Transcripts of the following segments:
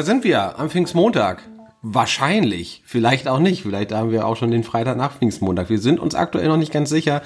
Da sind wir am Pfingstmontag. Wahrscheinlich, vielleicht auch nicht. Vielleicht haben wir auch schon den Freitag nach Pfingstmontag. Wir sind uns aktuell noch nicht ganz sicher,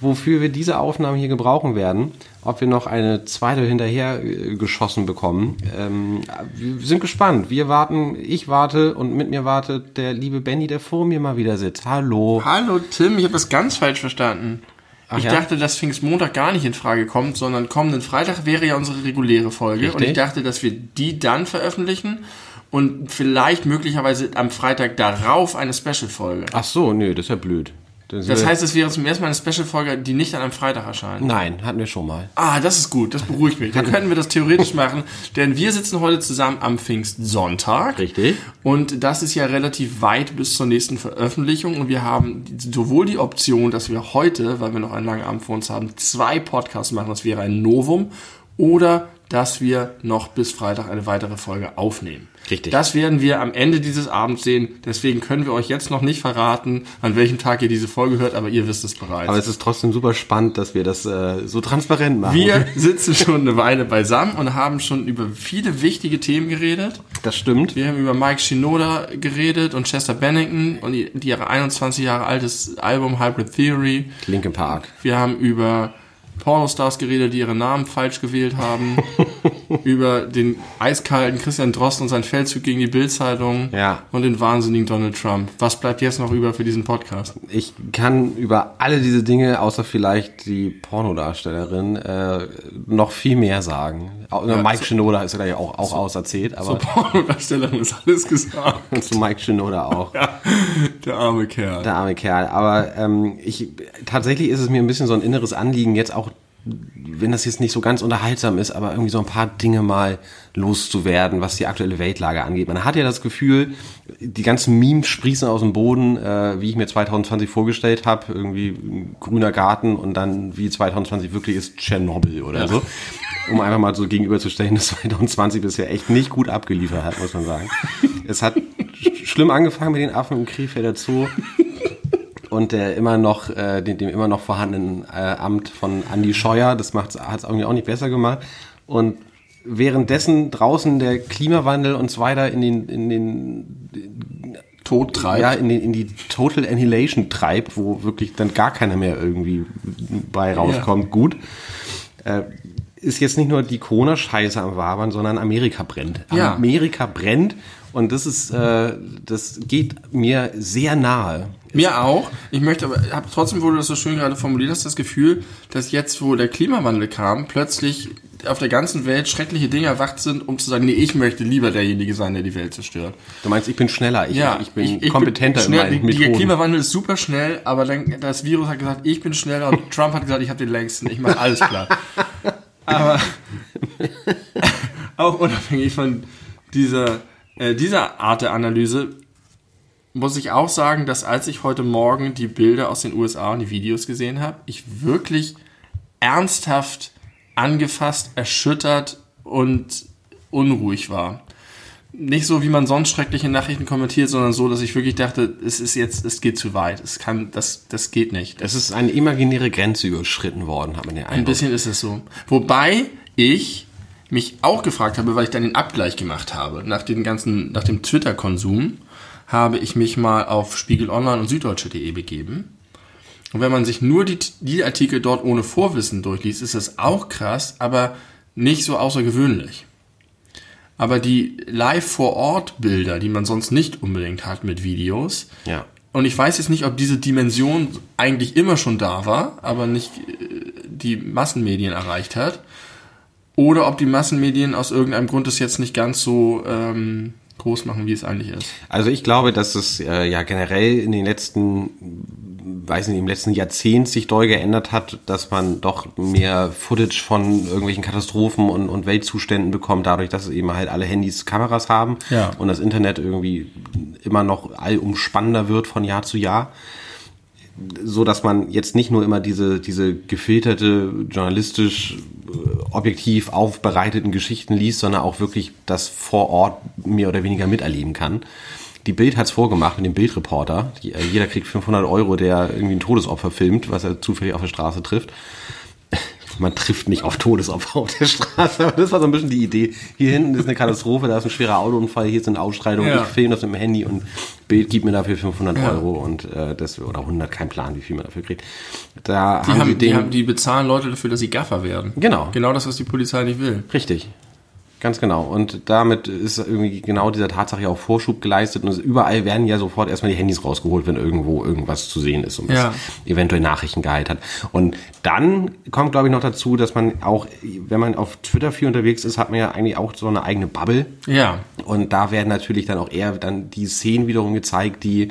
wofür wir diese Aufnahmen hier gebrauchen werden. Ob wir noch eine zweite hinterher äh, geschossen bekommen. Ähm, wir sind gespannt. Wir warten, ich warte und mit mir wartet der liebe Benny, der vor mir mal wieder sitzt. Hallo. Hallo Tim, ich habe das ganz falsch verstanden. Ach ich ja? dachte, dass Pfingstmontag gar nicht in Frage kommt, sondern kommenden Freitag wäre ja unsere reguläre Folge. Und Richtig. ich dachte, dass wir die dann veröffentlichen und vielleicht möglicherweise am Freitag darauf eine Special-Folge. Ach so, nö, das ist ja blöd. Das wär- heißt, es wäre zum ersten Mal eine Special-Folge, die nicht an einem Freitag erscheint. Nein, hatten wir schon mal. Ah, das ist gut, das beruhigt mich. Dann könnten wir das theoretisch machen, denn wir sitzen heute zusammen am Pfingstsonntag. Richtig. Und das ist ja relativ weit bis zur nächsten Veröffentlichung und wir haben sowohl die Option, dass wir heute, weil wir noch einen langen Abend vor uns haben, zwei Podcasts machen, das wäre ein Novum, oder dass wir noch bis Freitag eine weitere Folge aufnehmen. Richtig. Das werden wir am Ende dieses Abends sehen. Deswegen können wir euch jetzt noch nicht verraten, an welchem Tag ihr diese Folge hört, aber ihr wisst es bereits. Aber es ist trotzdem super spannend, dass wir das äh, so transparent machen. Wir sitzen schon eine Weile beisammen und haben schon über viele wichtige Themen geredet. Das stimmt. Wir haben über Mike Shinoda geredet und Chester Bennington und ihre 21 Jahre altes Album Hybrid Theory. Linkin Park. Wir haben über Pornostars geredet, die ihre Namen falsch gewählt haben. über den eiskalten Christian Drosten und seinen Feldzug gegen die Bildzeitung. Ja. Und den wahnsinnigen Donald Trump. Was bleibt jetzt noch über für diesen Podcast? Ich kann über alle diese Dinge, außer vielleicht die Pornodarstellerin, äh, noch viel mehr sagen. Au- Mike Shinoda ist ja gleich auch, auch auserzählt, aber Pornodarstellerin ist alles gesagt. zu Mike Shinoda auch. Der arme Kerl. Der arme Kerl. Aber ähm, ich tatsächlich ist es mir ein bisschen so ein inneres Anliegen, jetzt auch, wenn das jetzt nicht so ganz unterhaltsam ist, aber irgendwie so ein paar Dinge mal loszuwerden, was die aktuelle Weltlage angeht. Man hat ja das Gefühl, die ganzen Memes sprießen aus dem Boden, äh, wie ich mir 2020 vorgestellt habe, irgendwie ein grüner Garten und dann wie 2020 wirklich ist Tschernobyl oder so. Um einfach mal so gegenüberzustellen, dass 2020 bisher echt nicht gut abgeliefert hat, muss man sagen. Es hat sch- schlimm angefangen mit den Affen im Krefelder Zoo und der immer noch, äh, dem, dem immer noch vorhandenen äh, Amt von Andy Scheuer. Das hat es irgendwie auch nicht besser gemacht. Und währenddessen draußen der Klimawandel und so weiter in den, in den Tod treibt. ja, in, den, in die Total Annihilation treibt, wo wirklich dann gar keiner mehr irgendwie bei rauskommt. Gut. Äh, ist jetzt nicht nur die Corona-Scheiße am Wabern, sondern Amerika brennt. Ja. Amerika brennt und das ist, äh, das geht mir sehr nahe. Mir auch. Ich möchte aber, habe trotzdem, wo du das so schön gerade formuliert hast, das Gefühl, dass jetzt, wo der Klimawandel kam, plötzlich auf der ganzen Welt schreckliche Dinge erwacht sind, um zu sagen, nee, ich möchte lieber derjenige sein, der die Welt zerstört. Du meinst, ich bin schneller, ich, ich bin ich kompetenter schnell, in meinen Der. Klimawandel ist super schnell, aber dann das Virus hat gesagt, ich bin schneller und Trump hat gesagt, ich habe den längsten, ich mache alles klar. aber auch unabhängig von dieser, äh, dieser Art der Analyse muss ich auch sagen, dass als ich heute Morgen die Bilder aus den USA und die Videos gesehen habe, ich wirklich ernsthaft angefasst, erschüttert und unruhig war. Nicht so, wie man sonst schreckliche Nachrichten kommentiert, sondern so, dass ich wirklich dachte, es ist jetzt, es geht zu weit. Es kann, das, das geht nicht. es ist eine imaginäre Grenze überschritten worden, hat man den Ein Eindruck. bisschen ist es so. Wobei ich mich auch gefragt habe, weil ich dann den Abgleich gemacht habe, nach dem ganzen, nach dem Twitter-Konsum, habe ich mich mal auf Spiegel Online und Süddeutsche.de begeben. Und wenn man sich nur die, die Artikel dort ohne Vorwissen durchliest, ist das auch krass, aber nicht so außergewöhnlich. Aber die Live-vor-Ort-Bilder, die man sonst nicht unbedingt hat mit Videos, Ja. und ich weiß jetzt nicht, ob diese Dimension eigentlich immer schon da war, aber nicht äh, die Massenmedien erreicht hat. Oder ob die Massenmedien aus irgendeinem Grund es jetzt nicht ganz so ähm, groß machen, wie es eigentlich ist. Also ich glaube, dass es äh, ja generell in den letzten, weiß nicht, im letzten Jahrzehnt sich doll geändert hat, dass man doch mehr Footage von irgendwelchen Katastrophen und, und Weltzuständen bekommt, dadurch, dass eben halt alle Handys Kameras haben Ja. und das Internet irgendwie immer noch allumspannender wird von Jahr zu Jahr. so dass man jetzt nicht nur immer diese, diese gefilterte, journalistisch äh, objektiv aufbereiteten Geschichten liest, sondern auch wirklich das vor Ort mehr oder weniger miterleben kann. Die Bild hat's vorgemacht mit dem Bildreporter. Die, äh, jeder kriegt 500 Euro, der irgendwie ein Todesopfer filmt, was er zufällig auf der Straße trifft man trifft nicht auf Todesopfer auf der Straße. Aber das war so ein bisschen die Idee. Hier hinten ist eine Katastrophe, da ist ein schwerer Autounfall, hier sind Ausschreitungen, ja. ich filme das mit dem Handy und Bild gibt mir dafür 500 ja. Euro und äh, das oder 100, kein Plan, wie viel man dafür kriegt. Da die haben, haben den, die, haben, die bezahlen Leute dafür, dass sie Gaffer werden. Genau. Genau das, was die Polizei nicht will. Richtig. Ganz genau. Und damit ist irgendwie genau dieser Tatsache ja auch Vorschub geleistet. Und überall werden ja sofort erstmal die Handys rausgeholt, wenn irgendwo irgendwas zu sehen ist und ja. eventuell Nachrichtengehalt hat. Und dann kommt, glaube ich, noch dazu, dass man auch, wenn man auf Twitter viel unterwegs ist, hat man ja eigentlich auch so eine eigene Bubble. Ja. Und da werden natürlich dann auch eher dann die Szenen wiederum gezeigt, die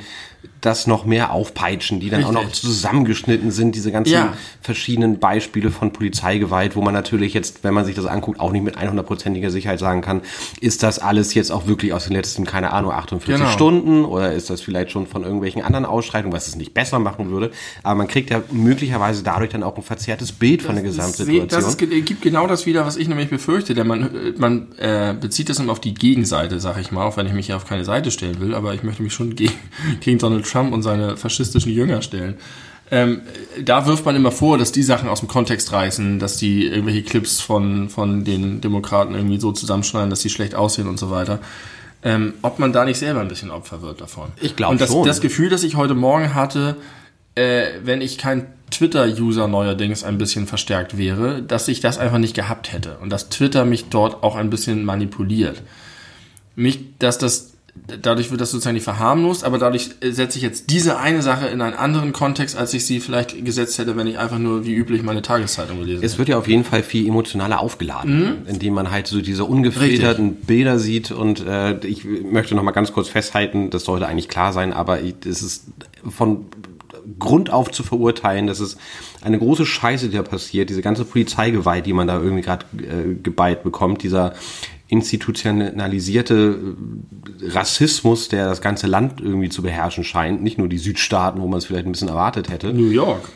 das noch mehr aufpeitschen, die dann Richtig. auch noch zusammengeschnitten sind, diese ganzen ja. verschiedenen Beispiele von Polizeigewalt, wo man natürlich jetzt, wenn man sich das anguckt, auch nicht mit 100%iger Sicherheit sagen kann, ist das alles jetzt auch wirklich aus den letzten, keine Ahnung, 48 genau. Stunden oder ist das vielleicht schon von irgendwelchen anderen Ausschreitungen, was es nicht besser machen würde, aber man kriegt ja möglicherweise dadurch dann auch ein verzerrtes Bild das von der Gesamtsituation. Das ist, gibt genau das wieder, was ich nämlich befürchte, denn man, man äh, bezieht das immer auf die Gegenseite, sag ich mal, auch wenn ich mich hier auf keine Seite stellen will, aber ich möchte mich schon gegen, gegen Donald Trump und seine faschistischen Jünger stellen. Ähm, da wirft man immer vor, dass die Sachen aus dem Kontext reißen, dass die irgendwelche Clips von, von den Demokraten irgendwie so zusammenschneiden, dass sie schlecht aussehen und so weiter. Ähm, ob man da nicht selber ein bisschen Opfer wird davon. Ich glaube Und das, schon. das Gefühl, das ich heute Morgen hatte, äh, wenn ich kein Twitter-User neuerdings ein bisschen verstärkt wäre, dass ich das einfach nicht gehabt hätte und dass Twitter mich dort auch ein bisschen manipuliert. Mich, dass das dadurch wird das sozusagen nicht verharmlost, aber dadurch setze ich jetzt diese eine Sache in einen anderen Kontext, als ich sie vielleicht gesetzt hätte, wenn ich einfach nur wie üblich meine Tageszeitung gelesen hätte. Es wird ja auf jeden Fall viel emotionaler aufgeladen, mhm. indem man halt so diese ungefilterten Richtig. Bilder sieht und äh, ich möchte noch mal ganz kurz festhalten, das sollte eigentlich klar sein, aber es ist von Grund auf zu verurteilen, dass es eine große Scheiße, die da passiert, diese ganze Polizeigewalt, die man da irgendwie gerade äh, geballt bekommt, dieser institutionalisierte äh, Rassismus, der das ganze Land irgendwie zu beherrschen scheint, nicht nur die Südstaaten, wo man es vielleicht ein bisschen erwartet hätte. New York.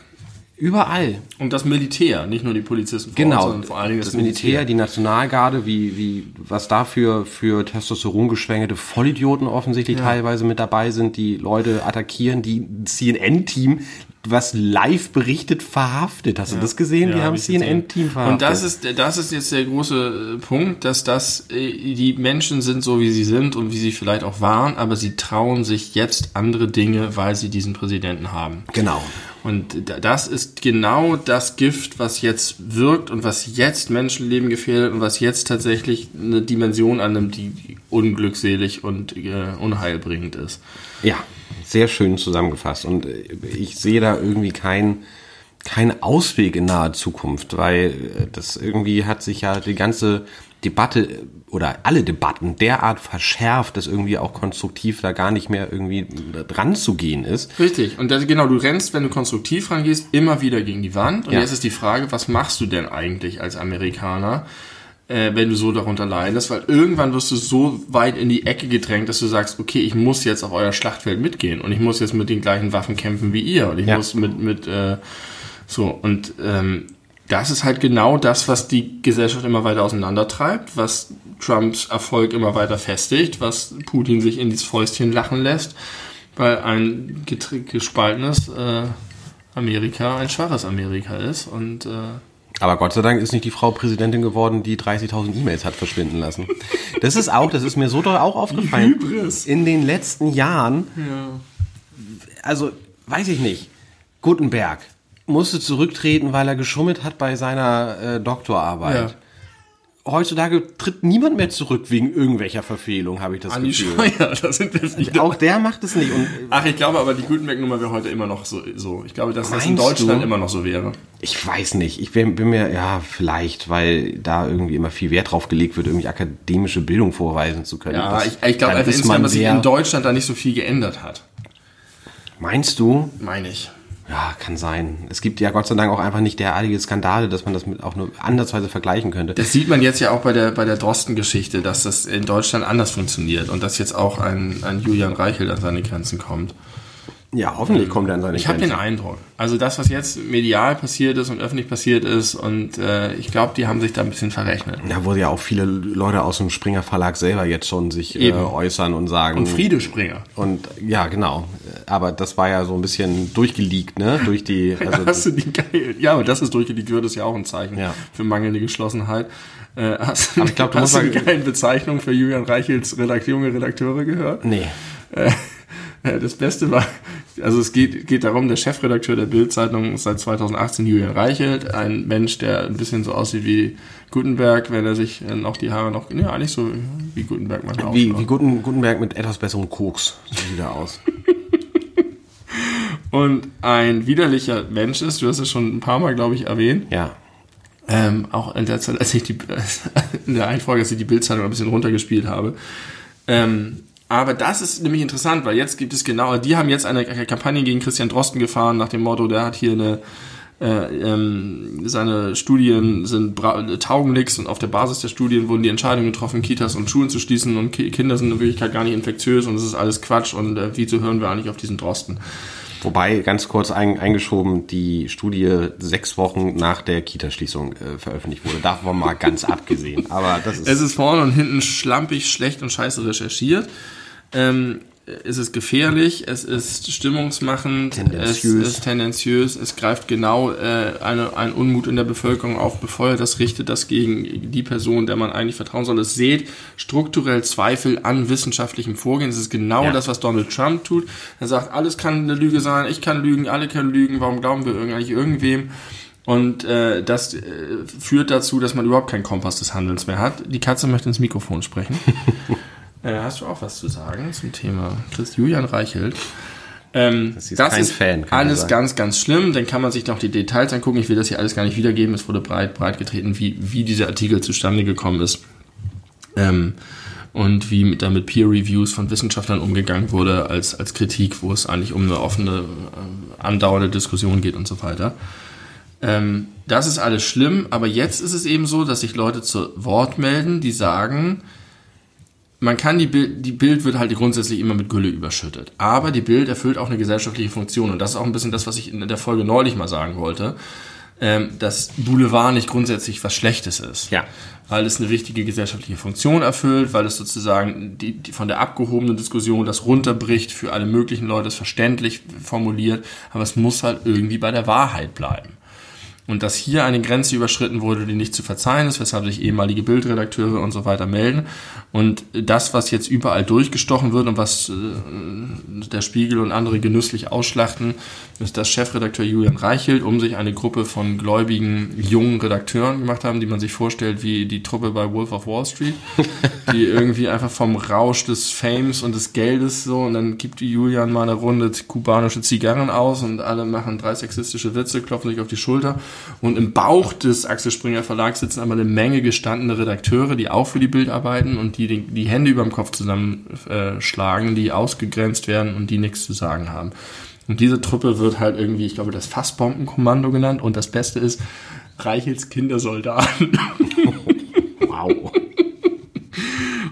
Überall. Und das Militär, nicht nur die Polizisten. Genau, Ort, vor allen Dingen das, das Militär, Militär, die Nationalgarde, wie, wie, was dafür für Testosterongeschwängerte Vollidioten offensichtlich ja. teilweise mit dabei sind, die Leute attackieren, die CNN-Team was live berichtet verhaftet. Hast ja. du das gesehen? Ja, die haben CNN-Team verhaftet. Und das ist, das ist jetzt der große äh, Punkt, dass das, äh, die Menschen sind so, wie sie sind und wie sie vielleicht auch waren, aber sie trauen sich jetzt andere Dinge, weil sie diesen Präsidenten haben. Genau. Und das ist genau das Gift, was jetzt wirkt und was jetzt Menschenleben gefährdet und was jetzt tatsächlich eine Dimension annimmt, die unglückselig und äh, unheilbringend ist. Ja, sehr schön zusammengefasst. Und äh, ich sehe da irgendwie keinen kein Ausweg in naher Zukunft, weil äh, das irgendwie hat sich ja die ganze Debatte äh, oder alle Debatten derart verschärft, dass irgendwie auch konstruktiv da gar nicht mehr irgendwie dran zu gehen ist. Richtig. Und das, genau, du rennst, wenn du konstruktiv rangehst, immer wieder gegen die Wand. Und ja. jetzt ist die Frage, was machst du denn eigentlich als Amerikaner? Äh, wenn du so darunter leidest, weil irgendwann wirst du so weit in die Ecke gedrängt, dass du sagst, okay, ich muss jetzt auf euer Schlachtfeld mitgehen und ich muss jetzt mit den gleichen Waffen kämpfen wie ihr und ich ja. muss mit, mit äh, so und ähm, das ist halt genau das, was die Gesellschaft immer weiter auseinandertreibt, was Trumps Erfolg immer weiter festigt, was Putin sich in dieses Fäustchen lachen lässt, weil ein gespaltenes äh, Amerika ein schwaches Amerika ist und äh, aber Gott sei Dank ist nicht die Frau Präsidentin geworden, die 30.000 E-Mails hat verschwinden lassen. Das ist auch, das ist mir so doll auch aufgefallen. In den letzten Jahren, ja. also weiß ich nicht, Gutenberg musste zurücktreten, weil er geschummelt hat bei seiner äh, Doktorarbeit. Ja heutzutage tritt niemand mehr zurück wegen irgendwelcher Verfehlung, habe ich das Andi Gefühl. Scheuer, da sind wir wieder. Auch der macht es nicht. Und Ach, ich glaube aber, die Gutenberg-Nummer wäre heute immer noch so, so. Ich glaube, dass das in Deutschland du? immer noch so wäre. Ich weiß nicht. Ich bin, bin, mir, ja, vielleicht, weil da irgendwie immer viel Wert drauf gelegt wird, irgendwie akademische Bildung vorweisen zu können. Ja, das, ich, ich glaube einfach insgesamt, dass sich in Deutschland da nicht so viel geändert hat. Meinst du? Meine ich. Ja, kann sein. Es gibt ja Gott sei Dank auch einfach nicht derartige Skandale, dass man das mit auch nur andersweise vergleichen könnte. Das sieht man jetzt ja auch bei der, bei der Drosten-Geschichte, dass das in Deutschland anders funktioniert und dass jetzt auch ein, ein Julian Reichel an seine Grenzen kommt. Ja, hoffentlich kommt er an seine Ich habe den. Eindruck. Also das, was jetzt medial passiert ist und öffentlich passiert ist, und äh, ich glaube, die haben sich da ein bisschen verrechnet. Da wurde ja auch viele Leute aus dem Springer Verlag selber jetzt schon sich äh, äußern und sagen. Und Friede Springer. Und ja, genau. Aber das war ja so ein bisschen durchgeleakt, ne? Durch die. Also, hast du die geil? Ja, aber das ist durchgelegt wird, ist ja auch ein Zeichen Ja. für mangelnde Geschlossenheit. Äh, hast Aber ich glaub, du hast du die geilen Bezeichnungen für Julian Reichels Redakt junge Redakteure gehört? nee. Äh, Das Beste war, also es geht, geht darum, der Chefredakteur der Bild-Zeitung ist seit 2018 Julian Reichelt, ein Mensch, der ein bisschen so aussieht wie Gutenberg, wenn er sich noch die Haare noch, ja, eigentlich so wie Gutenberg manchmal Wie, wie Guten, Gutenberg mit etwas besserem Koks. So sieht er aus. Und ein widerlicher Mensch ist, du hast es schon ein paar Mal, glaube ich, erwähnt, Ja. ähm, auch in der Zeit, als ich die, in der einen Folge, als ich die Bildzeitung ein bisschen runtergespielt habe. Ähm, aber das ist nämlich interessant, weil jetzt gibt es genau, die haben jetzt eine Kampagne gegen Christian Drosten gefahren, nach dem Motto, der hat hier eine, äh, ähm, seine Studien sind taugen nix und auf der Basis der Studien wurden die Entscheidungen getroffen, Kitas und Schulen zu schließen und Ki Kinder sind in Wirklichkeit gar nicht infektiös und das ist alles Quatsch und äh, wieso hören wir eigentlich auf diesen Drosten? Wobei, ganz kurz ein, eingeschoben, die Studie sechs Wochen nach der Kita-Schließung äh, veröffentlicht wurde. Davon mal ganz abgesehen. Aber das ist. Es ist vorne und hinten schlampig, schlecht und scheiße recherchiert. Ähm, es ist gefährlich, es ist stimmungsmachend, Tendenziös. es ist tendenziös, es greift genau äh, eine, einen Unmut in der Bevölkerung auf, befeuert das, richtet das gegen die Person, der man eigentlich vertrauen soll. Es seht strukturell Zweifel an wissenschaftlichem Vorgehen. Es ist genau Ja. das, was Donald Trump tut. Er sagt, alles kann eine Lüge sein, ich kann lügen, alle können lügen, warum glauben wir eigentlich irgendwem? Und äh, das äh, führt dazu, dass man überhaupt keinen Kompass des Handelns mehr hat. Die Katze möchte ins Mikrofon sprechen. äh, hast du auch was zu sagen zum Thema Christ Julian Reichelt? Ähm, Sie ist kein Fan, kann man alles ganz, ganz schlimm. Dann kann man sich noch die Details angucken. Ich will das hier alles gar nicht wiedergeben. Es wurde breit, breit getreten, wie, wie dieser Artikel zustande gekommen ist. Ähm, und wie mit, da mit Peer Reviews von Wissenschaftlern umgegangen wurde als, als Kritik, wo es eigentlich um eine offene, äh, andauernde Diskussion geht und so weiter. Ähm, das ist alles schlimm, aber jetzt ist es eben so, dass sich Leute zu Wort melden, die sagen, man kann die Bild, die Bild wird halt grundsätzlich immer mit Gülle überschüttet. Aber die Bild erfüllt auch eine gesellschaftliche Funktion. Und das ist auch ein bisschen das, was ich in der Folge neulich mal sagen wollte. Ähm, dass Boulevard nicht grundsätzlich was Schlechtes ist. Ja. Weil es eine wichtige gesellschaftliche Funktion erfüllt, weil es sozusagen die, die von der abgehobenen Diskussion das runterbricht für alle möglichen Leute, es verständlich formuliert. Aber es muss halt irgendwie bei der Wahrheit bleiben. Und dass hier eine Grenze überschritten wurde, die nicht zu verzeihen ist, weshalb sich ehemalige Bildredakteure und so weiter melden. Und das, was jetzt überall durchgestochen wird und was äh, der Spiegel und andere genüsslich ausschlachten, ist, dass Chefredakteur Julian Reichelt um sich eine Gruppe von gläubigen jungen Redakteuren gemacht haben, die man sich vorstellt wie die Truppe bei Wolf of Wall Street, die irgendwie einfach vom Rausch des Fames und des Geldes so und dann gibt Julian mal eine Runde kubanische Zigarren aus und alle machen drei sexistische Witze, klopfen sich auf die Schulter. Und im Bauch des Axel Springer Verlags sitzen aber eine Menge gestandene Redakteure, die auch für die Bild arbeiten und die die, die Hände über dem Kopf zusammenschlagen, äh, die ausgegrenzt werden und die nichts zu sagen haben. Und diese Truppe wird halt irgendwie, ich glaube, das Fassbombenkommando genannt und das Beste ist Reichels Kindersoldaten. wow.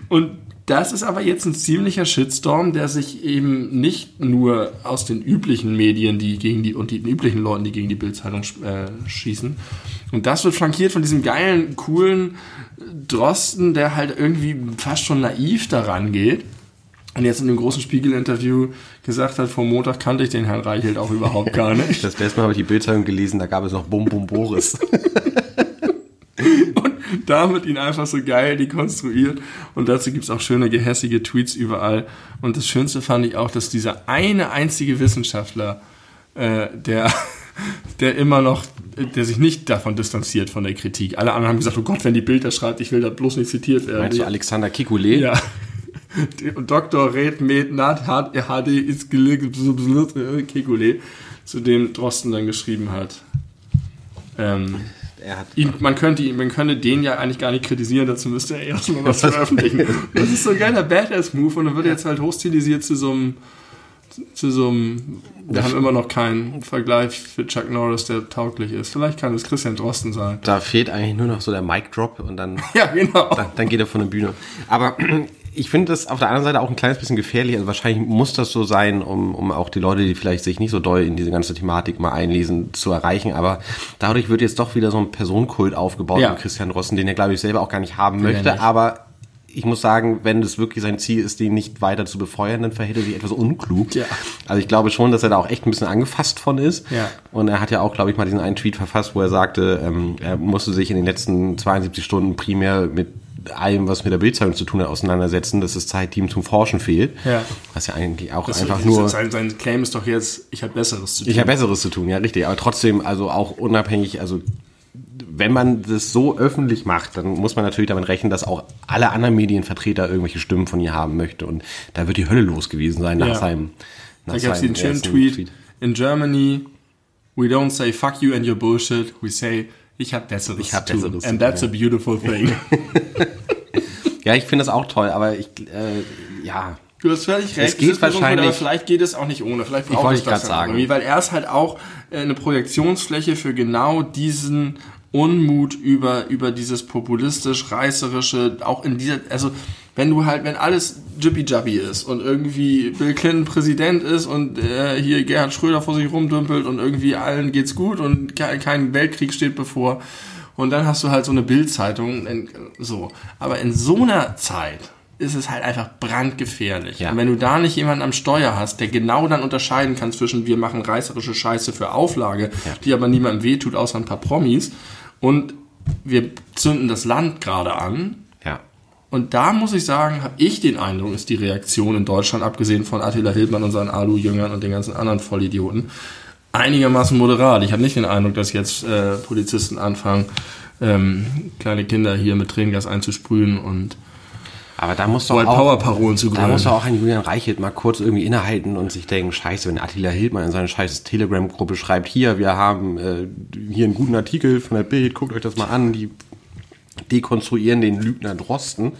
Und das ist aber jetzt ein ziemlicher Shitstorm, der sich eben nicht nur aus den üblichen Medien, die gegen die und den üblichen Leuten, die gegen die Bildzeitung äh, schießen. Und das wird flankiert von diesem geilen, coolen Drosten, der halt irgendwie fast schon naiv daran geht. Und jetzt in dem großen Spiegel-Interview gesagt hat, vor Montag kannte ich den Herrn Reichelt auch überhaupt gar nicht. Das letzte Mal habe ich die Bildzeitung gelesen, da gab es noch Bum Bum Boris. und damit ihn einfach so geil dekonstruiert. Und dazu gibt's auch schöne, gehässige Tweets überall. Und das Schönste fand ich auch, dass dieser eine einzige Wissenschaftler, äh, der, der immer noch, der sich nicht davon distanziert von der Kritik. Alle anderen haben gesagt, oh Gott, wenn die Bilder schreibt, ich will da bloß nicht zitiert werden. Meinst du Alexander Kikule? Ja. Dr. Red Med Nat HD ist gelegt, Kekule, zu dem Drosten dann geschrieben hat. Ähm, Er hat ihn, man, könnte man könnte den ja eigentlich gar nicht kritisieren, dazu müsste er erstmal was veröffentlichen. Das ist so ein geiler Badass-Move und dann wird er jetzt halt hochstilisiert zu so einem, zu so einem, wir haben immer noch keinen Vergleich für Chuck Norris, der tauglich ist. Vielleicht kann es Christian Drosten sein. Da fehlt eigentlich nur noch so der Mic Drop und dann, Ja, genau. dann, dann geht er von der Bühne. Aber ich finde das auf der anderen Seite auch ein kleines bisschen gefährlich. Also wahrscheinlich muss das so sein, um, um auch die Leute, die vielleicht sich nicht so doll in diese ganze Thematik mal einlesen, zu erreichen. Aber dadurch wird jetzt doch wieder so ein Personenkult aufgebaut Ja. Christian Rossen, den er, glaube ich, selber auch gar nicht haben möchte. nicht. Aber ich muss sagen, wenn das wirklich sein Ziel ist, den nicht weiter zu befeuern, dann verhält er sich etwas unklug. Ja. Also ich glaube schon, dass er da auch echt ein bisschen angefasst von ist. Ja. Und er hat ja auch, glaube ich, mal diesen einen Tweet verfasst, wo er sagte, ähm, er musste sich in den letzten 72 Stunden primär mit allem, was mit der Bildzeitung zu tun hat, auseinandersetzen, dass das Zeitteam zum Forschen fehlt. Ja. Was ja eigentlich auch Das einfach nur... Sein, sein Claim ist doch jetzt, ich habe Besseres zu tun. Ich habe Besseres zu tun, ja, richtig. Aber trotzdem, also auch unabhängig, also wenn man das so öffentlich macht, dann muss man natürlich damit rechnen, dass auch alle anderen Medienvertreter irgendwelche Stimmen von ihr haben möchte. Und da wird die Hölle los gewesen sein nach Ja. seinem nach Da gab es den schönen ersten Tweet. In Germany, we don't say fuck you and your bullshit, we say ich hab Besseres Ich hab. Besseres And that's a beautiful thing. Ja, ich finde das auch toll, aber ich, äh, ja, Du hast völlig recht. geht ist besonders gut, wahrscheinlich- Aber vielleicht geht es auch nicht ohne. Vielleicht braucht wollte es ich das sagen. irgendwie, Weil er ist halt auch äh, eine Projektionsfläche für genau diesen Unmut über, über dieses populistisch, reißerische, auch in dieser, also wenn du halt, wenn alles Jippy-Jabby ist und irgendwie Bill Clinton Präsident ist und äh, hier Gerhard Schröder vor sich rumdümpelt und irgendwie allen geht's gut und ke- kein Weltkrieg steht bevor und dann hast du halt so eine Bildzeitung, so. Aber in so einer Zeit ist es halt einfach brandgefährlich. Ja. Und wenn du da nicht jemanden am Steuer hast, der genau dann unterscheiden kann zwischen wir machen reißerische Scheiße für Auflage, die aber niemandem wehtut, außer ein paar Promis, und wir zünden das Land gerade an. ja. Und da muss ich sagen, habe ich den Eindruck, ist die Reaktion in Deutschland, abgesehen von Attila Hildmann und seinen Alu-Jüngern und den ganzen anderen Vollidioten, einigermaßen moderat. Ich habe nicht den Eindruck, dass jetzt äh, Polizisten anfangen, ähm, kleine Kinder hier mit Tränengas einzusprühen und Aber da muss doch auch, Power Parolen zu da muss doch auch ein Julian Reichelt mal kurz irgendwie innehalten und sich denken, scheiße, wenn Attila Hildmann in seine scheiße Telegram-Gruppe schreibt, hier, wir haben äh, hier einen guten Artikel von der Bild, guckt euch das mal an, die dekonstruieren den Lügner Drosten.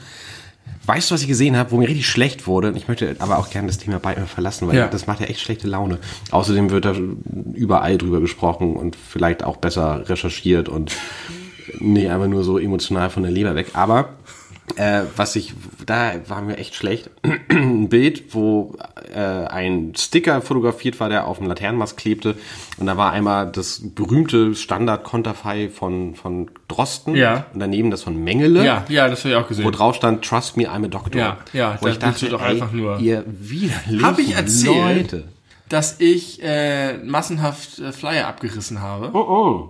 Weißt du, was ich gesehen habe, wo mir richtig schlecht wurde? Ich möchte aber auch gerne das Thema bald mal verlassen, weil Ja. das macht ja echt schlechte Laune. Außerdem wird da überall drüber gesprochen und vielleicht auch besser recherchiert und nicht einfach nur so emotional von der Leber weg. Aber äh, was ich, da war mir echt schlecht. Ein Bild, wo äh, ein Sticker fotografiert war, der auf dem Laternenmast klebte. Und da war einmal das berühmte Standard-Konterfei von, von Drosten. Ja. Und daneben das von Mengele. ja, ja, das habe ich auch gesehen. Wo drauf stand, trust me, I'm a doctor. Ja, ja, Wo da ich dachte, doch ey, einfach nur- ihr widerlichen Hab ich erzählt? Leute. dass ich äh, massenhaft äh, Flyer abgerissen habe. Oh, oh.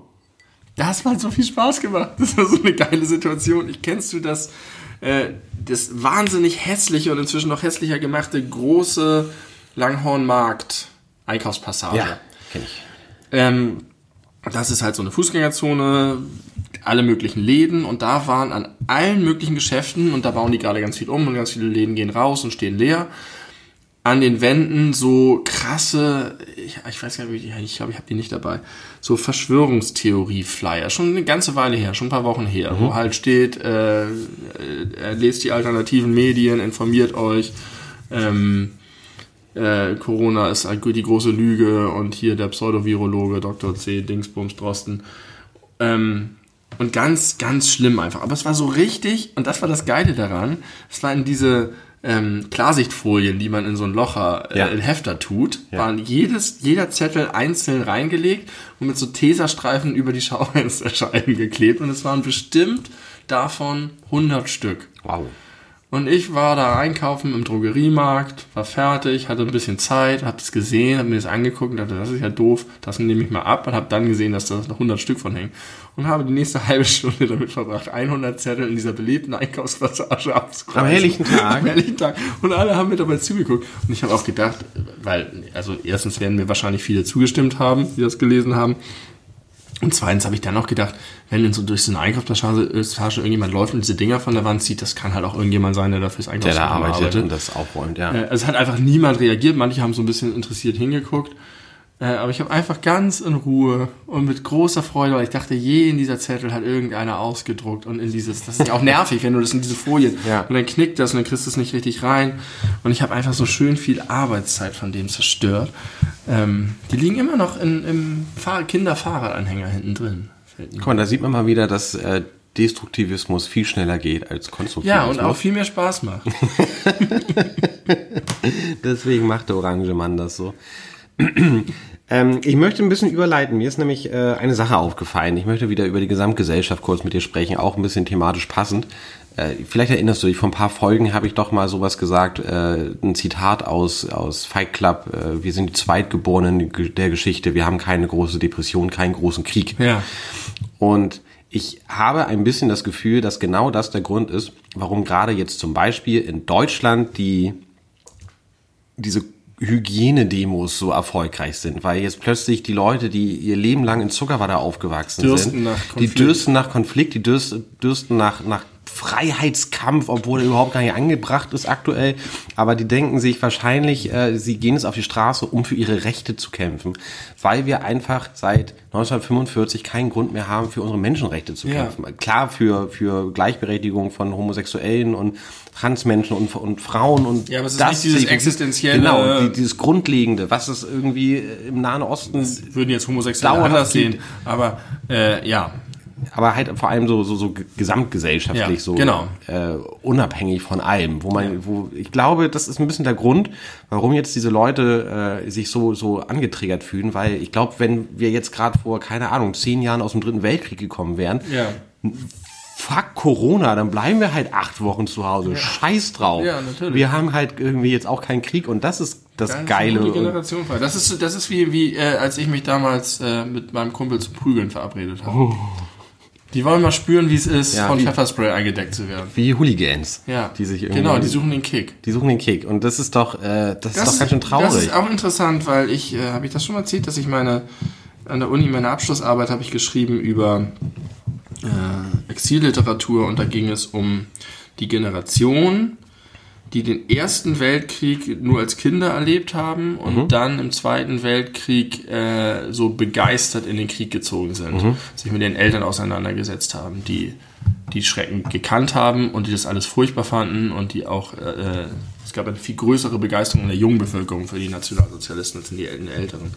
Das hat so viel Spaß gemacht. Das war so eine geile Situation. Ich kennst du das, äh, das wahnsinnig hässliche und inzwischen noch hässlicher gemachte große Langhornmarkt Einkaufspassage. Ja, kenn ich. Ähm, das ist halt so eine Fußgängerzone, alle möglichen Läden und da waren an allen möglichen Geschäften und da bauen die gerade ganz viel um und ganz viele Läden gehen raus und stehen leer. An den Wänden so krasse, ich, ich weiß gar nicht, ich glaube, ich habe die nicht dabei, so Verschwörungstheorie-Flyer, schon eine ganze Weile her, schon ein paar Wochen her, wo halt steht, äh, äh, lest die alternativen Medien, informiert euch, ähm, äh, Corona ist halt die große Lüge und hier der Pseudovirologe Dr. C. Dingsbums Drosten. Ähm, und ganz, ganz schlimm einfach. Aber es war so richtig, und das war das Geile daran, es waren diese ähm, Klarsichtfolien, die man in so ein Locher, äh, Ja. in Hefter tut, waren jedes, jeder Zettel einzeln reingelegt und mit so Teserstreifen über die Schaufensterscheiben geklebt. Und es waren bestimmt davon 100 Stück. Wow. Und ich war da einkaufen im Drogeriemarkt, war fertig, hatte ein bisschen Zeit, hab das gesehen, hab mir das angeguckt und dachte, das ist ja doof, das nehme ich mal ab und hab dann gesehen, dass da noch 100 Stück von hängen. Und habe die nächste halbe Stunde damit verbracht, 100 Zettel in dieser belebten Einkaufspassage abzukreisen. Am helllichten Tag? Am helllichten Tag. Und alle haben mir dabei zugeguckt. Und ich habe auch gedacht, weil, also erstens werden mir wahrscheinlich viele zugestimmt haben, die das gelesen haben. Und zweitens habe ich dann noch gedacht, wenn in so durch so eine Einkaufspassage Passage irgendjemand läuft und diese Dinger von der Wand zieht, das kann halt auch irgendjemand sein, der dafür das Der da Einkaufszentrum arbeitet und das aufräumt, ja. Äh, Es hat einfach niemand reagiert. Manche haben so ein bisschen interessiert hingeguckt. Äh, Aber ich habe einfach ganz in Ruhe und mit großer Freude, weil ich dachte, je in dieser Zettel hat irgendeiner ausgedruckt und in dieses, das ist ja auch nervig, wenn du das in diese Folien Ja. und dann knickt das und dann kriegst du es nicht richtig rein. Und ich habe einfach so schön viel Arbeitszeit von dem zerstört. Ähm, die liegen immer noch in, im Fahr Kinderfahrradanhänger hinten drin. Guck mal, da sieht man mal wieder, dass äh, Destruktivismus viel schneller geht als Konstruktivismus. Ja, und auch viel mehr Spaß macht. Deswegen macht der Orange Mann das so. ähm, ich möchte ein bisschen überleiten. Mir ist nämlich äh, eine Sache aufgefallen. Ich möchte wieder über die Gesamtgesellschaft kurz mit dir sprechen, auch ein bisschen thematisch passend. Äh, vielleicht erinnerst du dich, vor ein paar Folgen habe ich doch mal sowas gesagt, äh, ein Zitat aus, aus Fight Club. Äh, wir sind die Zweitgeborenen der Geschichte. Wir haben keine große Depression, keinen großen Krieg. Ja. Und ich habe ein bisschen das Gefühl, dass genau das der Grund ist, warum gerade jetzt zum Beispiel in Deutschland die, diese Hygienedemos so erfolgreich sind, weil jetzt plötzlich die Leute, die ihr Leben lang in Zuckerwatte aufgewachsen Dürsten sind, die dürsten nach Konflikt, die dürsten, dürsten nach, nach Freiheitskampf, obwohl er überhaupt gar nicht angebracht ist aktuell. Aber die denken sich wahrscheinlich, äh, sie gehen jetzt auf die Straße, um für ihre Rechte zu kämpfen, weil wir einfach seit 1945 keinen Grund mehr haben, für unsere Menschenrechte zu Ja. kämpfen. Klar, für, für Gleichberechtigung von Homosexuellen und Transmenschen und, und Frauen und Ja, aber es ist nicht dieses existenzielle- Genau, die, dieses Grundlegende, was es irgendwie im Nahen Osten Würden jetzt Homosexuelle anders sehen. Aber äh, ja, aber halt vor allem so so, so gesamtgesellschaftlich Ja, so genau. äh, unabhängig von allem, wo man wo ich glaube, das ist ein bisschen der Grund, warum jetzt diese Leute äh, sich so so angetriggert fühlen, weil ich glaube, wenn wir jetzt gerade vor keine Ahnung zehn Jahren aus dem dritten Weltkrieg gekommen wären, ja. fuck Corona, dann bleiben wir halt acht Wochen zu Hause, scheiß drauf. Ja, natürlich. Wir haben halt irgendwie jetzt auch keinen Krieg und das ist das, ist Geile. Generation. Das ist, das ist wie, wie äh, als ich mich damals äh, mit meinem Kumpel zu prügeln verabredet habe. Die wollen mal spüren, wie es ist, Ja, von wie- Pfefferspray eingedeckt zu werden. Wie Hooligans, Ja, die sich irgendwie, genau, die suchen den Kick. die suchen den Kick und das ist doch, äh, das, ist doch ganz schön traurig. Das ist auch interessant, weil ich, äh, habe ich das schon mal erzählt, dass ich meine, an der Uni meine Abschlussarbeit habe ich geschrieben über äh, Exilliteratur und da ging es um die Generation, die den Ersten Weltkrieg nur als Kinder erlebt haben und Mhm. dann im Zweiten Weltkrieg äh, so begeistert in den Krieg gezogen sind, Mhm. sich mit den Eltern auseinandergesetzt haben, die die Schrecken gekannt haben und die das alles furchtbar fanden und die auch, äh, äh, es gab eine viel größere Begeisterung in der jungen Bevölkerung für die Nationalsozialisten als in die El- in den Älteren.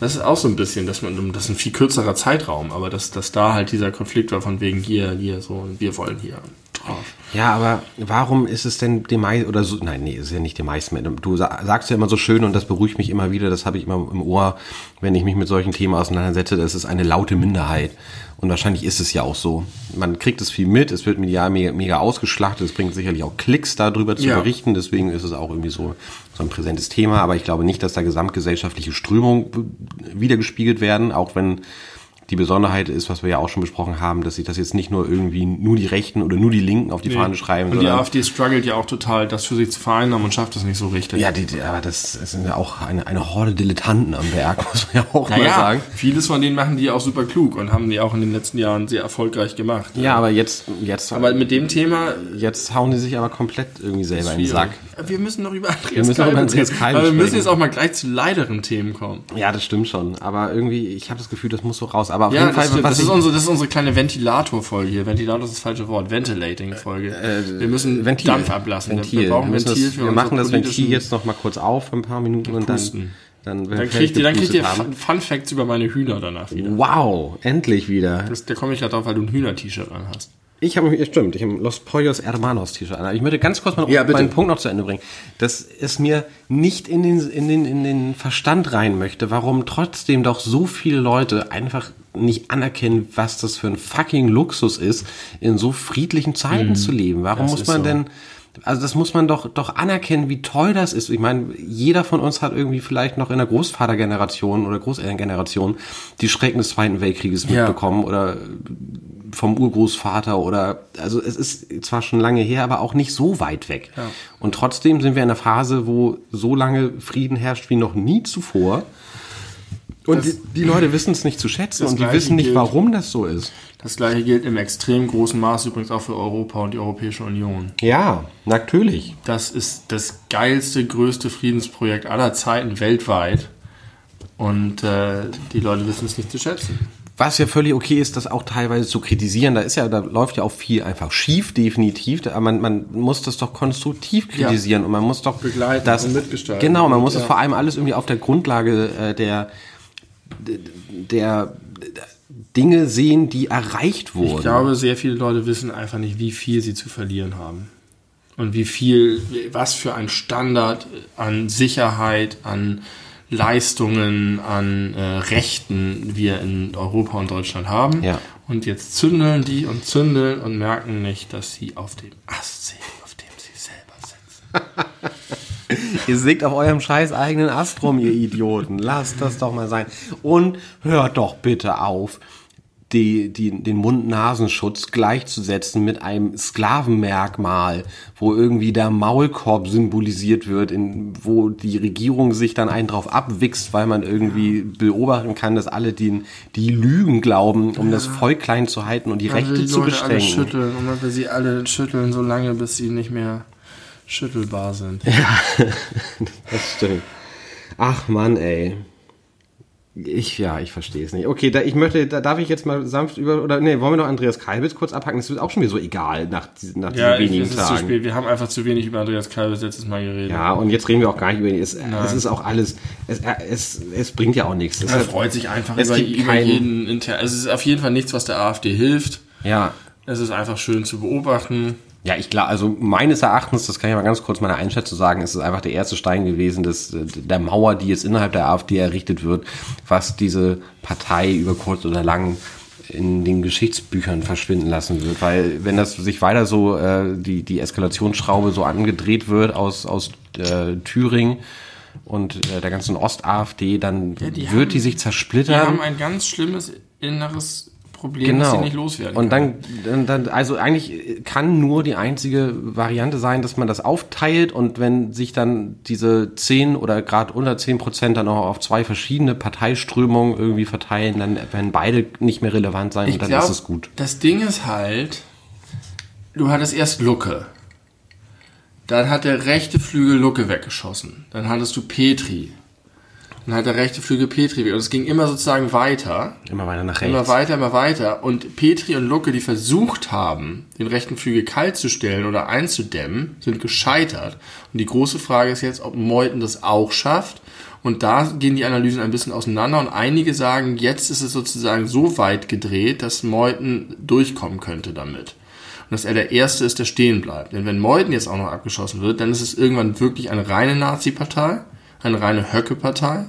Das ist auch so ein bisschen, dass man, das ist ein viel kürzerer Zeitraum, aber dass, dass da halt dieser Konflikt war von wegen hier, hier, so, wir wollen hier drauf. Ja, aber warum ist es denn dem meisten, oder so, nein, nee, ist ja nicht dem meisten. Du sa- sagst ja immer so schön und das beruhigt mich immer wieder, das habe ich immer im Ohr, wenn ich mich mit solchen Themen auseinandersetze, das ist eine laute Minderheit. Und wahrscheinlich ist es ja auch so. Man kriegt es viel mit, es wird medial mega, mega ausgeschlachtet, es bringt sicherlich auch Klicks darüber zu Ja. berichten, deswegen ist es auch irgendwie so, so ein präsentes Thema, aber ich glaube nicht, dass da gesamtgesellschaftliche Strömungen wiedergespiegelt werden, auch wenn die Besonderheit ist, was wir ja auch schon besprochen haben, dass sich das jetzt nicht nur irgendwie nur die Rechten oder nur die Linken auf die Fahne schreiben, Und die AfD struggelt ja auch total, das für sich zu vereinnahmen und schafft das nicht so richtig. ja, die, die, aber das sind ja auch eine, eine Horde Dilettanten am Werk, muss man ja auch mal Naja, sagen. vieles von denen machen die auch super klug und haben die auch in den letzten Jahren sehr erfolgreich gemacht. Ja, aber jetzt, jetzt, Aber mit dem Thema jetzt hauen die sich aber komplett irgendwie selber in den Sack. Wir müssen noch über Andreas Wir müssen noch über Andreas reden. Kalbe Aber wir müssen jetzt auch mal gleich zu leideren Themen kommen. Ja, das stimmt schon. Aber irgendwie, ich habe das Gefühl, das muss so raus. Aber auf Ja, jeden Fall, das, das, ist unsere, das ist unsere kleine Ventilator-Folge hier. Ventilator ist das falsche Wort. Ventilating-Folge. wir müssen Äh, Ventil. Dampf ablassen. Ventil. Wir brauchen Ventil das, für wir machen das Ventil jetzt noch mal kurz auf für ein paar Minuten und dann, Pusten. dann, Dann kriegt ihr, dann kriegt ihr Fun, Fun Facts über meine Hühner danach wieder. Wow, endlich wieder. Das, da komme ich gerade drauf, weil du ein Hühner-T-Shirt an hast. Ich habe mich, stimmt, ich habe Los Pollos Hermanos T-Shirt an. Ich möchte ganz kurz mal Ja, meinen Punkt noch zu Ende bringen, dass es mir nicht in den, in den, in den Verstand rein möchte, warum trotzdem doch so viele Leute einfach nicht anerkennen, was das für ein fucking Luxus ist, in so friedlichen Zeiten zu leben. Warum Mhm. Das muss man so. denn, also das muss man doch, doch anerkennen, wie toll das ist. Ich meine, jeder von uns hat irgendwie vielleicht noch in der Großvatergeneration oder Großelterngeneration die Schrecken des Zweiten Weltkrieges Ja. mitbekommen oder vom Urgroßvater oder also es ist zwar schon lange her, aber auch nicht so weit weg. Ja. Und trotzdem sind wir in einer Phase, wo so lange Frieden herrscht wie noch nie zuvor. Und Das- die, die Leute wissen es nicht zu schätzen und die wissen nicht, gilt- warum das so ist. Das gleiche gilt im extrem großen Maß übrigens auch für Europa und die Europäische Union. Ja, natürlich. Das ist das geilste, größte Friedensprojekt aller Zeiten weltweit. Und äh, die Leute wissen es nicht zu schätzen. Was ja völlig okay ist, das auch teilweise zu kritisieren. Da ist ja, da läuft ja auch viel einfach schief, definitiv. Aber man, man muss das doch konstruktiv kritisieren und man muss doch Begleiten das, und mitgestalten. Genau, man muss Ja. es vor allem alles irgendwie auf der Grundlage äh, der, der Dinge sehen, die erreicht wurden. Ich glaube, sehr viele Leute wissen einfach nicht, wie viel sie zu verlieren haben. Und wie viel, was für ein Standard an Sicherheit, an Leistungen, an äh, Rechten wir in Europa und Deutschland haben. Ja. Und jetzt zündeln die und zündeln und merken nicht, dass sie auf dem Ast sind, auf dem sie selber sitzen. Ihr sägt auf eurem scheiß eigenen Ast rum, ihr Idioten. Lasst das doch mal sein. Und hört doch bitte auf, die, die, den Mund-Nasenschutz gleichzusetzen mit einem Sklavenmerkmal, wo irgendwie der Maulkorb symbolisiert wird, in, wo die Regierung sich dann einen drauf abwichst, weil man irgendwie beobachten kann, dass alle die, die Lügen glauben, um das Volk klein zu halten und die Man will Rechte die zu Leute alle beschränken. schütteln und man will sie alle schütteln, so lange, bis sie nicht mehr schüttelbar sind. Das stimmt. Ach Mann, ey. Ich, ja, ich verstehe es nicht. Okay, da, ich möchte, da darf ich jetzt mal sanft über, oder nee, wollen wir noch Andreas Kalbitz kurz abhacken? Das wird auch schon wieder so egal nach, diesen- nach Ja, diesen ich, wenigen es ist zu Tagen. spät. Wir haben einfach zu wenig über Andreas Kalbes letztes Mal geredet. Ja, und jetzt reden wir auch gar nicht über ihn. Es, es ist auch alles, es, es, es bringt ja auch nichts. Es Er freut sich einfach Es über, gibt über keinen- jeden intern. Es ist auf jeden Fall nichts, was der AfD hilft. ja. Es ist einfach schön zu beobachten. Ja, ich glaube, also meines Erachtens, das kann ich mal ganz kurz meine Einschätzung sagen, ist es einfach der erste Stein gewesen, des, der Mauer, die jetzt innerhalb der AfD errichtet wird, was diese Partei über kurz oder lang in den Geschichtsbüchern verschwinden lassen wird. Weil wenn das sich weiter so, äh, die, die Eskalationsschraube so angedreht wird aus, aus äh, Thüringen und äh, der ganzen Ost-AfD, dann die wird haben- die sich Die zersplittern. haben ein ganz schlimmes inneres Problem, das sie nicht loswerden Genau. Und dann, dann, dann, also eigentlich kann nur die einzige Variante sein, dass man das aufteilt und wenn sich dann diese 10 oder gerade unter 10 Prozent dann auch auf zwei verschiedene Parteiströmungen irgendwie verteilen, dann werden beide nicht mehr relevant sein und dann glaub, ist es gut. Das Ding ist halt, du hattest erst Lucke. Dann hat der rechte Flügel Lucke weggeschossen. Dann hattest du Petri. Dann hat der rechte Flügel Petri weg. Und es ging immer sozusagen weiter. Immer weiter nach rechts. Immer weiter, immer weiter. Und Petri und Lucke, die versucht haben, den rechten Flügel kalt zu stellen oder einzudämmen, sind gescheitert. Und die große Frage ist jetzt, ob Meuthen das auch schafft. Und da gehen die Analysen ein bisschen auseinander. Und einige sagen, jetzt ist es sozusagen so weit gedreht, dass Meuthen durchkommen könnte damit. Und dass er der Erste ist, der stehen bleibt. Denn wenn Meuthen jetzt auch noch abgeschossen wird, dann ist es irgendwann wirklich eine reine Nazi-Partei, eine reine Höcke-Partei.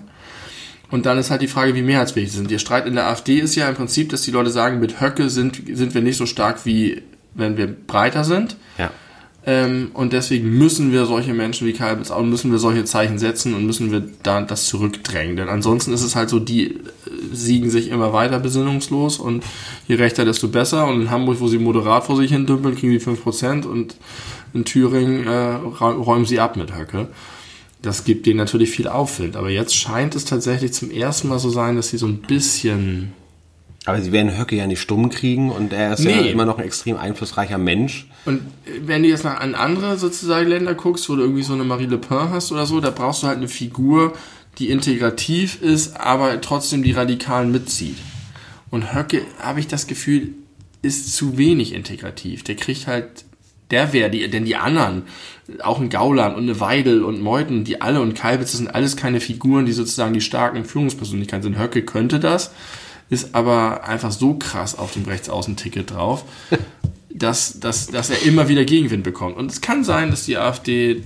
Und dann ist halt die Frage, wie mehrheitsfähig sie sind. Der Streit in der AfD ist ja im Prinzip, dass die Leute sagen, mit Höcke sind, sind wir nicht so stark, wie wenn wir breiter sind. Ja. Ähm, und deswegen müssen wir solche Menschen wie Kalbitz auch, müssen wir solche Zeichen setzen und müssen wir da das zurückdrängen. Denn ansonsten ist es halt so, die äh, siegen sich immer weiter besinnungslos und je rechter, desto besser. Und in Hamburg, wo sie moderat vor sich hin dümpeln, kriegen sie 5% und in Thüringen äh, räumen sie ab mit Höcke. Das gibt denen natürlich viel Aufwind. Aber jetzt scheint es tatsächlich zum ersten Mal so sein, dass sie so ein bisschen Aber sie werden Höcke ja nicht stumm kriegen und er ist ja Nee. immer noch ein extrem einflussreicher Mensch. Und wenn du jetzt nach an andere sozusagen Länder guckst, wo du irgendwie so eine Marie Le Pen hast oder so, da brauchst du halt eine Figur, die integrativ ist, aber trotzdem die Radikalen mitzieht. Und Höcke, habe ich das Gefühl, ist zu wenig integrativ. Der kriegt halt, der wäre die, denn die anderen, auch ein Gauland und eine Weidel und Meuthen, die alle und Kalbitz, das sind alles keine Figuren, die sozusagen die starken Führungspersönlichkeiten sind. Höcke könnte das, ist aber einfach so krass auf dem Rechtsaußenticket drauf, dass, dass, dass er immer wieder Gegenwind bekommt. Und es kann sein, dass die AfD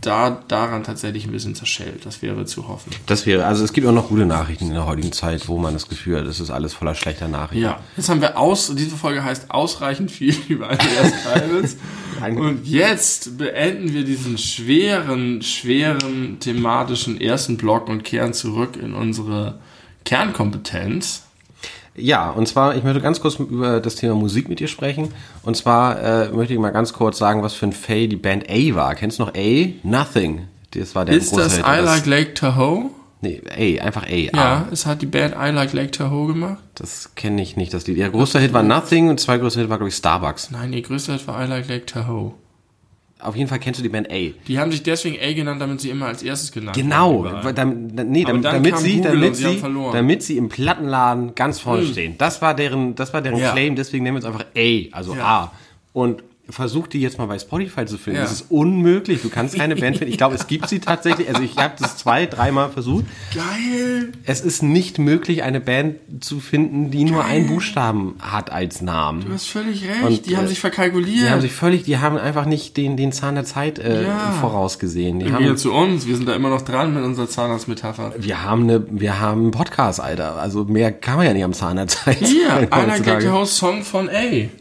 da, daran tatsächlich ein bisschen zerschellt. Das wäre zu hoffen. Das wäre, also es gibt auch noch gute Nachrichten in der heutigen Zeit, wo man das Gefühl hat, es ist alles voller schlechter Nachrichten. Ja, jetzt haben wir aus, diese Folge heißt ausreichend viel über Andreas Kalbitz. Und jetzt beenden wir diesen schweren, schweren thematischen ersten Block und kehren zurück in unsere Kernkompetenz. Ja, und zwar, ich möchte ganz kurz über das Thema Musik mit dir sprechen. Und zwar äh, möchte ich mal ganz kurz sagen, was für ein Fail die Band A war. Kennst du noch A? Nothing. Das war der Ist das Hit. I Like Lake Tahoe? Nee, A, einfach A. Ja, A. es hat die Band I Like Lake Tahoe gemacht. Das kenne ich nicht, das Lied. Der größte Hit war Nothing und zwei größte Hit war, glaube ich, Starbucks. Nein, ihr größter Hit war I Like Lake Tahoe. Auf jeden Fall kennst du die Band A. Die haben sich deswegen A genannt, damit sie immer als erstes genannt Genau, werden. dam- nee, damit, damit sie, Google damit sie sie, damit sie im Plattenladen ganz vorne Hm. stehen. Das war deren, das war deren Ja. Claim, deswegen nennen wir es einfach A, also Ja. A. Und versuch die jetzt mal bei Spotify zu finden. Ja. Das ist unmöglich. Du kannst keine Band finden. Ich glaube, es gibt sie tatsächlich. Also ich habe das zwei, dreimal versucht. Geil! Es ist nicht möglich, eine Band zu finden, die nur einen Buchstaben hat als Namen. Du hast völlig recht. Und, die haben äh, sich verkalkuliert. Die haben sich völlig, die haben einfach nicht den, den Zahn der Zeit äh, Ja. vorausgesehen. Die Im haben, zu uns, wir sind da immer noch dran mit unserer Zahnarztmetapher. wir haben eine, wir haben einen Podcast, Alter. Also mehr kann man ja nicht am Zahn der Zeit. Hier, einer heutzutage. Gag Host Song von A.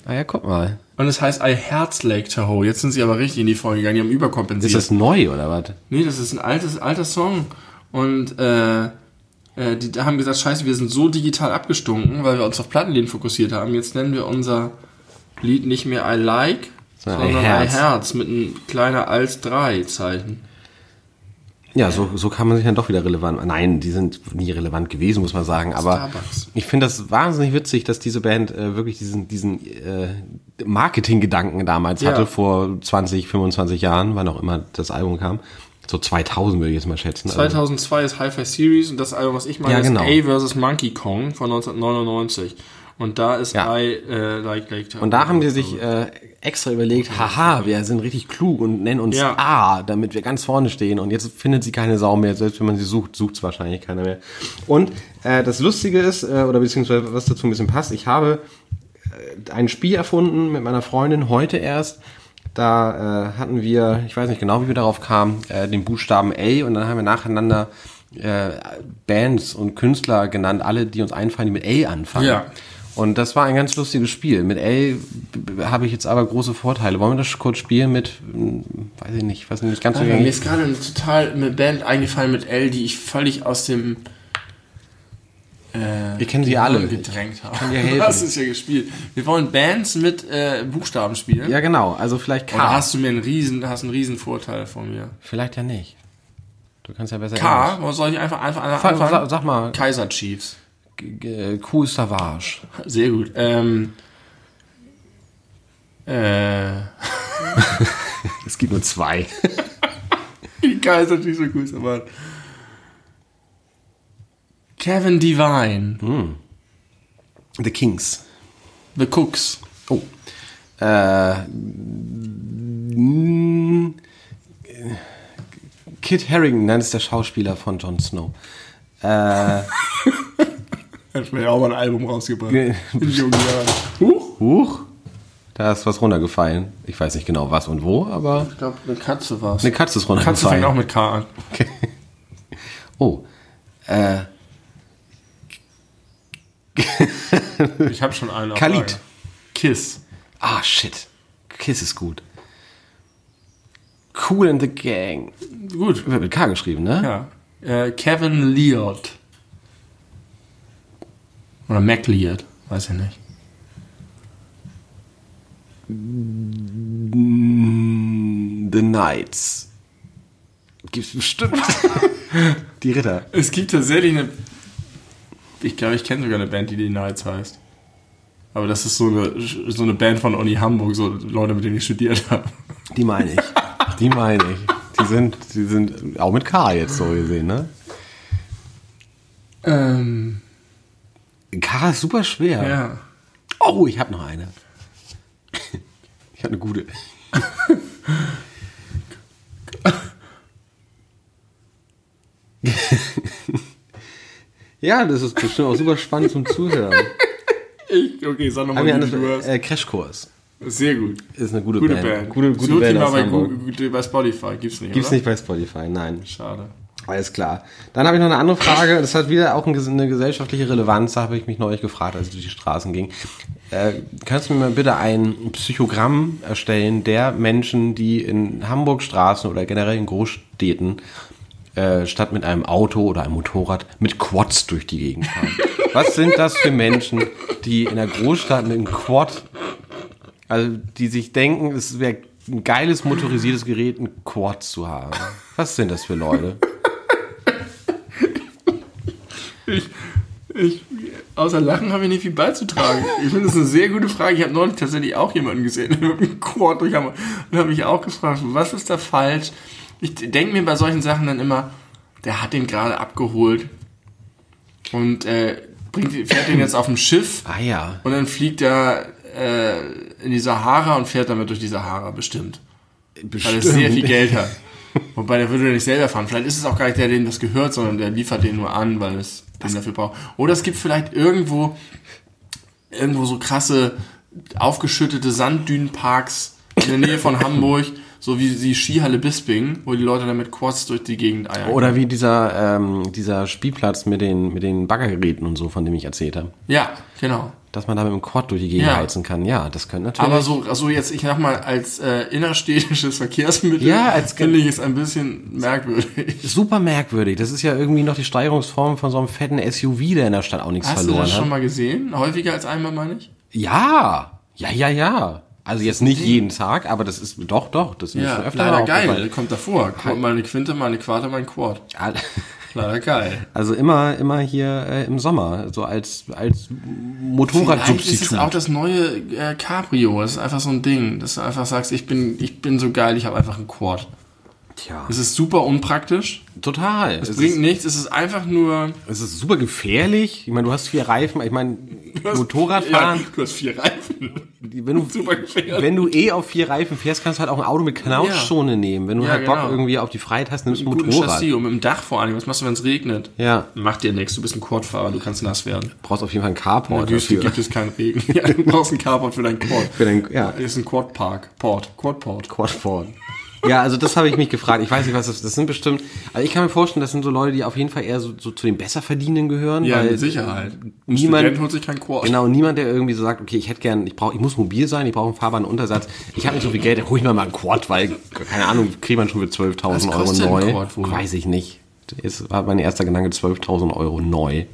Ah ja, guck mal. Und es heißt I Herz Lake Tahoe. Jetzt sind sie aber richtig in die Folge gegangen, die haben überkompensiert. Ist das neu oder was? Nee, das ist ein altes, alter Song. Und äh, äh, die haben gesagt, scheiße, wir sind so digital abgestunken, weil wir uns auf Plattenläden fokussiert haben. Jetzt nennen wir unser Lied nicht mehr I Like, Sondern I sondern I Herz. Herz mit einem kleiner als 3 Zeichen. Ja, so, so kann man sich dann doch wieder relevant. Nein, die sind nie relevant gewesen, muss man sagen. Aber Starbucks. ich finde das wahnsinnig witzig, dass diese Band äh, wirklich diesen, diesen äh, Marketing-Gedanken damals Ja. hatte, vor 20, 25 Jahren, wann auch immer das Album kam. So 2000 würde ich jetzt mal schätzen. Also, 2002 ist Hi-Fi Series und das Album, was ich meine, Ja, ist genau. A vs. Monkey Kong von 1999. Und da ist Ja. I äh, Like Tahoe. und da haben die sich äh, extra überlegt, haha, wir sind richtig klug und nennen uns Ja. A, damit wir ganz vorne stehen. Und jetzt findet sie keine Sau mehr. Selbst wenn man sie sucht, sucht es wahrscheinlich keiner mehr. Und äh, das Lustige ist, äh, oder beziehungsweise was dazu ein bisschen passt, ich habe äh, ein Spiel erfunden mit meiner Freundin heute erst. Da äh, hatten wir, ich weiß nicht genau, wie wir darauf kamen, äh, den Buchstaben A und dann haben wir nacheinander äh, Bands und Künstler genannt, alle, die uns einfallen, die mit A anfangen. Ja. Und das war ein ganz lustiges Spiel. Mit b- habe ich jetzt aber große Vorteile. Wollen wir das kurz spielen mit, hm, weiß ich nicht, weiß nicht ganz so mir ist gerade eine total eine Band eingefallen mit L, die ich völlig aus dem äh, Wir kennen sie alle. Gedrängt habe. kann dir helfen. Das ist ja gespielt. Wir wollen Bands mit äh, Buchstaben spielen. Ja, genau. Also vielleicht K. hast du mir einen riesen, hast einen riesen Vorteil von mir. Vielleicht ja nicht. Du kannst ja besser K, wo soll ich einfach einfach einfach sag, sag mal, Kaiser Chiefs. Ist Savage. Sehr gut. Ähm, äh, Es gibt nur zwei. die Kaiser Chiefs so cool, aber Kevin Divine, The Kings. The Cooks. Oh. Äh, Kit Harington, nein, ist der Schauspieler von Jon Snow. Äh, Hat vielleicht auch mal ein Album rausgebracht. Nee. In jungen Jahren. Huch. huch, da ist was runtergefallen. Ich weiß nicht genau was und wo, aber Ich glaube, eine Katze war's. eine Katze ist Katze runtergefallen. fängt auch mit K an. Oh, äh, Ich habe schon einen. auf Khalid. Kiss. ah shit, Kiss ist gut. Cool in the Gang. Gut. Wird mit K geschrieben, ne? Ja. Äh, Kevin Leod. Oder Mac Leod. Weiß ich nicht. The Knights. Gibt's bestimmt. Die Ritter. Es gibt tatsächlich eine. Ich glaube, ich kenne sogar eine Band, die The Knights heißt. Aber das ist so eine, so eine Band von Uni Hamburg, so Leute, mit denen ich studiert habe. Die meine ich. Die meine ich. Die sind, die sind auch mit K jetzt so gesehen, ne? Ähm, K ist super schwer. ja. Oh, ich habe noch eine. Ich habe eine gute. ja, das ist bestimmt auch super spannend zum Zuhören. Ich, okay, sag nochmal, wie du hast. äh, Crashkurs. Sehr gut. Ist eine gute, Gute Band. Band. Gute, gute Such die Band mal bei, Hamburg. Google, bei Spotify. Gibt's nicht, Gibt's oder? nicht bei Spotify, nein. Schade. Alles klar. Dann habe ich noch eine andere Frage. Das hat wieder auch eine gesellschaftliche Relevanz. Da habe ich mich neulich gefragt, als ich durch die Straßen ging. Äh, kannst du mir mal bitte ein Psychogramm erstellen der Menschen, die in Hamburg Straßen oder generell in Großstädten äh, statt mit einem Auto oder einem Motorrad mit Quads durch die Gegend fahren? Was sind das für Menschen, die in der Großstadt mit einem Quad, also die sich denken, es wäre ein geiles motorisiertes Gerät, ein Quad zu haben? Was sind das für Leute? Ich, ich, außer Lachen habe ich nicht viel beizutragen. Ich finde das eine sehr gute Frage. Ich habe neulich tatsächlich auch jemanden gesehen, der mit einem Quad durch und habe mich auch gefragt, was ist da falsch? Ich denke mir bei solchen Sachen dann immer, der hat den gerade abgeholt und äh, bringt, fährt den jetzt auf dem Schiff Ah ja. und dann fliegt er äh, in die Sahara und fährt damit durch die Sahara, bestimmt. Weil Bestimmt. er sehr viel Geld hat. Wobei der würde ja nicht selber fahren. Vielleicht ist es auch gar nicht der, dem das gehört, sondern der liefert den nur an, weil es den dafür braucht. Oder es gibt vielleicht irgendwo, irgendwo so krasse, aufgeschüttete Sanddünenparks in der Nähe von Hamburg, so wie die Skihalle Bisping, wo die Leute dann mit Quads durch die Gegend eiern. Oder wie dieser, ähm, dieser Spielplatz mit den, mit den Baggergeräten und so, von dem ich erzählt habe. Ja, genau. Dass man da mit dem Quad durch die Gegend Ja. heizen kann. Ja, das könnte natürlich. Aber so, also jetzt, ich sag mal, als äh, innerstädtisches Verkehrsmittel Ja, als- finde ich es ein bisschen merkwürdig. super merkwürdig. Das ist ja irgendwie noch die Steigerungsform von so einem fetten SUV, der in der Stadt auch nichts Hast du verloren das hat. schon mal gesehen? Häufiger als einmal, meine ich? Ja, ja, ja, ja. Also jetzt nicht jeden Tag, aber das ist doch, doch, das ist mir Ja, schon öfter leider geil. aufgefallen. Kommt davor. Mal eine Quinte, mal eine Quarte, mal ein Quad. Ja, Leider geil. Also immer, immer hier äh, im Sommer, so als, als Vielleicht ist es Motorradsubstitut. auch das neue äh, Cabrio. Das ist einfach so ein Ding, dass du einfach sagst, ich bin, ich bin so geil, ich habe einfach ein Quad. Tja, Es ist super unpraktisch. total. Es, Es, bringt ist, nichts. Es ist einfach nur. es ist super gefährlich. Ich meine, du hast vier Reifen. Ich meine, Motorradfahren, Ja, du hast vier Reifen. wenn, du, super gefährlich. wenn du eh auf vier Reifen fährst, kannst du halt auch ein Auto mit Knautschzone nehmen. Wenn du Ja, halt Bock genau. irgendwie auf die Freiheit hast, nimmst du ein Motorrad. Chassis und mit dem Dach vor allem. Was machst du, wenn es regnet? Ja, Macht dir nichts. Du bist ein Quadfahrer. Du kannst nass werden. brauchst auf jeden Fall einen In Carport Wüste dafür. gibt es keinen Regen. Ja, du brauchst einen Carport für dein Quad. Für dein, ja, Das ist ein Quadpark. Port. Quadport. Quadport. Ja, also das habe ich mich gefragt. Ich weiß nicht, was das Das sind bestimmt. Also ich kann mir vorstellen, das sind so Leute, die auf jeden Fall eher so, so zu den Besserverdienenden gehören. Ja, weil mit Sicherheit. Ein niemand- Student holt sich kein Quad. Genau, niemand, der irgendwie so sagt, okay, ich hätte gern, ich brauche, ich muss mobil sein, ich brauche einen fahrbaren Untersatz. Ich habe nicht so viel Geld, dann hol ich mir mal einen Quad, weil, keine Ahnung, kriegt man schon für 12.000 Was Euro neu. Quad? Weiß ich nicht. Jetzt war mein erster Gedanke 12.000 Euro neu.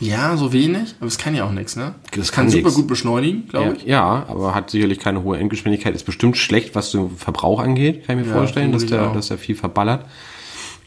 Ja, so wenig. Aber es kann ja auch nichts, ne? Das Es kann, kann super nix. gut beschleunigen, glaube Ja, ich. ja, aber hat sicherlich keine hohe Endgeschwindigkeit. Ist bestimmt schlecht, was den Verbrauch angeht, kann ich mir Ja, vorstellen, dass der, auch. dass der viel verballert.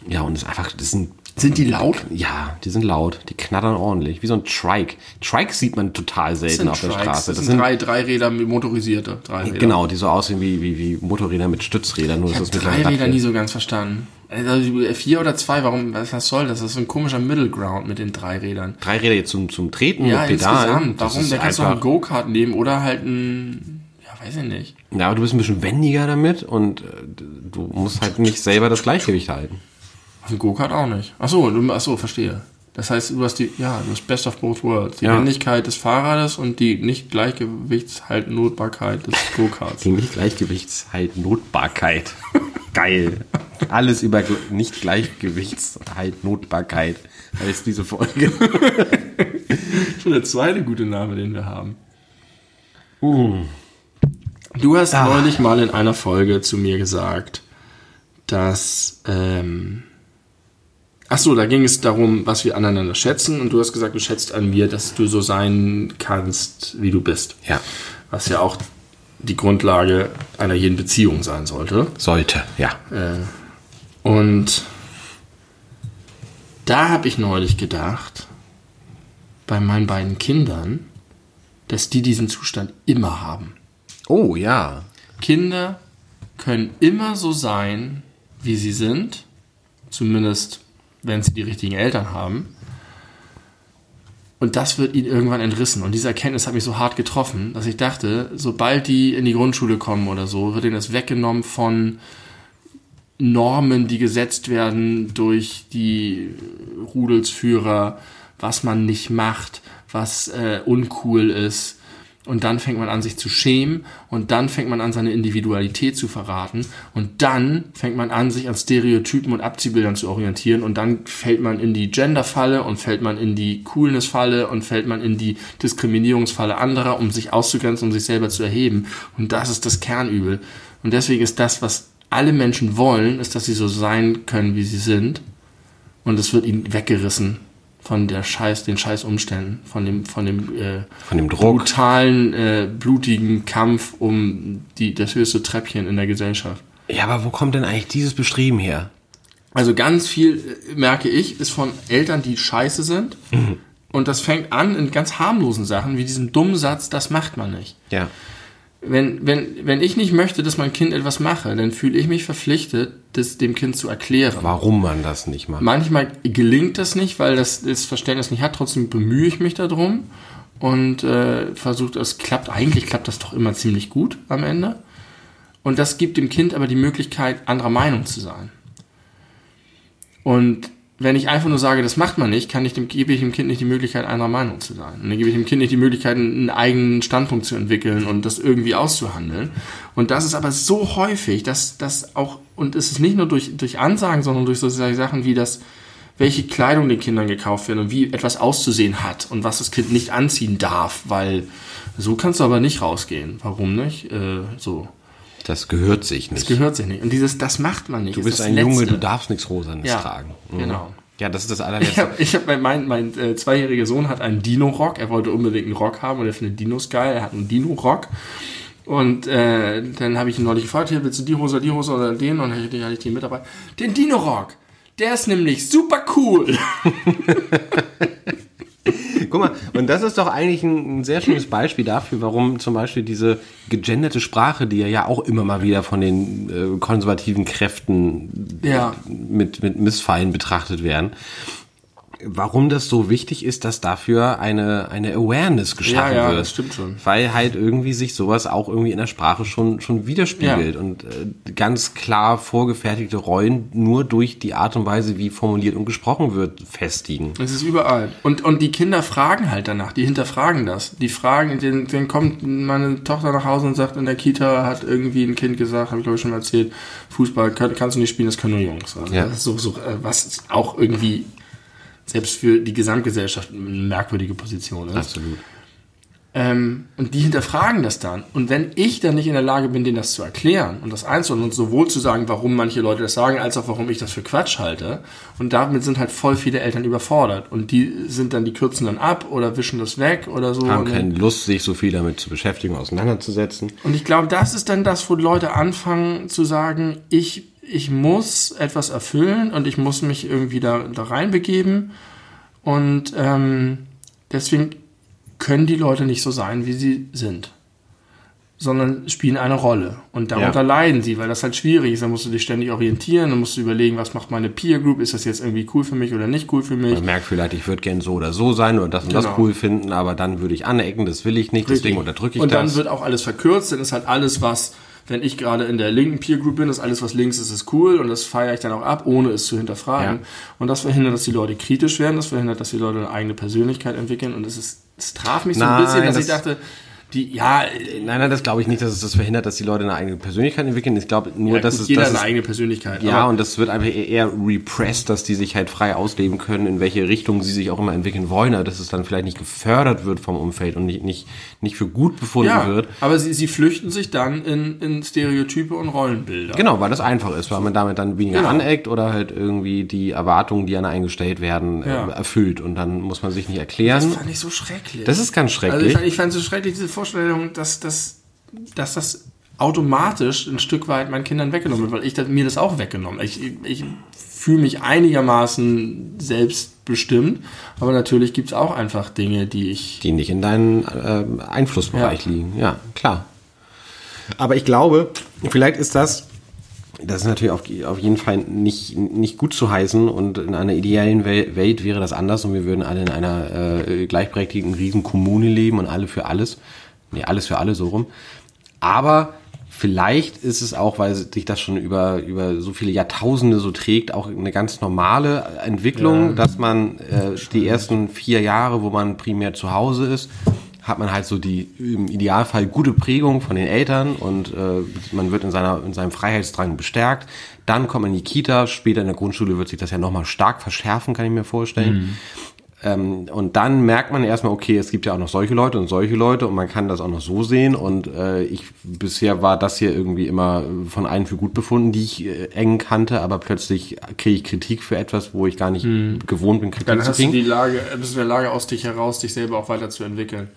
Ja, und ist einfach, das sind, Sind die laut? ja, die sind laut, die knattern ordentlich, wie so ein Trike. Trike sieht man total selten auf der Trikes. Straße. Das, sind drei, drei Räder, motorisierte drei Räder. Genau, die so aussehen wie, wie, wie Motorräder mit Stützrädern, nur Ich habe das mit drei einem Rad Räder fährt. nie so ganz verstanden. Also vier oder zwei, warum, was, was soll das? Das ist so ein komischer Middle Ground mit den drei Rädern. Drei Räder jetzt zum, zum Treten Ja, mit insgesamt. Das Warum? Da kannst du einen Go-Kart nehmen oder halt ein, ja, weiß ich nicht. ja, aber du bist ein bisschen wendiger damit und äh, du musst halt nicht selber das Gleichgewicht halten. Auf dem Go-Kart auch nicht. Ach so, du, ach so, verstehe. Das heißt, du hast die, ja, du hast Best of both worlds. Die Ja. Wendigkeit des Fahrrades und die nicht Gleichgewichtshaltnotbarkeit des Go-Karts. Die Nicht-Gleichgewichtshaltnotbarkeit. Geil. Alles über Gl- Nicht-Gleichgewichtshaltnotbarkeit heißt diese Folge. Schon der zweite gute Name, den wir haben. Du hast Ah. neulich mal in einer Folge zu mir gesagt, dass. Ähm, ach so, da ging es darum, was wir aneinander schätzen. Und du hast gesagt, du schätzt an mir, dass du so sein kannst, wie du bist. Ja. Was ja auch die Grundlage einer jeden Beziehung sein sollte. Sollte, ja. Und da habe ich neulich gedacht, bei meinen beiden Kindern, dass die diesen Zustand immer haben. Oh, ja. Kinder können immer so sein, wie sie sind, zumindest wenn sie die richtigen Eltern haben. Und das wird ihnen irgendwann entrissen. Und diese Erkenntnis hat mich so hart getroffen, dass ich dachte, sobald die in die Grundschule kommen oder so, wird ihnen das weggenommen von Normen, die gesetzt werden durch die Rudelsführer, was man nicht macht, was äh, uncool ist. Und dann fängt man an, sich zu schämen und dann fängt man an, seine Individualität zu verraten und dann fängt man an, sich an Stereotypen und Abziehbildern zu orientieren und dann fällt man in die Gender-Falle und fällt man in die Coolness-Falle und fällt man in die Diskriminierungsfalle anderer, um sich auszugrenzen, um sich selber zu erheben. Und das ist das Kernübel. Und deswegen ist das, was alle Menschen wollen, ist, dass sie so sein können, wie sie sind. Und es wird ihnen weggerissen von der Scheiß, den Scheiß Umständen, von dem, von dem, äh, Von dem Druck. brutalen, äh, blutigen Kampf um die, das höchste Treppchen in der Gesellschaft. Ja, aber wo kommt denn eigentlich dieses Bestreben her? Also ganz viel, äh, merke ich, ist von Eltern, die scheiße sind. Und das fängt an in ganz harmlosen Sachen, wie diesem dummen Satz, das macht man nicht. Ja. Wenn, wenn, wenn ich nicht möchte, dass mein Kind etwas mache, dann fühle ich mich verpflichtet, das dem Kind zu erklären. Warum man das nicht macht. Manchmal gelingt das nicht, weil das das Verständnis nicht hat, trotzdem bemühe ich mich darum. und äh, versucht, es klappt, eigentlich klappt das doch immer ziemlich gut am Ende. Und das gibt dem Kind aber die Möglichkeit, anderer Meinung zu sein. Und wenn ich einfach nur sage, das macht man nicht, kann ich dem, gebe ich dem Kind nicht die Möglichkeit, anderer Meinung zu sein. Und dann gebe ich dem Kind nicht die Möglichkeit, einen eigenen Standpunkt zu entwickeln und das irgendwie auszuhandeln. Und das ist aber so häufig, dass das auch, und es ist nicht nur durch, durch Ansagen, sondern durch solche Sachen wie das, welche Kleidung den Kindern gekauft wird und wie etwas auszusehen hat und was das Kind nicht anziehen darf, weil so kannst du aber nicht rausgehen. Warum nicht? Äh, so. Das gehört sich nicht. Das gehört sich nicht. Und dieses, das macht man nicht. Du bist ein Junge, du darfst nichts Rosanes Ja, tragen. Mhm. genau. Ja, das ist das Ich allerletzte. habe, ich hab, mein, mein äh, zweijähriger Sohn hat einen Dino-Rock. Er wollte unbedingt einen Rock haben und er findet Dinos geil. Er hat einen Dino-Rock. Und äh, dann habe ich ihn neulich gefragt, hier, willst du die Hose, die Hose oder den? Und dann hatte ich den mit dabei. Den Dino-Rock. Der ist nämlich super cool. Guck mal, und das ist doch eigentlich ein, ein sehr schönes Beispiel dafür, warum zum Beispiel diese gegenderte Sprache, die ja, auch immer mal wieder von den äh, konservativen Kräften Ja. mit, mit Missfallen betrachtet werden, warum das so wichtig ist, dass dafür eine, eine Awareness geschaffen Ja, ja, wird. das stimmt schon. Weil halt irgendwie sich sowas auch irgendwie in der Sprache schon, schon widerspiegelt Ja. und äh, ganz klar vorgefertigte Rollen nur durch die Art und Weise, wie formuliert und gesprochen wird, festigen. Es ist überall. Und, und die Kinder fragen halt danach, die hinterfragen das. Die fragen, dann, dann kommt meine Tochter nach Hause und sagt, in der Kita hat irgendwie ein Kind gesagt, habe ich glaube ich schon mal erzählt, Fußball kann, kannst du nicht spielen, das können nur Jungs. Also Ja. das ist so, so, äh, was auch irgendwie selbst für die Gesamtgesellschaft eine merkwürdige Position ist. Absolut. Ähm, und die hinterfragen das dann. Und wenn ich dann nicht in der Lage bin, denen das zu erklären und das einzuordnen und sowohl zu sagen, warum manche Leute das sagen, als auch warum ich das für Quatsch halte, und damit sind halt voll viele Eltern überfordert. Und die sind dann, die kürzen dann ab oder wischen das weg oder so. Haben keine Lust, sich so viel damit zu beschäftigen, auseinanderzusetzen. und ich glaube, das ist dann das, wo Leute anfangen zu sagen, ich, ich muss etwas erfüllen und ich muss mich irgendwie da, da reinbegeben. Und ähm, deswegen können die Leute nicht so sein, wie sie sind. Sondern spielen eine Rolle. Und darunter Ja. leiden sie, weil das halt schwierig ist. Da musst du dich ständig orientieren, dann musst du überlegen, was macht meine Peer Group, ist das jetzt irgendwie cool für mich oder nicht cool für mich. Man merkt vielleicht, ich würde gern so oder so sein oder das und das Genau. cool finden, aber dann würde ich anecken, das will ich nicht, deswegen Richtig. unterdrücke ich Und dann das. wird auch alles verkürzt, dann ist halt alles, was, wenn ich gerade in der linken Peer Group bin, ist alles, was links ist, ist cool und das feiere ich dann auch ab, ohne es zu hinterfragen. Ja. Und das verhindert, dass die Leute kritisch werden, das verhindert, dass die Leute eine eigene Persönlichkeit entwickeln und es ist, es traf mich so Nein, ein bisschen, dass das- ich dachte, die, ja, Nein, nein, das glaube ich nicht, dass es das verhindert, dass die Leute eine eigene Persönlichkeit entwickeln. Ich glaube nur, ja dass gut, es, jeder es eine eigene Persönlichkeit. ja, und das wird einfach eher repressed, dass die sich halt frei ausleben können, in welche Richtung sie sich auch immer entwickeln wollen, aber dass es dann vielleicht nicht gefördert wird vom Umfeld und nicht, nicht, nicht für gut befunden ja, wird. aber sie, sie flüchten sich dann in, in Stereotype und Rollenbilder. Genau, weil das einfach ist, weil man damit dann weniger Genau. aneckt oder halt irgendwie die Erwartungen, die an einen gestellt werden, Ja. äh, erfüllt und dann muss man sich nicht erklären. Das fand ich so schrecklich. Das ist ganz Also ich schrecklich. fand, ich fand so schrecklich diese Vorstellung, dass, dass, dass das automatisch ein Stück weit meinen Kindern weggenommen wird, weil ich das, mir das auch weggenommen. Ich, ich fühle mich einigermaßen selbstbestimmt, aber natürlich gibt es auch einfach Dinge, die ich. die nicht in deinem äh, Einflussbereich liegen. Ja, klar. Aber ich glaube, vielleicht ist das, das ist natürlich auf, auf jeden Fall nicht, nicht gut zu heißen und in einer ideellen Wel Welt wäre das anders und wir würden alle in einer äh, gleichberechtigten Riesenkommune leben und alle für alles. Nee, alles für alle so rum. Aber vielleicht ist es auch, weil sich das schon über, über so viele Jahrtausende so trägt, auch eine ganz normale Entwicklung, Ja. dass man äh, die ersten vier Jahre, wo man primär zu Hause ist, hat man halt so die im Idealfall gute Prägung von den Eltern und äh, man wird in seiner in seinem Freiheitsdrang bestärkt. Dann kommt man in die Kita, später in der Grundschule wird sich das ja nochmal stark verschärfen, kann ich mir vorstellen. Ähm, und dann merkt man erstmal, okay, es gibt ja auch noch solche Leute und solche Leute und man kann das auch noch so sehen. Und äh, ich bisher war das hier irgendwie immer von allen für gut befunden, die ich äh, eng kannte, aber plötzlich kriege ich Kritik für etwas, wo ich gar nicht gewohnt bin, Kritik Dann zu hast du kriegen. die Lage, bist du in der Lage, aus dich heraus dich selber auch weiterzuentwickeln.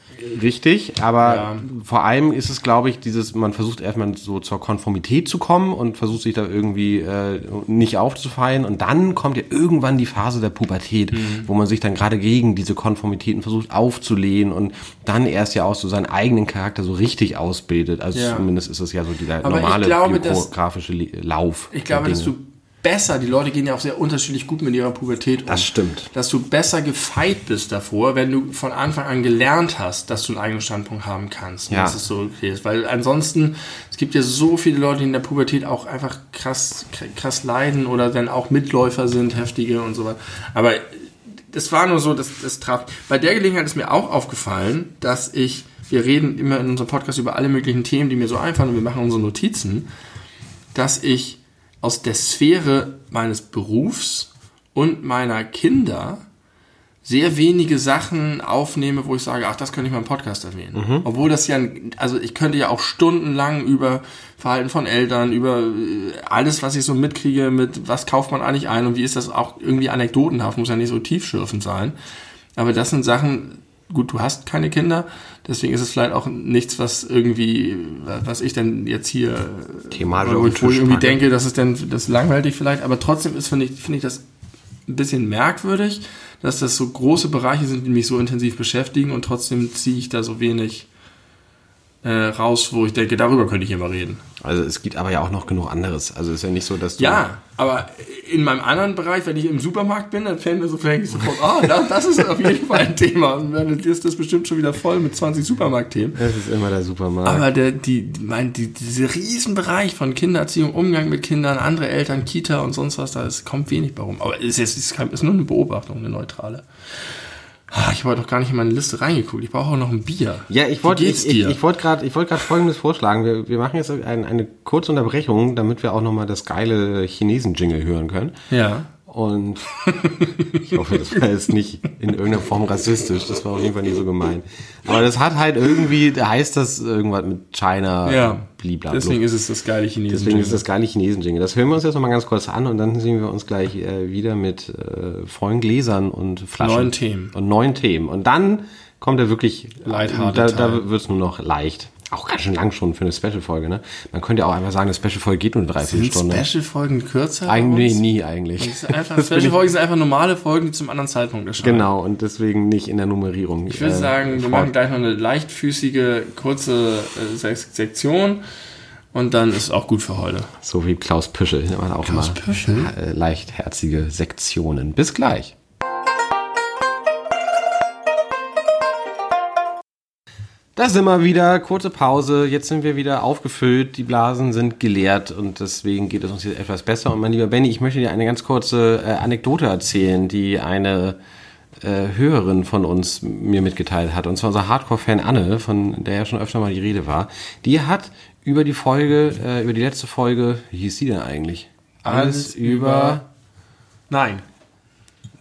Richtig, aber Ja. vor allem ist es, glaube ich, dieses, man versucht erstmal so zur Konformität zu kommen und versucht sich da irgendwie äh, nicht aufzufallen und dann kommt ja irgendwann die Phase der Pubertät, Mhm. wo man sich dann gerade gegen diese Konformitäten versucht aufzulehnen und dann erst ja auch so seinen eigenen Charakter so richtig ausbildet. Also Ja. zumindest ist es ja so dieser Aber normale glaube, biografische Lauf. Ich glaube, dass du besser, die Leute gehen ja auch sehr unterschiedlich gut mit ihrer Pubertät um. Das stimmt. Dass du besser gefeit bist davor, wenn du von Anfang an gelernt hast, dass du einen eigenen Standpunkt haben kannst. Ja. dass es so okay ist. Weil ansonsten, es gibt ja so viele Leute, die in der Pubertät auch einfach krass, krass leiden oder dann auch Mitläufer sind, heftige und so weiter. Aber das war nur so, das, das traf. Bei der Gelegenheit ist mir auch aufgefallen, dass ich, wir reden immer in unserem Podcast über alle möglichen Themen, die mir so einfallen und wir machen unsere Notizen, dass ich aus der Sphäre meines Berufs und meiner Kinder sehr wenige Sachen aufnehme, wo ich sage, ach, das könnte ich mal im Podcast erwähnen. Obwohl das ja, also ich könnte ja auch stundenlang über Verhalten von Eltern, über äh, alles, was ich so mitkriege, mit was kauft man eigentlich ein und wie ist das auch irgendwie anekdotenhaft, muss ja nicht so tiefschürfend sein. Aber das sind Sachen, gut, du hast keine Kinder, deswegen ist es vielleicht auch nichts, was irgendwie, was ich denn jetzt hier Thematisch wo ich irgendwie packe. denke, das ist dann das ist langweilig vielleicht, aber trotzdem ist, finde ich, finde ich das ein bisschen merkwürdig, dass das so große Bereiche sind, die mich so intensiv beschäftigen und trotzdem ziehe ich da so wenig äh, raus, wo ich denke, darüber könnte ich immer reden. Also es gibt aber ja auch noch genug anderes. Also es ist ja nicht so, dass du... Ja, aber in meinem anderen Bereich, wenn ich im Supermarkt bin, dann fällt mir so vielleicht sofort, ah, das, das ist auf jeden Fall ein Thema. Und dann ist das bestimmt schon wieder voll mit 20 Supermarktthemen. Das ist immer der Supermarkt. Aber der, die, mein, die, dieser Riesenbereich von Kindererziehung, Umgang mit Kindern, andere Eltern, Kita und sonst was, da ist, kommt wenig bei rum. Aber ist jetzt ist, kein- ist nur eine Beobachtung, eine neutrale. Ah, Ich wollte doch gar nicht in meine Liste reingeguckt. Ich brauche auch noch ein Bier. Ja, ich wollte ich, ich, ich wollte gerade ich wollte gerade folgendes vorschlagen. Wir, wir machen jetzt ein, eine kurze Unterbrechung, damit wir auch nochmal das geile Chinesen-Jingle hören können. ja. Und ich hoffe, das war jetzt nicht in irgendeiner Form rassistisch. Das war auf jeden Fall nicht so gemein. Aber das hat halt irgendwie, da heißt das irgendwas mit China, Ja. blablabla. Deswegen ist es das geile Chinesen. Deswegen ist das gar nicht Chinesen-Jingle. Das hören wir uns jetzt nochmal ganz kurz an und dann sehen wir uns gleich äh, wieder mit äh, vollen Gläsern und Flaschen. Neuen Themen. Und neuen Themen. Und dann kommt er wirklich, Lighthearted da, da wird es nur noch leicht. Auch ganz schön lang schon für eine Special-Folge, ne? Man könnte ja auch einfach sagen, eine Special-Folge geht nur eine Sind Dreiviertelstunde. Special-Folgen kürzer? Eigentlich uns? nie eigentlich. Special-Folgen sind einfach normale Folgen, die zum anderen Zeitpunkt erscheinen. Genau, und deswegen nicht in der Nummerierung. Ich würde sagen, wir machen gleich noch eine leichtfüßige, kurze äh, Sek- Sektion und dann ist es auch gut für heute. So wie Klaus Püschel. Der macht auch Klaus mal Püschel? äh, leichtherzige Sektionen. Bis gleich. Da sind wir wieder, kurze Pause, jetzt sind wir wieder aufgefüllt, die Blasen sind geleert und deswegen geht es uns jetzt etwas besser. Und mein lieber Benny, ich möchte dir eine ganz kurze äh, Anekdote erzählen, die eine äh, Hörerin von uns mir mitgeteilt hat. Und zwar unser Hardcore-Fan Anne, von der ja schon öfter mal die Rede war. Die hat über die Folge, äh, über die letzte Folge, wie hieß die denn eigentlich? Alles über- Nein.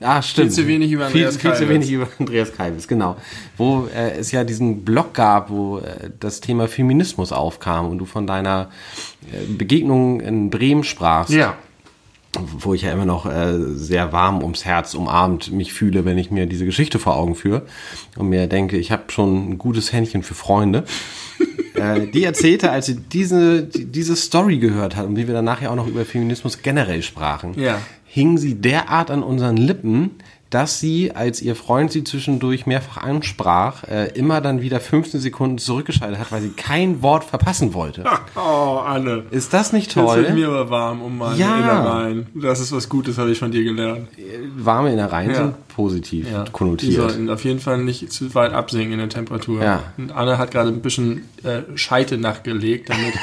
Ah, stimmt. Viel zu wenig über viel, Andreas viel zu Kalbitz. wenig über Andreas Kalbitz, genau. Wo äh, es ja diesen Blog gab, wo äh, das Thema Feminismus aufkam und du von deiner äh, Begegnung in Bremen sprachst. Ja. Wo ich ja immer noch äh, sehr warm ums Herz umarmt mich fühle, wenn ich mir diese Geschichte vor Augen führe und mir denke, ich habe schon ein gutes Händchen für Freunde. äh, die erzählte, als sie diese, die, diese Story gehört hat und wie wir dann nachher auch noch über Feminismus generell sprachen, Ja. Hing sie derart an unseren Lippen, dass sie, als ihr Freund sie zwischendurch mehrfach ansprach, äh, immer dann wieder 15 Sekunden zurückgeschaltet hat, weil sie kein Wort verpassen wollte. Oh, Anne. Ist das nicht Jetzt wird toll? mir aber warm um meine Ja. Innereien. Das ist was Gutes, habe ich von dir gelernt. Warme Innereien Ja. sind positiv Die konnotiert. sollten auf jeden Fall nicht zu weit absinken in der Temperatur. Ja. Und Anne hat gerade ein bisschen äh, Scheite nachgelegt, damit,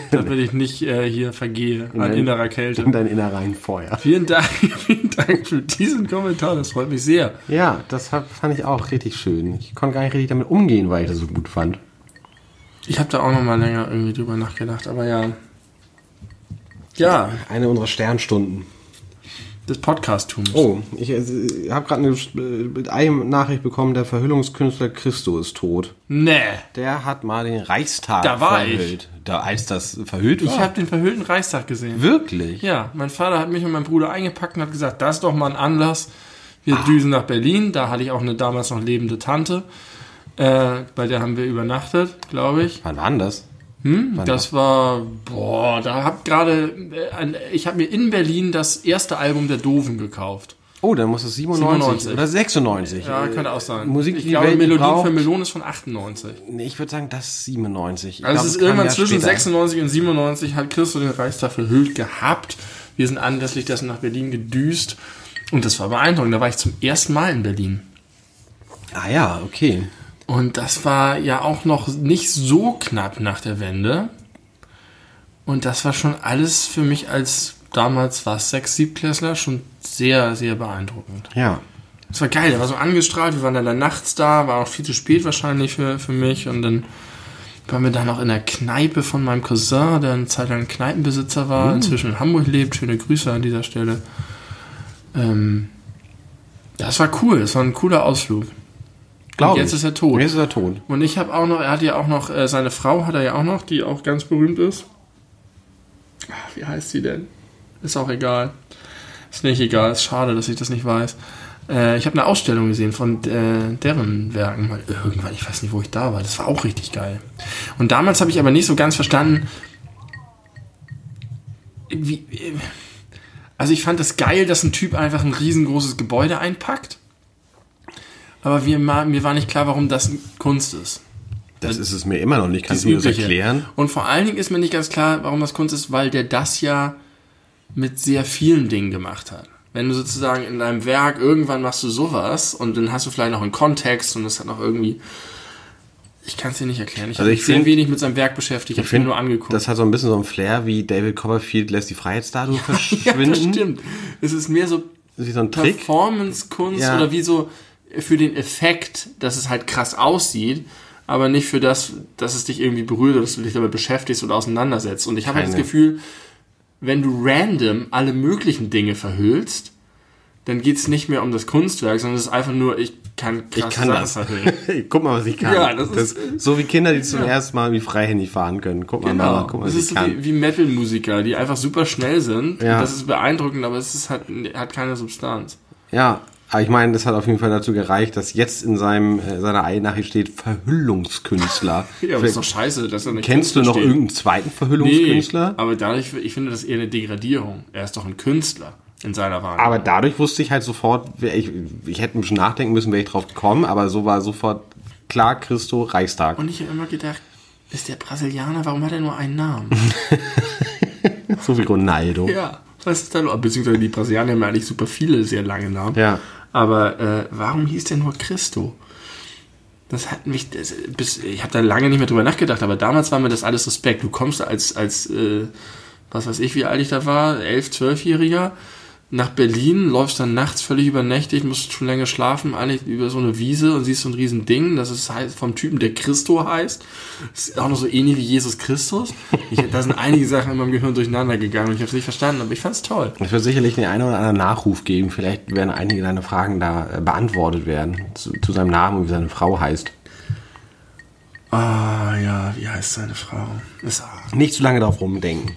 damit ich nicht äh, hier vergehe an dein- innerer Kälte. In dein Innereien Feuer. Vielen Dank, vielen Dank für diesen Kommentar, das freut mich sehr. Ja, das fand ich auch richtig schön. Ich konnte gar nicht richtig damit umgehen, weil ich das so gut fand. Ich habe da auch noch mal länger irgendwie drüber nachgedacht, aber ja. Ja, Eine unserer Sternstunden. Des Podcast-Tums. Oh, ich äh, habe gerade eine äh, mit einem Nachricht bekommen, der Verhüllungskünstler Christo ist tot. Nee. Der hat mal den Reichstag Da war verhüllt. Da, als das verhüllt war? Ich habe den verhüllten Reichstag gesehen. Wirklich? Ja, mein Vater hat mich und meinen Bruder eingepackt und hat gesagt, das ist doch mal ein Anlass. Wir düsen nach Berlin. Da hatte ich auch eine damals noch lebende Tante. Äh, bei der haben wir übernachtet, glaube ich. Wann war denn das? Hm? Das war, boah, da hab gerade, äh, ich habe mir in Berlin das erste Album der Doofen gekauft. Oh, dann muss es 97, 97. oder 96. Ja, könnte auch sein. Musik, ich die glaube, Welt Melodien braucht- für Melonen ist von 98. Nee, ich würde sagen, das ist 97. Ich Also glaub, es ist irgendwann ja zwischen später. 96 und 97 hat Christo den Reichstag verhüllt gehabt. Wir sind anlässlich dessen nach Berlin gedüst und das war beeindruckend. Da war ich zum ersten Mal in Berlin. Ah ja, okay. Und das war ja auch noch nicht so knapp nach der Wende. Und das war schon alles für mich als damals war es sechs, Siebklässler schon sehr, sehr beeindruckend. Ja. Es war geil, der war so angestrahlt, wir waren dann da nachts da, war auch viel zu spät wahrscheinlich für, für mich und dann waren wir da noch in der Kneipe von meinem Cousin, der eine Zeit lang Kneipenbesitzer war, inzwischen in Hamburg lebt. Schöne Grüße an dieser Stelle. Ähm, das war cool, das war ein cooler Ausflug. Glaub und jetzt ich. ist er tot. Jetzt ist er tot. Und ich habe auch noch, er hat ja auch noch, äh, seine Frau hat er ja auch noch, die auch ganz berühmt ist. Ach, wie heißt sie denn? Ist auch egal. Ist nicht egal, ist schade, dass ich das nicht weiß. Äh, ich habe eine Ausstellung gesehen von äh, deren Werken, mal irgendwann, ich weiß nicht, wo ich da war. Das war auch richtig geil. Und damals habe ich aber nicht so ganz verstanden, wie, äh, also ich fand das geil, dass ein Typ einfach ein riesengroßes Gebäude einpackt. Aber mir, ma- mir war nicht klar, warum das Kunst ist. Das ist es mir immer noch nicht. Kannst du mir das erklären? Und vor allen Dingen ist mir nicht ganz klar, warum das Kunst ist, weil der das ja mit sehr vielen Dingen gemacht hat. Wenn du sozusagen in deinem Werk irgendwann machst du sowas und dann hast du vielleicht noch einen Kontext und das hat noch irgendwie. Ich kann es dir nicht erklären. Ich Also habe ich sehr wenig mit seinem Werk beschäftigt. Ich habe ihn nur angeguckt. das hat so ein bisschen so ein Flair wie David Copperfield lässt die Freiheitsstatue ja, verschwinden. das stimmt. Es ist mehr so wie so ein Trick. Performance-Kunst Ja. oder wie so für den Effekt, dass es halt krass aussieht, aber nicht für das, dass es dich irgendwie berührt oder dass du dich damit beschäftigst oder auseinandersetzt. Und ich habe halt das. Gefühl, wenn du random alle möglichen Dinge verhüllst, dann geht es nicht mehr um das Kunstwerk, sondern es ist einfach nur, ich kann krasse Ich kann das. verhüllen. Guck mal, was ich kann. Ja, das ist- so wie Kinder, die zum Ja. ersten Mal wie freihändig fahren können. Guck mal, Genau. Mama, guck mal, das was ist ich so kann. wie, wie Metal-Musiker, die einfach super schnell sind. Ja. Das ist beeindruckend, aber es ist halt, hat keine Substanz. Ja, aber ich meine, das hat auf jeden Fall dazu gereicht, dass jetzt in seinem äh, seiner Einnachricht steht Verhüllungskünstler. Ja, aber das ist doch scheiße, dass er nicht Kennst du noch steht. irgendeinen zweiten Verhüllungskünstler? Nee, aber dadurch, ich finde das eher eine Degradierung. Er ist doch ein Künstler in seiner Wahrnehmung. Aber dadurch wusste ich halt sofort, ich, ich hätte ein bisschen nachdenken müssen, wäre ich drauf gekommen, aber so war sofort klar, Christo, Reichstag. Und ich habe immer gedacht, ist der Brasilianer, warum hat er nur einen Namen? so wie Ronaldo. ja, was ist da los? Beziehungsweise die Brasilianer haben ja eigentlich super viele sehr lange Namen. Ja. Aber äh, warum hieß der nur Christo? Das hat mich, das, bis, ich habe da lange nicht mehr drüber nachgedacht, aber damals war mir das alles Respekt. Du kommst als, als äh, was weiß ich, wie alt ich da war, elf, zwölfjähriger, nach Berlin, läufst dann nachts völlig übernächtigt, musst schon länger schlafen, eigentlich über so eine Wiese und siehst so ein riesen Ding, das ist heißt, vom Typen, der Christo heißt. Ist auch noch so ähnlich wie Jesus Christus. Ich, da sind einige Sachen in meinem Gehirn durcheinander gegangen und ich habe es nicht verstanden, aber ich fand's toll. Es wird sicherlich den einen oder anderen Nachruf geben. Vielleicht werden einige deiner Fragen da äh, beantwortet werden. Zu, zu seinem Namen und wie seine Frau heißt. Ah ja, wie heißt seine Frau? Ist Nicht zu lange drauf rumdenken.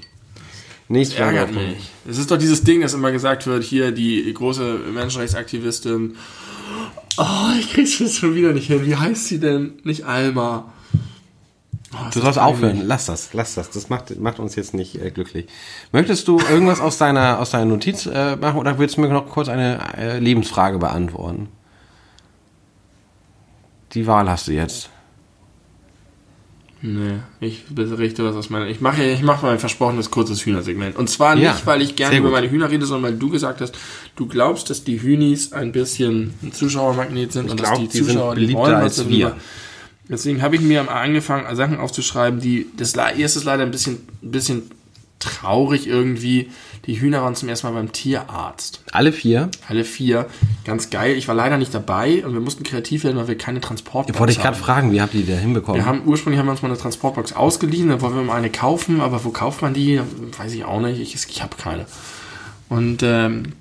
Nicht ärgert mich. Es ist doch dieses Ding, das immer gesagt wird, hier die große Menschenrechtsaktivistin. Oh, ich krieg's jetzt schon wieder nicht hin. Wie heißt sie denn? Nicht Alma. Oh, Du sollst aufhören. Lass das, lass das. Das macht, macht uns jetzt nicht äh, glücklich. Möchtest du irgendwas aus deiner, aus deiner Notiz äh, machen oder willst du mir noch kurz eine äh, Lebensfrage beantworten? Die Wahl hast du jetzt. Nee, ich berichte was aus meiner. Ich mache ich mache mal ein versprochenes kurzes Hühnersegment. Und zwar nicht, Ja, weil ich gerne über meine Hühner rede, sondern weil du gesagt hast, du glaubst, dass die Hühnis ein bisschen ein Zuschauermagnet sind und dass glaub, die die sind Zuschauer die beliebter wollen als wir. Deswegen habe ich mir angefangen, Sachen aufzuschreiben, die. Das erste ist leider ein bisschen, ein bisschen traurig irgendwie. Die Hühner waren zum ersten Mal beim Tierarzt. Alle vier? Alle vier. Ganz geil. Ich war leider nicht dabei und wir mussten kreativ werden, weil wir keine Transportbox Wollte ich gerade fragen, wie habt ihr die da hinbekommen? Wir haben ursprünglich haben wir uns mal eine Transportbox ausgeliehen, dann wollten wir mal eine kaufen, aber wo kauft man die? Weiß ich auch nicht. Ich, ich habe keine. Und ähm,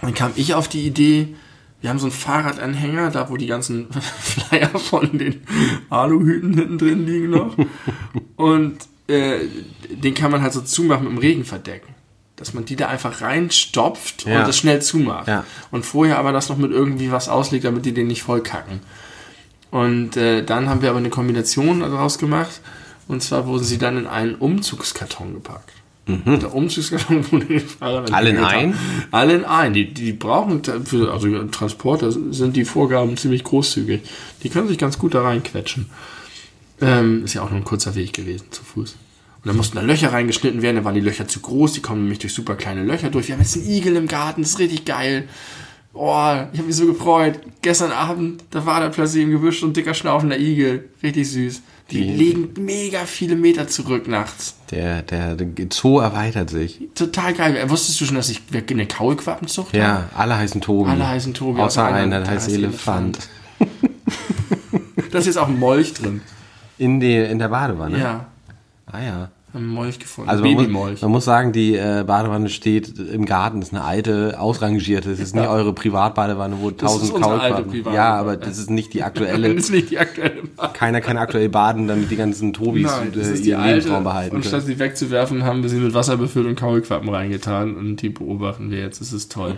dann kam ich auf die Idee, wir haben so einen Fahrradanhänger, da wo die ganzen Flyer von den Aluhüten hinten drin liegen noch. Und äh, den kann man halt so zumachen mit dem Regenverdeck. Dass man die da einfach reinstopft Ja. und das schnell zumacht. Ja. Und vorher aber das noch mit irgendwie was auslegt, damit die den nicht voll kacken. Und äh, dann haben wir aber eine Kombination daraus gemacht. Und zwar wurden sie dann in einen Umzugskarton gepackt. Der Umzugskarton wurde den Fahrern Mhm. Alle in einen? Alle in einen. Die, die brauchen, für, also Transporter sind die Vorgaben ziemlich großzügig. Die können sich ganz gut da reinquetschen. Ähm, ist ja auch nur ein kurzer Weg gewesen, zu Fuß. Und dann mussten da Löcher reingeschnitten werden, dann waren die Löcher zu groß, die kommen nämlich durch super kleine Löcher durch. Wir haben jetzt einen Igel im Garten, das ist richtig geil. Oh, ich habe mich so gefreut. Gestern Abend, da war da plötzlich im Gebüsch so ein dicker schnaufender Igel. Richtig süß. Die, Die- legen mega viele Meter zurück nachts. Der, der, der Zoo erweitert sich. Total geil. Wusstest du schon, dass ich eine Kaulquappenzucht habe? Ja, alle heißen Tobi. Alle heißen Tobi, Außer außer einer, einer, der heißt heißt Elefant. Da ist jetzt auch ein Molch drin. In, die, in der Badewanne? Ja, Ah ja. ein Molch gefunden. Also man muss, man muss sagen, die äh, Badewanne steht im Garten, ist eine alte, ausrangierte. Es ist nicht eure Privatbadewanne, wo tausend alte Kaulquappen. Privatbadewanne. Ja, aber das ist nicht die das aktuelle. ist nicht die aktuelle Wahl. Keiner kann aktuell baden, damit die ganzen Tobis Nein, das äh, ist die ihren alte. Lebensraum behalten Und können. statt sie wegzuwerfen, haben wir sie mit Wasser befüllt und Kaulquappen reingetan. Und die beobachten wir jetzt. Das ist toll.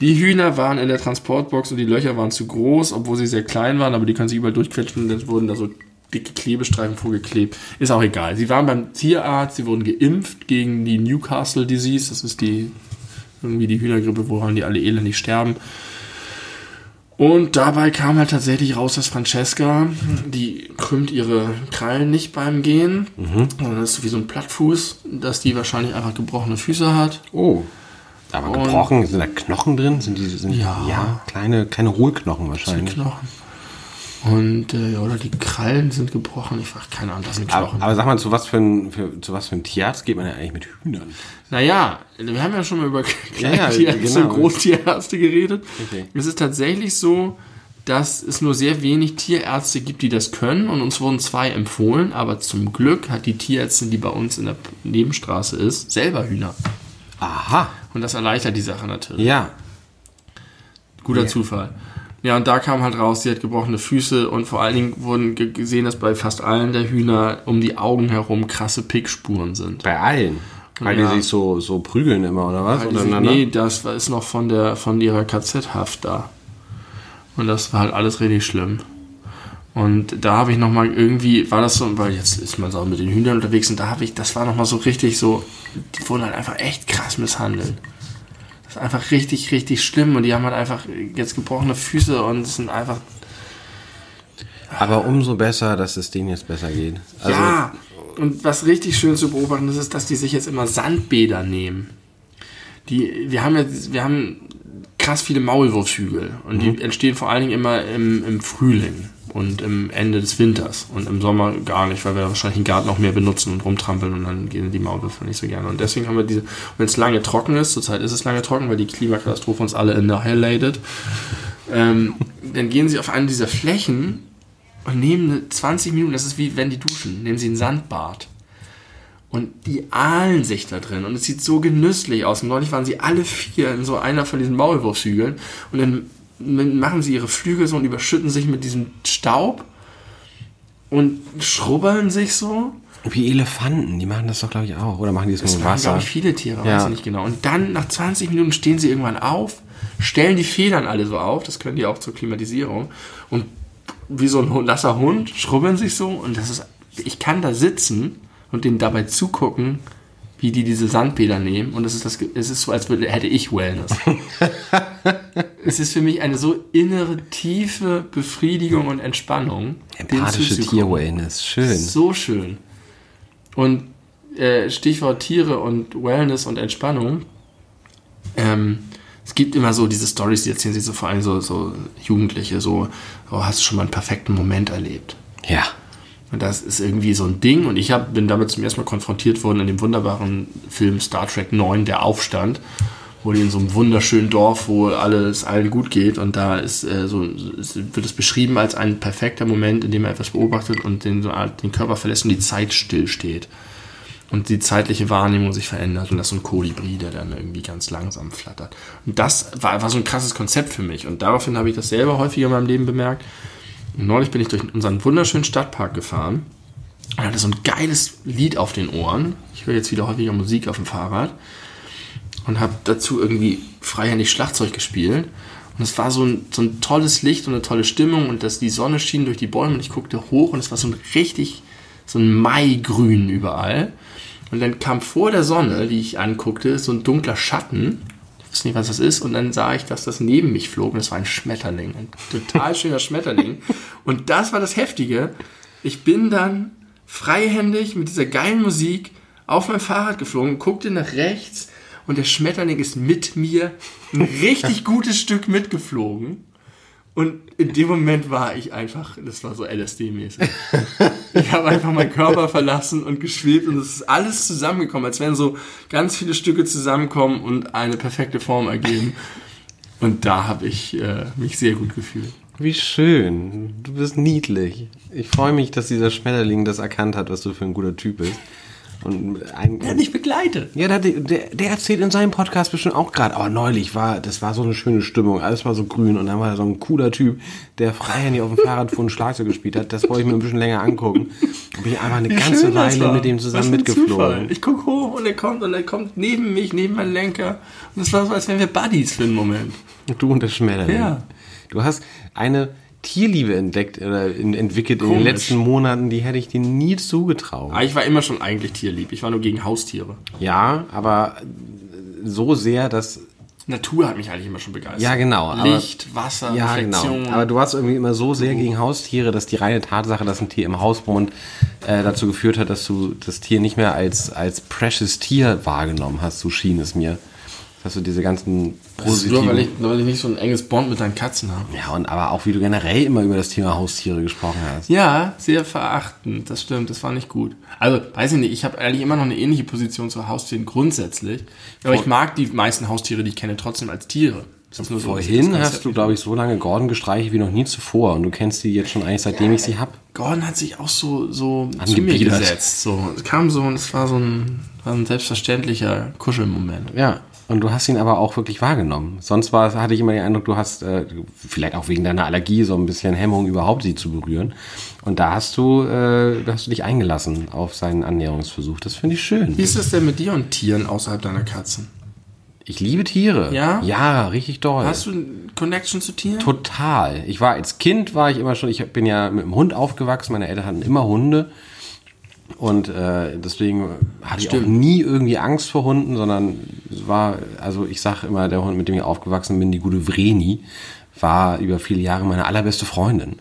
Die Hühner waren in der Transportbox und die Löcher waren zu groß, obwohl sie sehr klein waren, aber die können sich überall durchquetschen und dann wurden da so dicke Klebestreifen vorgeklebt. Ist auch egal. Sie waren beim Tierarzt, sie wurden geimpft gegen die Newcastle Disease. Das ist die irgendwie die Hühnergrippe, woran die alle elendig sterben. Und dabei kam halt tatsächlich raus, dass Francesca, die krümmt ihre Krallen nicht beim Gehen, sondern das ist wie so ein Plattfuß, dass die wahrscheinlich einfach gebrochene Füße hat. Oh. Aber Und- gebrochen, sind da Knochen drin? Sind die, sind, Ja. ja, kleine, kleine Hohlknochen wahrscheinlich. Knochen. Und, äh, ja, oder die Krallen sind gebrochen. Ich frage keine Ahnung, das sind Aber, Knochen. aber sag mal, zu was, für ein, für, zu was für ein Tierarzt geht man ja eigentlich mit Hühnern? Naja, wir haben ja schon mal über Ja, ja, Kleintierärzte genau. und Großtierärzte geredet. Okay. Es ist tatsächlich so, dass es nur sehr wenig Tierärzte gibt, die das können. Und uns wurden zwei empfohlen. Aber zum Glück hat die Tierärztin, die bei uns in der Nebenstraße ist, selber Hühner. Aha. Und das erleichtert die Sache natürlich. Ja. Guter Ja. Zufall. Ja, und da kam halt raus, sie hat gebrochene Füße und vor allen Dingen wurden ge- gesehen, dass bei fast allen der Hühner um die Augen herum krasse Pickspuren sind. Bei allen. Weil Ja. die sich so, so prügeln immer, oder was? Sich, nee, das ist noch von der von ihrer KZ-Haft da. Und das war halt alles richtig schlimm. Und da habe ich noch mal irgendwie, war das so, weil jetzt ist man so mit den Hühnern unterwegs und da habe ich, das war noch mal so richtig so, die wurden halt einfach echt krass misshandelt. Ist einfach richtig, richtig schlimm und die haben halt einfach jetzt gebrochene Füße und sind einfach Aber umso besser, dass es denen jetzt besser geht. Also, ja, und was richtig schön zu beobachten ist, ist, dass die sich jetzt immer Sandbäder nehmen. Die, wir haben jetzt, wir haben krass viele Maulwurfshügel und die entstehen vor allen Dingen immer im, im Frühling und im Ende des Winters und im Sommer gar nicht, weil wir wahrscheinlich den Garten auch mehr benutzen und rumtrampeln und dann gehen die Maulwürfe nicht so gerne. Und deswegen haben wir diese, wenn es lange trocken ist, zurzeit ist es lange trocken, weil die Klimakatastrophe uns alle annihilated, ähm, dann gehen sie auf eine dieser Flächen und nehmen eine 20 Minuten, das ist wie wenn die duschen, nehmen sie ein Sandbad. Und die ahlen sich da drin. Und es sieht so genüsslich aus. Und neulich waren sie alle vier in so einer von diesen Maulwurfshügeln. Und dann machen sie ihre Flügel so und überschütten sich mit diesem Staub und schrubbeln sich so. wie Elefanten, die machen das doch, glaube ich, auch. Oder machen die das Das im waren, Wasser? glaube ich, viele Tiere, Ja. weiß ich nicht genau. Und dann nach 20 Minuten stehen sie irgendwann auf, stellen die Federn alle so auf, das können die auch zur Klimatisierung. Und wie so ein nasser Hund schrubbeln sich so. Und das ist, ich kann da sitzen und denen dabei zugucken, wie die diese Sandbäder nehmen. Und es ist, das, es ist so, als würde, hätte ich Wellness. es ist für mich eine so innere, tiefe Befriedigung und Entspannung. Empathische. Tier-Wellness, schön. So schön. Und äh, Stichwort Tiere und Wellness und Entspannung. Ähm, es gibt immer so diese Stories, die erzählen sich so vor allem so, so Jugendliche, so, oh, hast du schon mal einen perfekten Moment erlebt? Ja. Und das ist irgendwie so ein Ding. Und ich hab, bin damit zum ersten Mal konfrontiert worden in dem wunderbaren Film Star Trek 9, Der Aufstand, wo die in so einem wunderschönen Dorf, wo alles allen gut geht. Und da ist äh, so, es wird es beschrieben als ein perfekter Moment, in dem er etwas beobachtet und den, so den Körper verlässt und die Zeit stillsteht. Und die zeitliche Wahrnehmung sich verändert und das ist so ein Kolibri, der dann irgendwie ganz langsam flattert. Und das war, war so ein krasses Konzept für mich. Und daraufhin habe ich das selber häufiger in meinem Leben bemerkt. Und neulich bin ich durch unseren wunderschönen Stadtpark gefahren und hatte so ein geiles Lied auf den Ohren. Ich höre jetzt wieder häufiger Musik auf dem Fahrrad und habe dazu irgendwie freihändig Schlagzeug gespielt. Und es war so ein, so ein tolles Licht und eine tolle Stimmung und dass die Sonne schien durch die Bäume und ich guckte hoch und es war so ein richtig, so ein Maigrün überall. Und dann kam vor der Sonne, die ich anguckte, so ein dunkler Schatten. Ich weiß nicht, was das ist. Und dann sah ich, dass das neben mich flog und es war ein Schmetterling. Ein total schöner Schmetterling. Und das war das Heftige. Ich bin dann freihändig mit dieser geilen Musik auf mein Fahrrad geflogen, guckte nach rechts und der Schmetterling ist mit mir ein richtig gutes Stück mitgeflogen. Und in dem Moment war ich einfach, das war so LSD-mäßig. Ich habe einfach meinen Körper verlassen und geschwebt und es ist alles zusammengekommen, als wären so ganz viele Stücke zusammenkommen und eine perfekte Form ergeben. Und da habe ich äh, mich sehr gut gefühlt. Wie schön. Du bist niedlich. Ich freue mich, dass dieser Schmetterling das erkannt hat, was du für ein guter Typ bist. Und ein, Er hat mich begleitet. ja, der, der, der erzählt in seinem Podcast bestimmt auch gerade, aber neulich war, das war so eine schöne Stimmung, alles war so grün und dann war da so ein cooler Typ, der freihändig auf dem Fahrrad vor Schlagzeug gespielt hat. Das wollte ich mir ein bisschen länger angucken. Da bin ich einfach eine ganze schön das Weile mit dem zusammen mitgeflogen. Zufall. Ich gucke hoch und er kommt und er kommt neben mich, neben meinen Lenker. Und es war so, als wären wir Buddies für einen Moment. Du und das Schmetterling. Ja. Du hast eine Tierliebe entdeckt oder in, entwickelt in den Komisch. letzten Monaten, die hätte ich dir nie zugetraut. Aber ich war immer schon eigentlich tierlieb. Ich war nur gegen Haustiere. Ja, aber so sehr, dass Natur hat mich eigentlich immer schon begeistert. Ja, genau, aber- Licht, Wasser, Ja, Reflexion. genau. Aber du warst irgendwie immer so sehr gegen Haustiere, dass die reine Tatsache, dass ein Tier im Haus wohnt, äh, dazu geführt hat, dass du das Tier nicht mehr als, als precious Tier wahrgenommen hast, so schien es mir. Dass du diese ganzen positiven... nur, weil ich, weil ich nicht so ein enges Bond mit deinen Katzen habe. ja, und aber auch wie du generell immer über das Thema Haustiere gesprochen hast. Ja, sehr verachtend. Das stimmt, das war nicht gut. Also, weiß ich nicht, ich habe eigentlich immer noch eine ähnliche Position zu Haustieren grundsätzlich. Aber ich mag die meisten Haustiere, die ich kenne, trotzdem als Tiere. So, Vorhin hast du, glaube ich, so lange Gordon gestreichelt wie noch nie zuvor. Und du kennst die jetzt schon eigentlich, seitdem ich sie hab. Gordon hat sich auch so, so zu mir gesetzt. So, es kam so und es war so ein, war ein selbstverständlicher Kuschelmoment. Ja. Und du hast ihn aber auch wirklich wahrgenommen. Sonst war, hatte ich immer den Eindruck, du hast äh, vielleicht auch wegen deiner Allergie so ein bisschen Hemmung, überhaupt sie zu berühren. Und da hast du, äh, hast du dich eingelassen auf seinen Annäherungsversuch. Das finde ich schön. Wie ist es denn mit dir und Tieren außerhalb deiner Katzen? Ich liebe Tiere. Ja? Ja, richtig doll. Hast du eine Connection zu Tieren? Total. Ich war als Kind war ich immer schon, ich bin ja mit einem Hund aufgewachsen, meine Eltern hatten immer Hunde. Und äh, deswegen hatte ich auch Stimmt. nie irgendwie Angst vor Hunden, sondern es war, also ich sage immer, der Hund, mit dem ich aufgewachsen bin, die gute Vreni, war über viele Jahre meine allerbeste Freundin.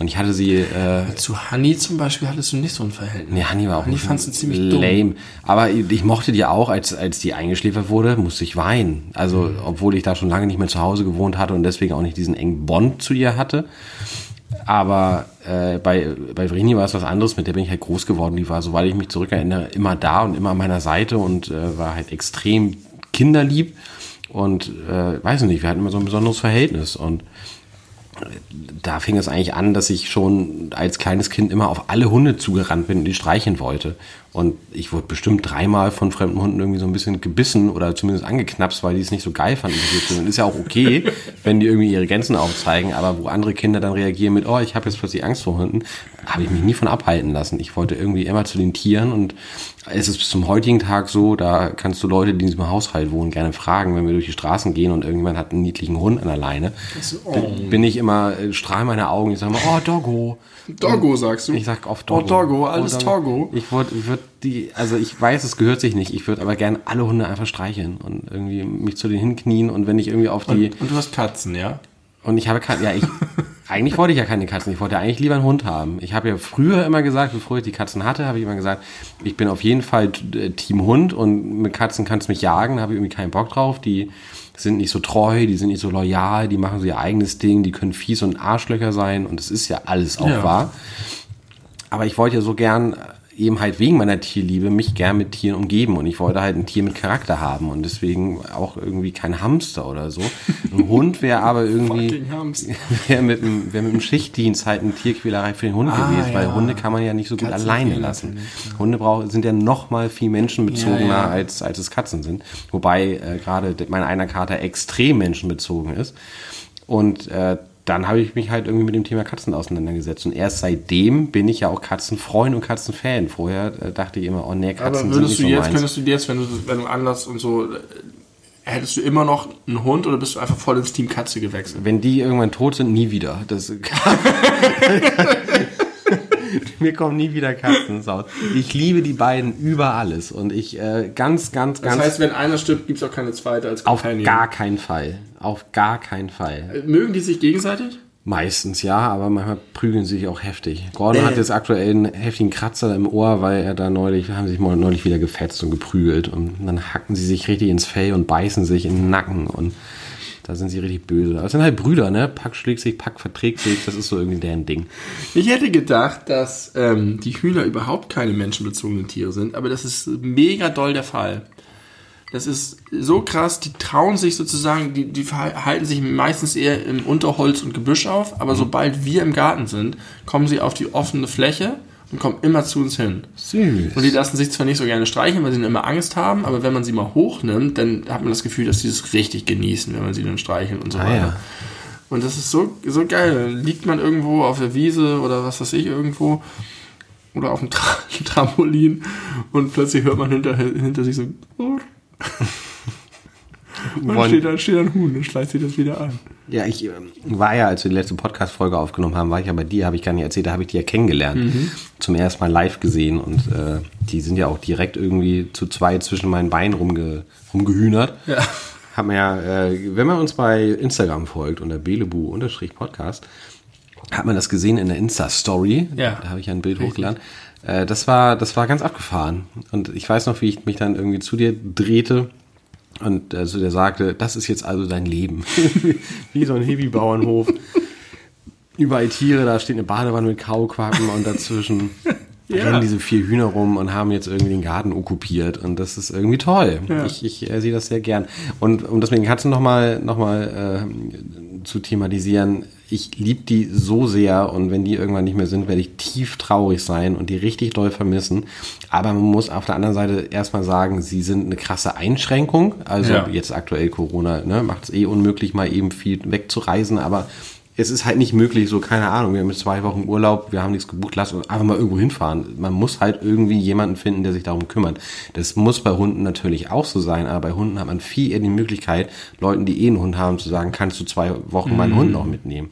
Und ich hatte sie, äh, Zu Honey zum Beispiel hattest du nicht so ein Verhältnis. nee, Hanni war auch ein bisschen fandst du ziemlich dumm. lame. Aber ich mochte die auch, als, als die eingeschläfert wurde, musste ich weinen. Also, Mhm. obwohl ich da schon lange nicht mehr zu Hause gewohnt hatte und deswegen auch nicht diesen engen Bond zu ihr hatte. Aber äh, bei, bei Vrini war es was anderes, mit der bin ich halt groß geworden. Die war, soweit ich mich zurückerinnere, immer da und immer an meiner Seite und äh, war halt extrem kinderlieb. Und äh, weiß ich nicht, wir hatten immer so ein besonderes Verhältnis. Und da fing es eigentlich an, dass ich schon als kleines Kind immer auf alle Hunde zugerannt bin und die streicheln wollte. Und ich wurde bestimmt dreimal von fremden Hunden irgendwie so ein bisschen gebissen oder zumindest angeknapst, weil die es nicht so geil fanden. Ist ja auch okay, wenn die irgendwie ihre Grenzen aufzeigen, aber wo andere Kinder dann reagieren mit, oh, ich habe jetzt plötzlich Angst vor Hunden, habe ich mich nie von abhalten lassen. Ich wollte irgendwie immer zu den Tieren und es ist bis zum heutigen Tag so, da kannst du Leute, die in diesem Haushalt wohnen, gerne fragen, wenn wir durch die Straßen gehen und irgendjemand hat einen niedlichen Hund an der Leine, bin- bin ich immer, äh, strahl meine Augen, ich sage mal, oh, Doggo. Doggo sagst du? Ich sag oft Oh, Doggo. Doggo, alles Oh, Doggo. Ich würde ich würd die, also ich weiß, es gehört sich nicht, ich würde aber gerne alle Hunde einfach streicheln und irgendwie mich zu denen hinknien und wenn ich irgendwie auf die, Und, und du hast Katzen, ja? Und ich habe keine, ja, ich, eigentlich wollte ich ja keine Katzen, ich wollte ja eigentlich lieber einen Hund haben. Ich habe ja früher immer gesagt, bevor ich die Katzen hatte, habe ich immer gesagt, ich bin auf jeden Fall äh, Team Hund und mit Katzen kannst du mich jagen, da habe ich irgendwie keinen Bock drauf. Die sind nicht so treu, die sind nicht so loyal, die machen so ihr eigenes Ding, die können fies und Arschlöcher sein und es ist ja alles auch Ja. wahr. Aber ich wollte ja so gern äh, eben halt wegen meiner Tierliebe mich gern mit Tieren umgeben und ich wollte halt ein Tier mit Charakter haben und deswegen auch irgendwie kein Hamster oder so. Ein Hund wäre aber irgendwie wäre mit, dem- wär mit dem Schichtdienst halt eine Tierquälerei für den Hund Ah, gewesen, weil ja. Hunde kann man ja nicht so gut Katzen alleine lassen. natürlich, Hunde brauch, sind ja noch mal viel menschenbezogener Ja, ja. als als es Katzen sind, wobei äh, gerade mein einer Kater extrem menschenbezogen ist und äh, dann habe ich mich halt irgendwie mit dem Thema Katzen auseinandergesetzt. Und erst seitdem bin ich ja auch Katzenfreund und Katzenfan. Vorher äh, dachte ich immer, oh nee, Katzen Aber sind würdest nicht du so jetzt, meins. könntest du jetzt, wenn du, wenn du anders und so, äh, hättest du immer noch einen Hund oder bist du einfach voll ins Team Katze gewechselt? Wenn die irgendwann tot sind, nie wieder. Das Mir kommen nie wieder Katzen ins Haus. Ich liebe die beiden über alles. Und ich äh, ganz, ganz, Das ganz heißt, wenn einer stirbt, gibt es auch keine zweite als auf Companion. gar keinen Fall. Auf gar keinen Fall. Mögen die sich gegenseitig? Meistens ja, aber manchmal prügeln sie sich auch heftig. Gordon hat jetzt aktuell einen heftigen Kratzer im Ohr, weil er da neulich, haben sich mal neulich wieder gefetzt und geprügelt und dann hacken sie sich richtig ins Fell und beißen sich in den Nacken und da sind sie richtig böse. Aber es sind halt Brüder, ne? Pack schlägt sich, Pack verträgt sich, das ist so irgendwie deren Ding. Ich hätte gedacht, dass ähm, die Hühner überhaupt keine menschenbezogenen Tiere sind, aber das ist mega doll der Fall. Das ist so krass, die trauen sich sozusagen, die, die halten sich meistens eher im Unterholz und Gebüsch auf, aber sobald wir im Garten sind, kommen sie auf die offene Fläche und kommen immer zu uns hin. Süß. Und die lassen sich zwar nicht so gerne streicheln, weil sie dann immer Angst haben, aber wenn man sie mal hochnimmt, dann hat man das Gefühl, dass sie es richtig genießen, wenn man sie dann streichelt und so Ah, weiter. ja. Und das ist so, so geil. Liegt man irgendwo auf der Wiese oder was weiß ich irgendwo oder auf dem Tra Trampolin und plötzlich hört man hinter, hinter sich so und Wollen- steht da, steht da ein Huhn und schleicht sich das wieder an. Ja, ich ähm, war ja, als wir die letzte Podcast-Folge aufgenommen haben, war ich ja bei dir, habe ich gar nicht erzählt, da habe ich die ja kennengelernt. Zum ersten Mal live gesehen und äh, die sind ja auch direkt irgendwie zu zweit zwischen meinen Beinen rumge rumgehühnert. Ja. Haben ja, äh, wenn man uns bei Instagram folgt unter belebu-podcast, hat man das gesehen in der Insta-Story. Ja. Da habe ich ja ein Bild hochgeladen. Äh, das war, das war ganz abgefahren. Und ich weiß noch, wie ich mich dann irgendwie zu dir drehte und äh, so der sagte, das ist jetzt also dein Leben. Wie so ein Hippie-Bauernhof. Überall Tiere, da steht eine Badewanne mit Kaulquappen und dazwischen Ja. rennen diese vier Hühner rum und haben jetzt irgendwie den Garten okkupiert und das ist irgendwie toll. Ich, ich äh, sehe das sehr gern. Und um das mit den Katzen nochmal noch mal, äh, zu thematisieren, ich liebe die so sehr und wenn die irgendwann nicht mehr sind, werde ich tief traurig sein und die richtig doll vermissen. Aber man muss auf der anderen Seite erstmal sagen, sie sind eine krasse Einschränkung. Also Ja. jetzt aktuell Corona ne, macht es eh unmöglich, mal eben viel wegzureisen, aber es ist halt nicht möglich, so keine Ahnung, wir haben jetzt zwei Wochen Urlaub, wir haben nichts gebucht, lass uns einfach mal irgendwo hinfahren. Man muss halt irgendwie jemanden finden, der sich darum kümmert. Das muss bei Hunden natürlich auch so sein, aber bei Hunden hat man viel eher die Möglichkeit, Leuten, die eh einen Hund haben, zu sagen, kannst du zwei Wochen meinen Hund noch mitnehmen.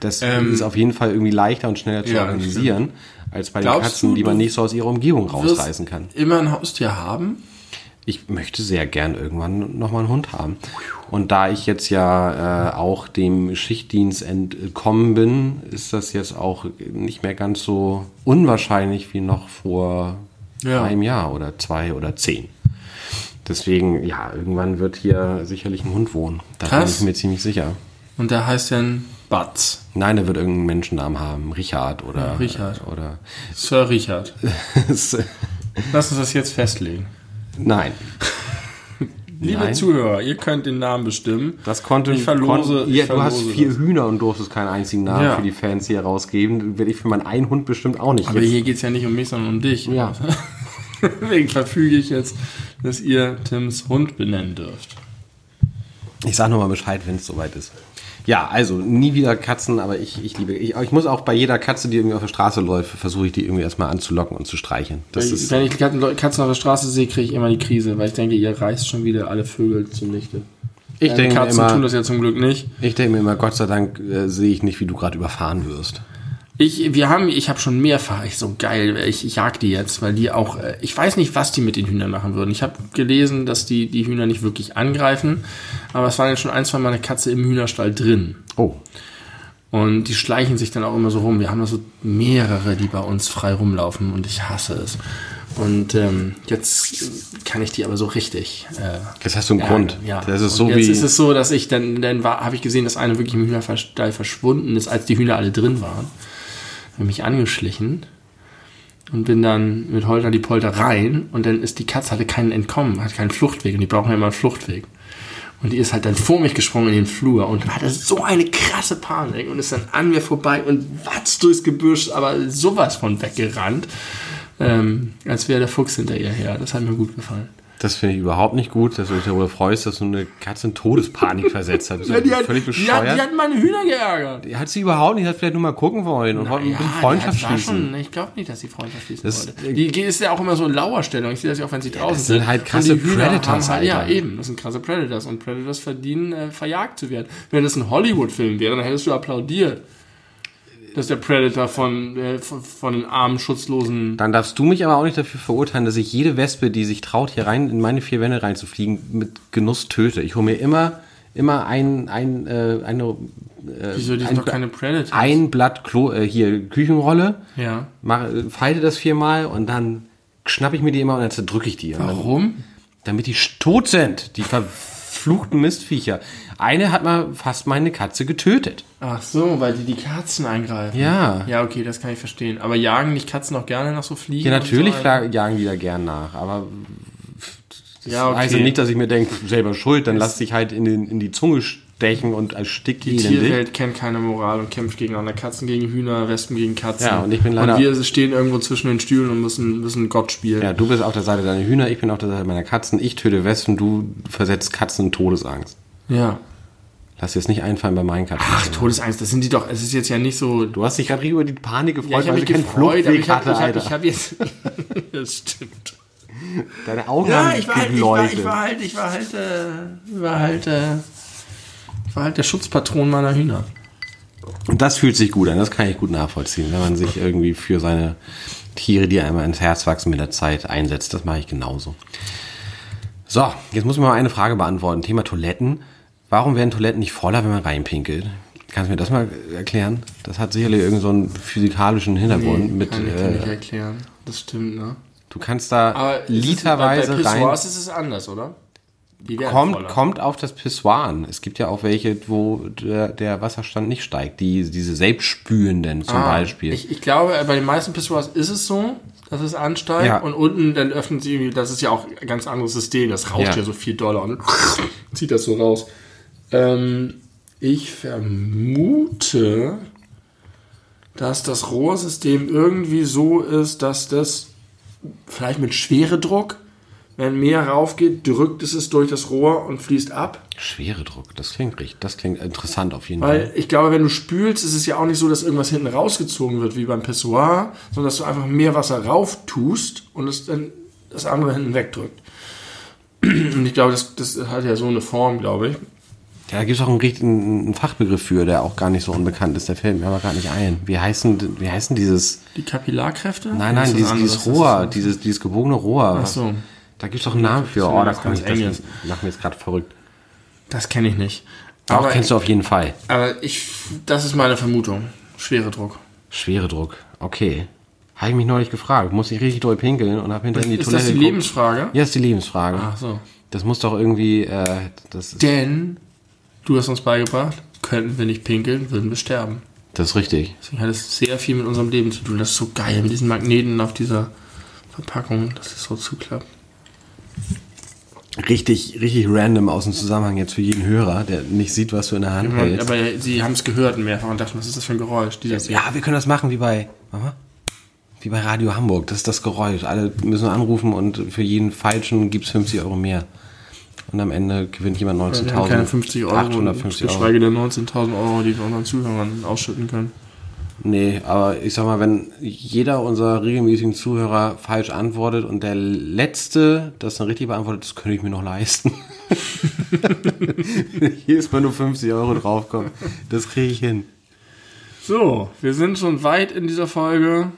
Das ist auf jeden Fall irgendwie leichter und schneller zu Ähm, ja, organisieren, als bei den Glaubst Katzen, du, die man nicht so aus ihrer Umgebung rausreißen kann. Immer ein Haustier haben? Ich möchte sehr gern irgendwann nochmal einen Hund haben. Und da ich jetzt ja äh, auch dem Schichtdienst entkommen bin, ist das jetzt auch nicht mehr ganz so unwahrscheinlich wie noch vor Ja. einem Jahr oder zwei oder zehn. Deswegen, ja, irgendwann wird hier sicherlich ein Hund wohnen. Da bin Krass. ich mir ziemlich sicher. Und der heißt dann Batz. Nein, er wird irgendeinen Menschennamen haben. Richard oder. Ja, Richard. Oder. Sir Richard. Lass uns das jetzt festlegen. Nein. Liebe Nein. Zuhörer, ihr könnt den Namen bestimmen. Das konnte Ich verlose- Kon ich ja, du hast verlose vier das. Hühner und durftest keinen einzigen Namen Ja. für die Fans hier rausgeben. Werde ich für meinen einen Hund bestimmt auch nicht. Aber Jetzt- hier geht es ja nicht um mich, sondern um dich. ja. Deswegen verfüge ich jetzt, dass ihr Tims Hund benennen dürft. Ich sag nochmal Bescheid, wenn es soweit ist. Ja, also nie wieder Katzen, aber ich, ich liebe. Ich, ich muss auch bei jeder Katze, die irgendwie auf der Straße läuft, versuche ich die irgendwie erstmal anzulocken und zu streicheln. Das Wenn, ist, wenn ich Katzen, Katzen auf der Straße sehe, kriege ich immer die Krise, weil ich denke, ihr reißt schon wieder alle Vögel zunichte. ich Äh, denke Katzen tun immer, das ja zum Glück nicht. ich denke mir immer, Gott sei Dank äh, sehe ich nicht, wie du gerade überfahren wirst. Ich, wir haben, ich habe schon mehrfach, ich so geil, ich, ich jag die jetzt, weil die auch, äh, ich weiß nicht, was die mit den Hühnern machen würden. Ich habe gelesen, dass die die Hühner nicht wirklich angreifen, aber es waren jetzt schon ein, zwei Mal eine Katze im Hühnerstall drin. Oh, Und die schleichen sich dann auch immer so rum. Wir haben da so mehrere, die bei uns frei rumlaufen und ich hasse es. Und ähm, jetzt kann ich die aber so richtig. Äh, jetzt hast du einen ja, Grund. Ja. Das ist und so jetzt wie. ist es so, dass ich dann, dann war, habe ich gesehen, dass eine wirklich im Hühnerstall verschwunden ist, als die Hühner alle drin waren. Mich angeschlichen und bin dann mit Holter die Polter rein und dann ist die Katze hatte keinen Entkommen, hat keinen Fluchtweg und die brauchen ja immer einen Fluchtweg. Und die ist halt dann vor mich gesprungen in den Flur und hatte so eine krasse Panik und ist dann an mir vorbei und watz durchs Gebüsch, aber sowas von weggerannt, ähm, als wäre der Fuchs hinter ihr her. Das hat mir gut gefallen. Das finde ich überhaupt nicht gut, dass du dich darüber freust, dass du eine Katze in Todespanik versetzt hast. Ja, die, hat, völlig die, bescheuert? hat, die hat meine Hühner geärgert. Die hat sie überhaupt nicht, hat vielleicht nur mal gucken wollen und wollte bisschen Freundschaft die schließen. Schon, ich glaube nicht, dass sie Freundschaft schließen Das- wollte. Die ist ja auch immer so in Lauerstellung. Ich sehe das ja auch, wenn sie draußen das sind halt krasse die Predators, halt, Ja, eben. Das sind krasse Predators. Und Predators verdienen, äh, verjagt zu werden. Wenn das ein Hollywood-Film wäre, dann hättest du applaudiert. Dass der Predator von, äh, von, von den armen, schutzlosen... Dann darfst du mich aber auch nicht dafür verurteilen, dass ich jede Wespe, die sich traut, hier rein in meine vier Wände reinzufliegen, mit Genuss töte. Ich hole mir immer, immer ein, ein, äh, eine Wieso, die sind doch keine Predators. ein Blatt Klo, äh, hier Küchenrolle, Ja. mach, äh, falte das viermal und dann schnapp ich mir die immer und dann zerdrücke ich die. Und dann, Warum? damit die tot sind, die verfluchten Mistviecher. Eine hat mal fast meine Katze getötet. Ach so, weil die die Katzen eingreifen. Ja. Ja, okay, das kann ich verstehen. Aber jagen nicht Katzen auch gerne nach so Fliegen? Ja, natürlich so? jagen die da gern nach, aber das Ja, okay. heißt ja nicht, dass ich mir denke, selber schuld, dann lass dich halt in, den, in die Zunge stechen und erstickt Die. Tierwelt kennt keine Moral und kämpft gegeneinander. Katzen gegen Hühner, Wespen gegen Katzen. Ja, und ich bin leider- Und wir stehen irgendwo zwischen den Stühlen und müssen, müssen Gott spielen. Ja, du bist auf der Seite deiner Hühner, ich bin auf der Seite meiner Katzen, ich töte Wespen, du versetzt Katzen in Todesangst. ja. Lass dir das nicht einfallen bei meinen Katzen. Ach, Todesangst, das sind die doch. Es ist jetzt ja nicht so. du hast dich gerade über die Panik gefreut, Ja, ich habe weil mich du keinen gefreut, aber ich Fluchtweg habe hatte, ich hab, Alter. ich hab jetzt. das stimmt. Deine Augen Ja, haben ich war, halt, ich, war, ich war halt, ich war halt, äh, war halt, äh, war halt der Schutzpatron meiner Hühner. Und das fühlt sich gut an, das kann ich gut nachvollziehen, wenn man sich irgendwie für seine Tiere, die einem ins Herz wachsen mit der Zeit, einsetzt. Das mache ich genauso. So, jetzt muss ich mal eine Frage beantworten. Thema Toiletten. Warum werden Toiletten nicht voller, wenn man reinpinkelt? Kannst du mir das mal erklären? Das hat sicherlich irgendeinen so einen physikalischen Hintergrund. mit, kann, ich- kann ich äh, erklären. Das stimmt, ne? du kannst da Aber ist es- literweise bei, bei rein. Pissoirs ist es anders, oder? Kommt, voller. kommt auf das Pissoir an. Es gibt ja auch welche, wo der, der Wasserstand nicht steigt. Die, diese selbstspülenden zum Ah, Beispiel. Ich, ich glaube, bei den meisten Pissoirs ist es so, dass es ansteigt Ja. und unten dann öffnet sie irgendwie, das ist ja auch ein ganz anderes System, das rauscht ja, Ja. so viel Dollar und zieht das so raus. Ähm, ich vermute, dass das Rohrsystem irgendwie so ist, dass das vielleicht mit Schweredruck, wenn mehr raufgeht, drückt es es durch das Rohr und fließt ab. Schwere Druck, das klingt richtig, das klingt interessant auf jeden Fall. Weil ich glaube, wenn du spülst, ist es ja auch nicht so, dass irgendwas hinten rausgezogen wird wie beim Pissoir, sondern dass du einfach mehr Wasser rauf tust und es dann das andere hinten wegdrückt. Und ich glaube, das, das hat ja so eine Form, glaube ich. Ja, da gibt es auch einen, richtigen Fachbegriff für, der auch gar nicht so unbekannt ist. Der fällt mir aber gar nicht ein. Wie heißen, wie heißen dieses? Die Kapillarkräfte? Nein, nein, dieses, dieses. Rohr, dieses, dieses gebogene Rohr. Ach so. Da gibt es doch einen Namen für. Ist Oh, da komme ich das Enges. mach mir jetzt gerade verrückt. Das kenne ich nicht. Auch Aber, kennst du auf jeden Fall. aber ich, das ist meine Vermutung. Schwere Druck. Schwere Druck. Okay. Habe ich mich neulich gefragt. Muss ich richtig doll pinkeln und habe hinterher in die ist Toilette das die geguckt. Lebensfrage? Ja, ist die Lebensfrage. Ach so. Das muss doch irgendwie, äh, das ist, Denn, du hast uns beigebracht, könnten wir nicht pinkeln, würden wir sterben. das ist richtig. Deswegen hat es sehr viel mit unserem Leben zu tun. Das ist so geil mit diesen Magneten auf dieser Verpackung, dass es so zuklappt. Richtig, richtig random aus dem Zusammenhang jetzt für jeden Hörer, der nicht sieht, was du in der Hand hältst. Aber sie haben es gehört mehrfach und dachten, was ist das für ein Geräusch? Dieses Ja, wir können das machen wie bei, Mama? Wie bei Radio Hamburg. Das ist das Geräusch. Alle müssen anrufen und für jeden Falschen gibt's 50 Euro mehr. Und am Ende gewinnt jemand wir haben keine 19.000. 50 Euro, 850 Euro. geschweige denn 19.000 Euro, die wir unseren Zuhörern ausschütten können. Nee, aber ich sag mal, wenn jeder unserer regelmäßigen Zuhörer falsch antwortet und der Letzte das dann richtig beantwortet, das könnte ich mir noch leisten. Jedes Mal nur 50 Euro draufkommen. Das kriege ich hin. So, wir sind schon weit in dieser Folge.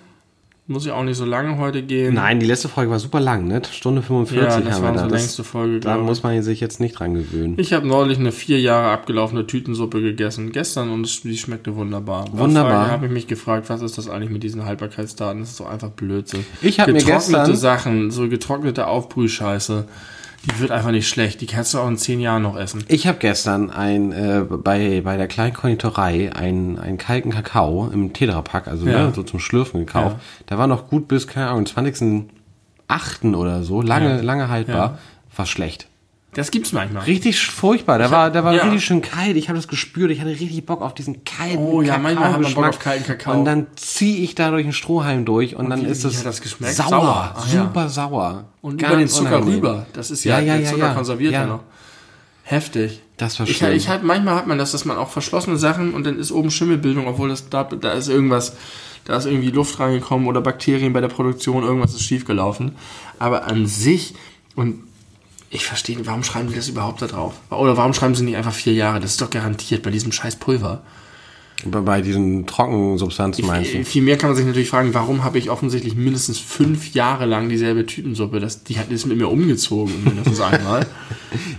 Muss ja auch nicht so lange heute gehen. Nein, die letzte Folge war super lang, ne? Stunde 45 ja, das haben war wir da. unsere längste Folge. da muss man sich jetzt nicht dran gewöhnen. Ich habe neulich eine vier Jahre abgelaufene Tütensuppe gegessen, gestern, und es- die schmeckte wunderbar. Wunderbar. Da habe ich mich gefragt, was ist das eigentlich mit diesen Haltbarkeitsdaten? Das ist doch einfach Blödsinn. Ich hab mir Getrocknete gestern- Sachen, so getrocknete Aufbrühscheiße, die wird einfach nicht schlecht. Die kannst du auch in zehn Jahren noch essen. Ich habe gestern ein, äh, bei, bei der kleinen Konditorei einen, einen kalten Kakao im Tetrapack, also Ja. ne, so zum Schlürfen gekauft. Ja. Der war noch gut bis, keine Ahnung, 20.8. oder so, lange, Ja. lange haltbar. War schlecht. Das gibt's manchmal. Richtig furchtbar. Der war, der war ja. richtig schön kalt. Ich habe das gespürt. Ich hatte richtig Bock auf diesen kalten Oh ja, manchmal hat man Bock auf kalten Kakao. Und dann ziehe ich da durch einen Strohhalm durch und, dann wie- ist es das sauer, Sauer. Ja. super sauer. Und Ganz über den Zucker unangenehm. rüber. Das ist ja, Ja, ja, der Zucker konserviert ja. Noch. Heftig. Das war Ich, schlimm. ich halt, manchmal hat man das, dass man auch verschlossene Sachen und dann ist oben Schimmelbildung, obwohl das da, da ist irgendwas, da ist irgendwie Luft reingekommen oder Bakterien bei der Produktion, irgendwas ist schiefgelaufen. Aber an sich, und ich verstehe, warum schreiben die das überhaupt da drauf? Oder warum schreiben sie nicht einfach vier Jahre? Das ist doch garantiert bei diesem scheiß Pulver. Bei, diesen Trockensubstanzen meinst du? Viel mehr kann man sich natürlich fragen, warum habe ich offensichtlich mindestens fünf Jahre lang dieselbe Tütensuppe? Das, die hat ist mit mir umgezogen, mindestens einmal.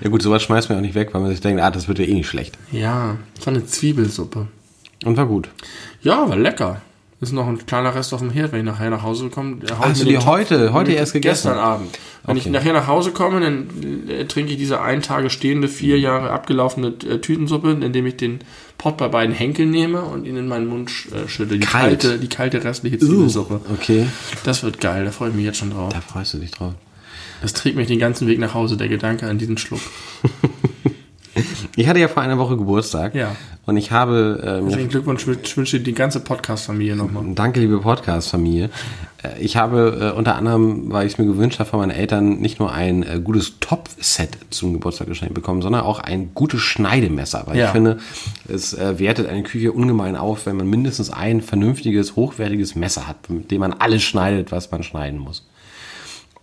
Ja gut, sowas schmeißt man auch nicht weg, weil man sich denkt, ah, das wird ja eh nicht schlecht. Ja, das war eine Zwiebelsuppe. Und war gut. Ja, war lecker. Ist noch ein kleiner Rest auf dem Herd, wenn ich nachher nach Hause komme. ich Hast du die Topf- heute, heute erst gegessen? Gestern Abend. Wenn ich Okay. nachher nach Hause komme, dann äh, trinke ich diese ein Tage stehende, vier Jahre abgelaufene äh, Tütensuppe, indem ich den Pott bei beiden Henkeln nehme und ihn in meinen Mund äh, schüttle. Die Kalt. kalte, die kalte restliche Zwiebelsuppe. Okay, Das wird geil, da freue ich mich jetzt schon drauf. da freust du dich drauf. Das trägt mich den ganzen Weg nach Hause, der Gedanke an diesen Schluck. Ich hatte ja vor einer Woche Geburtstag. Ja. Und ich habe äh, mir Herzlichen Glückwunsch, ich wünsche die ganze Podcast-Familie nochmal. Danke, liebe Podcast-Familie. Äh, Ich habe äh, unter anderem, weil ich es mir gewünscht habe von meinen Eltern, nicht nur ein äh, gutes Topf-Set zum Geburtstag geschenkt bekommen, sondern auch ein gutes Schneidemesser. Weil Ja. ich finde, es äh, wertet eine Küche ungemein auf, wenn man mindestens ein vernünftiges, hochwertiges Messer hat, mit dem man alles schneidet, was man schneiden muss.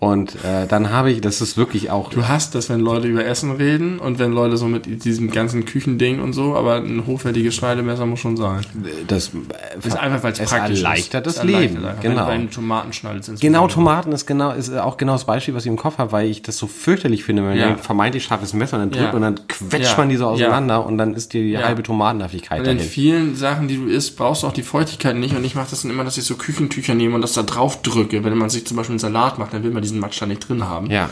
Und äh, dann habe ich, das ist wirklich auch. Du hast das, wenn Leute über Essen reden und wenn Leute so mit diesem ganzen Küchending und so, aber ein hochwertiges Schneidemesser muss schon sein. das, Das ist einfach, weil es praktisch erleichtert das erleichtert Leben. einfach. Genau. Wenn Tomaten schneidest. Genau. Tomaten ist genau ist äh, auch genau das Beispiel, was ich im Kopf habe, weil ich das so fürchterlich finde, wenn man Ja. ein vermeintlich scharfes Messer und dann drückt Ja. und dann quetscht Ja. man die so auseinander und dann ist die halbe Tomatenhaftigkeit Und in dahin. vielen Sachen, die du isst, brauchst du auch die Feuchtigkeit nicht. Und ich mache das dann immer, dass ich so Küchentücher nehme und das da drauf drücke. Wenn man sich zum Beispiel einen Salat macht, dann will man diesen Matsch da nicht drin haben. Ja,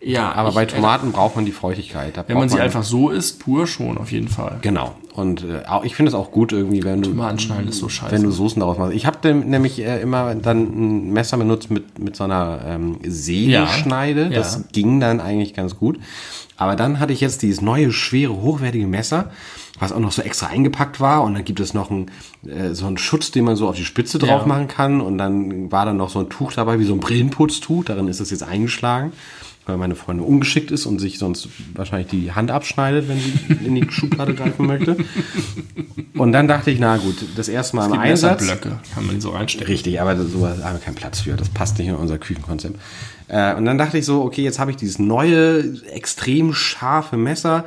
ja aber ich- bei Tomaten braucht man die Feuchtigkeit. Wenn man sie einfach so isst, pur schon, auf jeden Fall. Genau. Und äh, auch, ich finde es auch gut irgendwie, wenn du Tomaten schneiden ist so scheiße. wenn du Soßen daraus machst. Ich habe nämlich äh, immer dann ein Messer benutzt mit, mit so einer ähm, Sägeschneide. Ja. Das ging dann eigentlich ganz gut. Aber dann hatte ich jetzt dieses neue, schwere, hochwertige Messer, was auch noch so extra eingepackt war. Und dann gibt es noch ein, äh, so einen Schutz, den man so auf die Spitze drauf Ja. machen kann. Und dann war dann noch so ein Tuch dabei, wie so ein Brillenputztuch. Darin ist es jetzt eingeschlagen. Weil meine Freundin ungeschickt ist und sich sonst wahrscheinlich die Hand abschneidet, wenn sie in die Schublade greifen möchte. Und dann dachte ich, na gut, das erste Mal im Die Einsatz. Messerblöcke kann man so reinstecken. Richtig, aber so haben wir keinen Platz für. Das passt nicht in unser Küchenkonzept. Äh, und dann dachte ich so, okay, jetzt habe ich dieses neue, extrem scharfe Messer.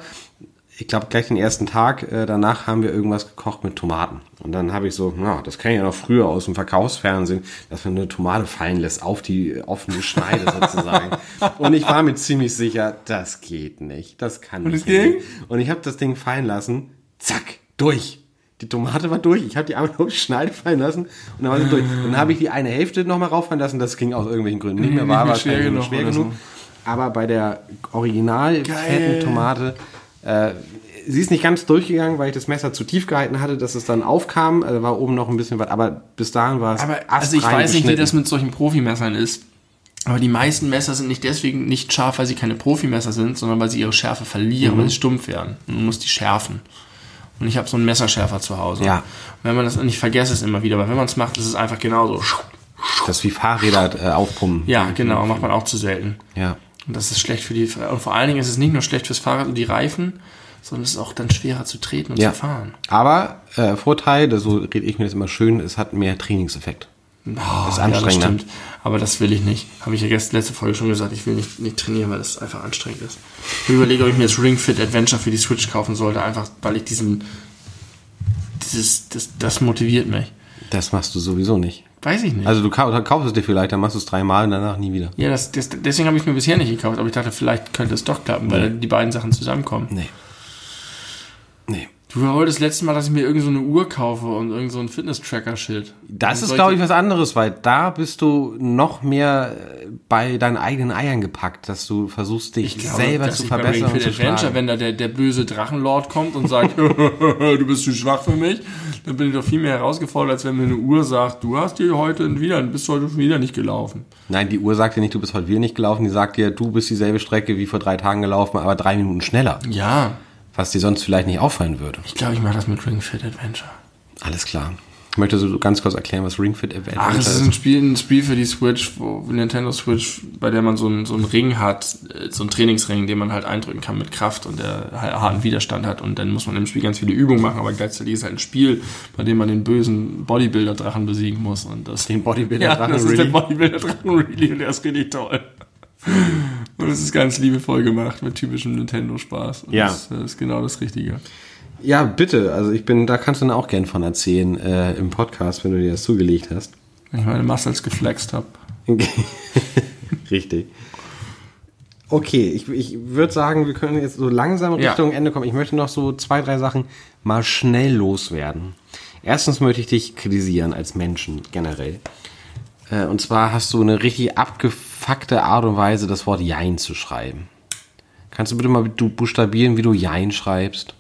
Ich glaube, gleich den ersten Tag äh, danach haben wir irgendwas gekocht mit Tomaten. Und dann habe ich so, na, das kenne ich ja noch früher aus dem Verkaufsfernsehen, dass man eine Tomate fallen lässt auf die offene Schneide sozusagen. und ich war mir ziemlich sicher, das geht nicht. Das kann nicht. ging? gehen. Und ich habe das Ding fallen lassen, zack, durch. Die Tomate war durch. Ich habe die einfach nur auf die Schneide fallen lassen und dann war sie durch. Und dann habe ich die eine Hälfte nochmal rauffallen lassen. Das ging aus irgendwelchen Gründen nicht mehr. War Nicht mehr schwer wahrscheinlich genug schwer genug. Aber bei der original fetten Tomate, äh, sie ist nicht ganz durchgegangen, weil ich das Messer zu tief gehalten hatte, dass es dann aufkam. Also war oben noch ein bisschen was. Aber bis dahin war es Aber also ich weiß nicht, wie das mit solchen Profimessern ist. Aber die meisten Messer sind nicht deswegen nicht scharf, weil sie keine Profimesser sind, sondern weil sie ihre Schärfe verlieren, Mhm. weil sie stumpf werden. Und man muss die schärfen. Und ich habe so einen Messerschärfer zu Hause. Ja. Und wenn man das, und ich vergesse es immer wieder, aber wenn man es macht, ist es einfach genauso. Das ist wie Fahrräder äh, aufpumpen. Ja, genau, macht man auch zu selten. Ja. Und das ist schlecht für die, und vor allen Dingen ist es nicht nur schlecht fürs Fahrrad und die Reifen, sondern es ist auch dann schwerer zu treten und Ja. zu fahren. Aber äh, Vorteil, das, so rede ich mir das immer schön, es hat mehr Trainingseffekt. Oh, ist Ja, das anstrengender. stimmt. Aber das will ich nicht. Habe ich ja gestern letzte Folge schon gesagt, ich will nicht, nicht trainieren, weil das einfach anstrengend ist. Ich überlege, ob ich mir jetzt Ring Fit Adventure für die Switch kaufen sollte, einfach weil ich diesen. Dieses, das, das motiviert mich. Das machst du sowieso nicht. Weiß ich nicht. Also du kau- kaufst es dir vielleicht, dann machst du es dreimal und danach nie wieder. ja, das, das, deswegen habe ich es mir bisher nicht gekauft, aber ich dachte, vielleicht könnte es doch klappen, weil die beiden Sachen zusammenkommen. Nee. Du wolltest letztes Mal, dass ich mir irgend so eine Uhr kaufe und irgend so ein Fitness-Tracker-Shit. Das ist, glaube ich, was anderes, weil da bist du noch mehr äh, bei deinen eigenen Eiern gepackt, dass du versuchst, dich glaube, selber zu bei verbessern Ring und zu Adventure, schlagen. wenn da der, der böse Drachenlord kommt und sagt, du bist zu schwach für mich, dann bin ich doch viel mehr herausgefordert, als wenn mir eine Uhr sagt, du hast dir heute wieder, bist heute schon wieder nicht gelaufen. Nein, die Uhr sagt dir nicht, du bist heute wieder nicht gelaufen, die sagt dir, du bist dieselbe Strecke wie vor drei Tagen gelaufen, aber drei Minuten schneller, Ja, was dir sonst vielleicht nicht auffallen würde. ich glaube, ich mache das mit Ring Fit Adventure. Alles klar. Möchtest du ganz kurz erklären, was Ring Fit Adventure Ach, es ist ein Spiel, ein Spiel für die Switch, wo Nintendo Switch, bei der man so einen, so einen Ring hat, äh, so einen Trainingsring, den man halt eindrücken kann mit Kraft und der harten Widerstand hat und dann muss man im Spiel ganz viele Übungen machen, aber gleichzeitig ist halt ein Spiel, bei dem man den bösen Bodybuilder-Drachen besiegen muss und das Den Bodybuilder Ja, Drachen das ist really? der Bodybuilder-Drachen really und der ist richtig toll. Und es ist ganz liebevoll gemacht mit typischem Nintendo-Spaß. Ja. Das, das ist genau das Richtige. Ja, bitte. Also ich bin, da kannst du dann auch gern von erzählen äh, im Podcast, wenn du dir das zugelegt hast. Wenn ich meine Muscles geflext habe. Richtig. Okay, ich, ich würde sagen, wir können jetzt so langsam Ja. Richtung Ende kommen. Ich möchte noch so zwei, drei Sachen mal schnell loswerden. Erstens möchte ich dich kritisieren als Menschen generell. Äh, Und zwar hast du eine richtig abgefuckte Art und Weise, das Wort Jein zu schreiben. Kannst du bitte mal du buchstabieren, wie du Jein schreibst?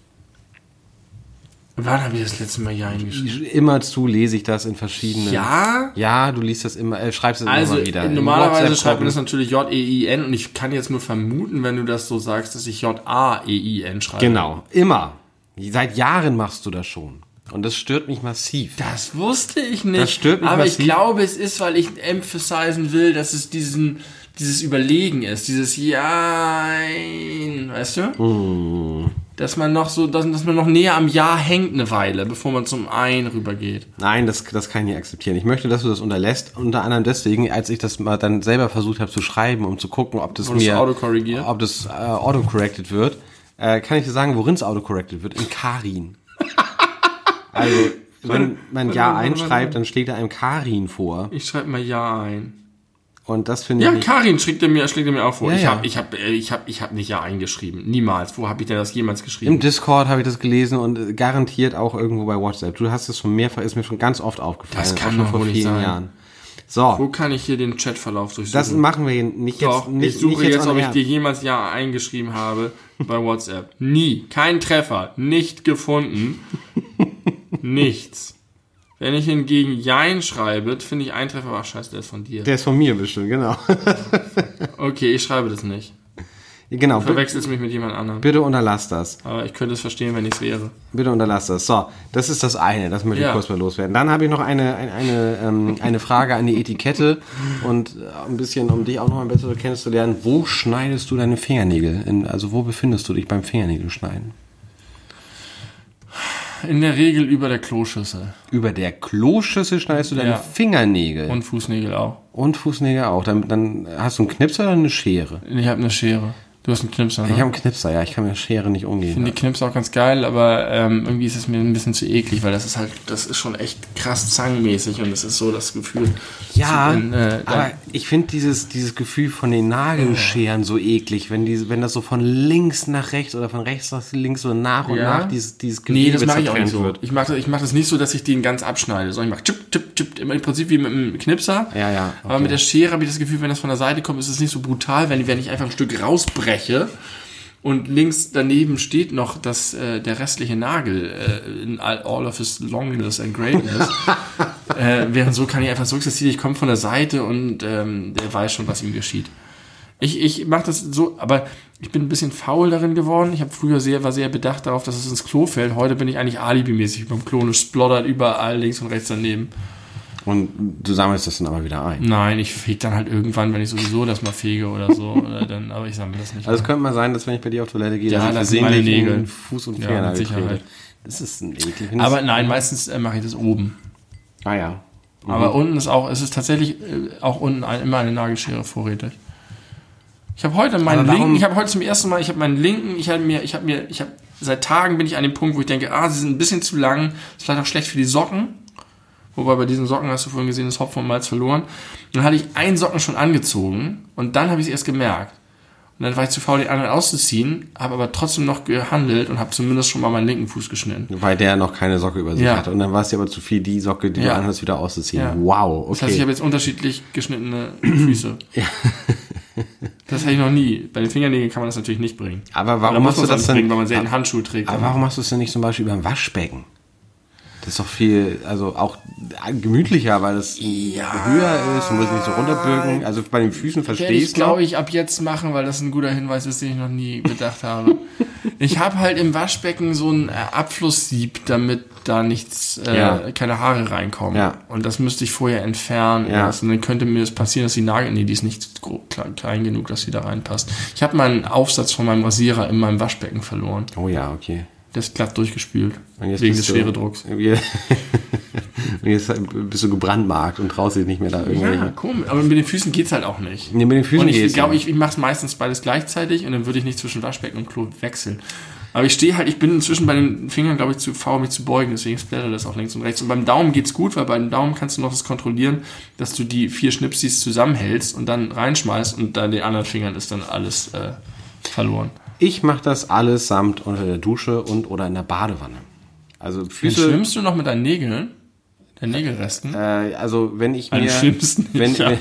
Wann habe ich das letzte Mal Ja eingeschrieben? Immerzu lese ich das in verschiedenen. Ja? Ja, du liest das immer, äh, schreibst es Also immer wieder. Normalerweise schreibt man das natürlich J-E-I-N und ich kann jetzt nur vermuten, wenn du das so sagst, dass ich J-A-E-I-N schreibe. Genau, immer. Seit Jahren machst du das schon. Und das stört mich massiv. Das wusste ich nicht. Das stört mich aber ich massiv. glaube, es ist, weil ich emphasizen will, dass es diesen, dieses Überlegen ist. Dieses Jein. Weißt du? Mm. Dass man noch so, dass, dass man noch näher am Ja hängt eine Weile, bevor man zum Ein rübergeht. Nein, das, das kann ich nicht akzeptieren. Ich möchte, dass du das unterlässt. Unter anderem deswegen, als ich das mal dann selber versucht habe zu schreiben, um zu gucken, ob das mir, autokorrigiert? ob das äh, autocorrected wird, äh, kann ich dir sagen, worin es autocorrected wird? In Karin. also, wenn man Ja einschreibt, dann schlägt er einem Karin vor. Ich schreibe mal Ja ein. Und das finde Ja, ich nicht. Karin schlägt er mir, schlägt er mir auch vor. Ja, ich ja. habe ich hab, äh, ich hab, ich hab nicht Ja eingeschrieben. Niemals. Wo habe ich denn das jemals geschrieben? Im Discord habe ich das gelesen und äh, garantiert auch irgendwo bei WhatsApp. Du hast es schon mehrfach, ist mir schon ganz oft aufgefallen. Das kann doch vor vielen sein. Jahren. So, Wo kann ich hier den Chatverlauf durchsuchen? das machen wir nicht jetzt. Doch, nicht, ich suche nicht jetzt, on ob ich dir jemals Ja eingeschrieben habe bei WhatsApp. Nie. Kein Treffer. Nicht gefunden. Nichts. Wenn ich hingegen Jein schreibe, finde ich ein Treffer, ach scheiße, der ist von dir. Der ist von mir bestimmt, genau. Okay, ich schreibe das nicht. genau, Du verwechselst mich mit jemand anderem. bitte unterlass das. Aber ich könnte es verstehen, wenn ich es wäre. Bitte unterlass das. So, das ist das eine, das möchte ich Ja. kurz mal loswerden. Dann habe ich noch eine, eine, eine, ähm, eine Frage an die Etikette und äh, ein bisschen, um dich auch noch ein bisschen kennenzulernen. Wo schneidest du deine Fingernägel? In, also wo befindest du dich beim Fingernägelschneiden? In der Regel über der Kloschüssel. Über der Kloschüssel schneidest du deine Ja. Fingernägel. Und Fußnägel auch. Und Fußnägel auch. Dann, dann hast du einen Knipser oder eine Schere? Ich habe eine Schere. Du hast einen Knipser, ne? Ich habe einen Knipser, ja. Ich kann mit der Schere nicht umgehen. finde die Knipse auch ganz geil, aber ähm, irgendwie ist es mir ein bisschen zu eklig, weil das ist halt, das ist schon echt krass zangenmäßig und es ist so das Gefühl. Ja, wenn, äh, aber ich finde dieses, dieses Gefühl von den Nagelscheren so eklig, wenn, die, wenn das so von links nach rechts oder von rechts nach links so nach und Ja? nach dieses, dieses Nee, das mache ich auch nicht so. Ich mache das, ich mach das nicht so, dass ich den ganz abschneide, sondern ich mache chip, chip, chip, immer im Prinzip wie mit einem Knipser. Ja, ja, Aber okay. mit der Schere habe ich das Gefühl, wenn das von der Seite kommt, ist es nicht so brutal, wenn, wenn ich einfach ein Stück rausbreche und links daneben steht noch das, äh, der restliche Nagel äh, in all, all of his longness and greatness. äh, während so kann ich einfach so existieren, ich komme von der Seite und ähm, der weiß schon, was ihm geschieht. Ich, ich mache das so, aber ich bin ein bisschen faul darin geworden. Ich habe früher sehr, war sehr bedacht darauf, dass es ins Klo fällt. Heute bin ich eigentlich alibimäßig beim Klo und es splottert überall links und rechts daneben. Und du sammelst das dann aber wieder ein. Nein, ich fege dann halt irgendwann, wenn ich sowieso das mal fege oder so. Oder dann, aber ich sammle das nicht. Also es könnte mal sein, dass wenn ich bei dir auf Toilette gehe, Ja, dass ich versehentlich Nägel. Fuß und Ja, Fingernagel mit Sicherheit. Das ist ein eklig. aber nein, meistens äh, mache ich das oben. Ah ja. Aber unten ist auch, es ist tatsächlich äh, auch unten ein, immer eine Nagelschere vorrätig. Ich habe heute meinen linken, ich habe heute zum ersten Mal, ich habe meinen linken, ich habe mir, ich habe mir, ich habe seit Tagen bin ich an dem Punkt, wo ich denke, ah, sie sind ein bisschen zu lang, ist vielleicht auch schlecht für die Socken. Wobei bei diesen Socken hast du vorhin gesehen, das Hopfen und Malz verloren. Dann hatte ich einen Socken schon angezogen und dann habe ich es erst gemerkt. Und dann war ich zu faul, den anderen auszuziehen, habe aber trotzdem noch gehandelt und habe zumindest schon mal meinen linken Fuß geschnitten. Weil der noch keine Socke über sich Ja. hatte. Und dann war es dir aber zu viel, die Socke, die Ja. du anhast, wieder auszuziehen. Ja. Wow, Das heißt, ich okay. habe jetzt unterschiedlich geschnittene Füße. Das hätte ich noch nie. Bei den Fingernägeln kann man das natürlich nicht bringen. Aber warum machst du das denn? bringen, weil man selten Handschuhe trägt. Aber warum machst du es denn nicht zum Beispiel beim Waschbecken? Das ist doch viel, also auch gemütlicher, weil es höher ist und muss nicht so runterbürgen. Also bei den Füßen verstehe ich, es glaube ich, ab jetzt machen, weil das ein guter Hinweis ist, den ich noch nie bedacht habe. Ich habe halt im Waschbecken so ein äh, Abflusssieb, damit da nichts, äh, Ja. keine Haare reinkommen. Ja. Und das müsste ich vorher entfernen. Ja. Und dann könnte mir das passieren, dass die Nagel, nee, die ist nicht klein, klein genug, dass die da reinpasst. Ich habe meinen Aufsatz von meinem Rasierer in meinem Waschbecken verloren. Oh ja, okay. Der ist glatt durchgespült. Wegen des Schweredrucks. Und jetzt bist du gebrandmarkt und traust dich nicht mehr da irgendwelche. Ja, komisch. Aber mit den Füßen geht's halt auch nicht. Nee, mit den Füßen und ich glaube, ich, ich mache es meistens beides gleichzeitig und dann würde ich nicht zwischen Waschbecken und Klo wechseln. Aber ich stehe halt, ich bin inzwischen bei den Fingern, glaube ich, zu faul, mich zu beugen, deswegen splatter das auch links und rechts. Und beim Daumen geht's gut, weil beim Daumen kannst du noch das kontrollieren, dass du die vier Schnipsis zusammenhältst und dann reinschmeißt und dann den anderen Fingern ist dann alles äh, verloren. Ich mache das alles samt unter der Dusche und oder in der Badewanne. Also Wie Füße, schwimmst du noch mit deinen Nägeln? Deinen Nägelresten? äh, also wenn ich mir, nicht, wenn, ja.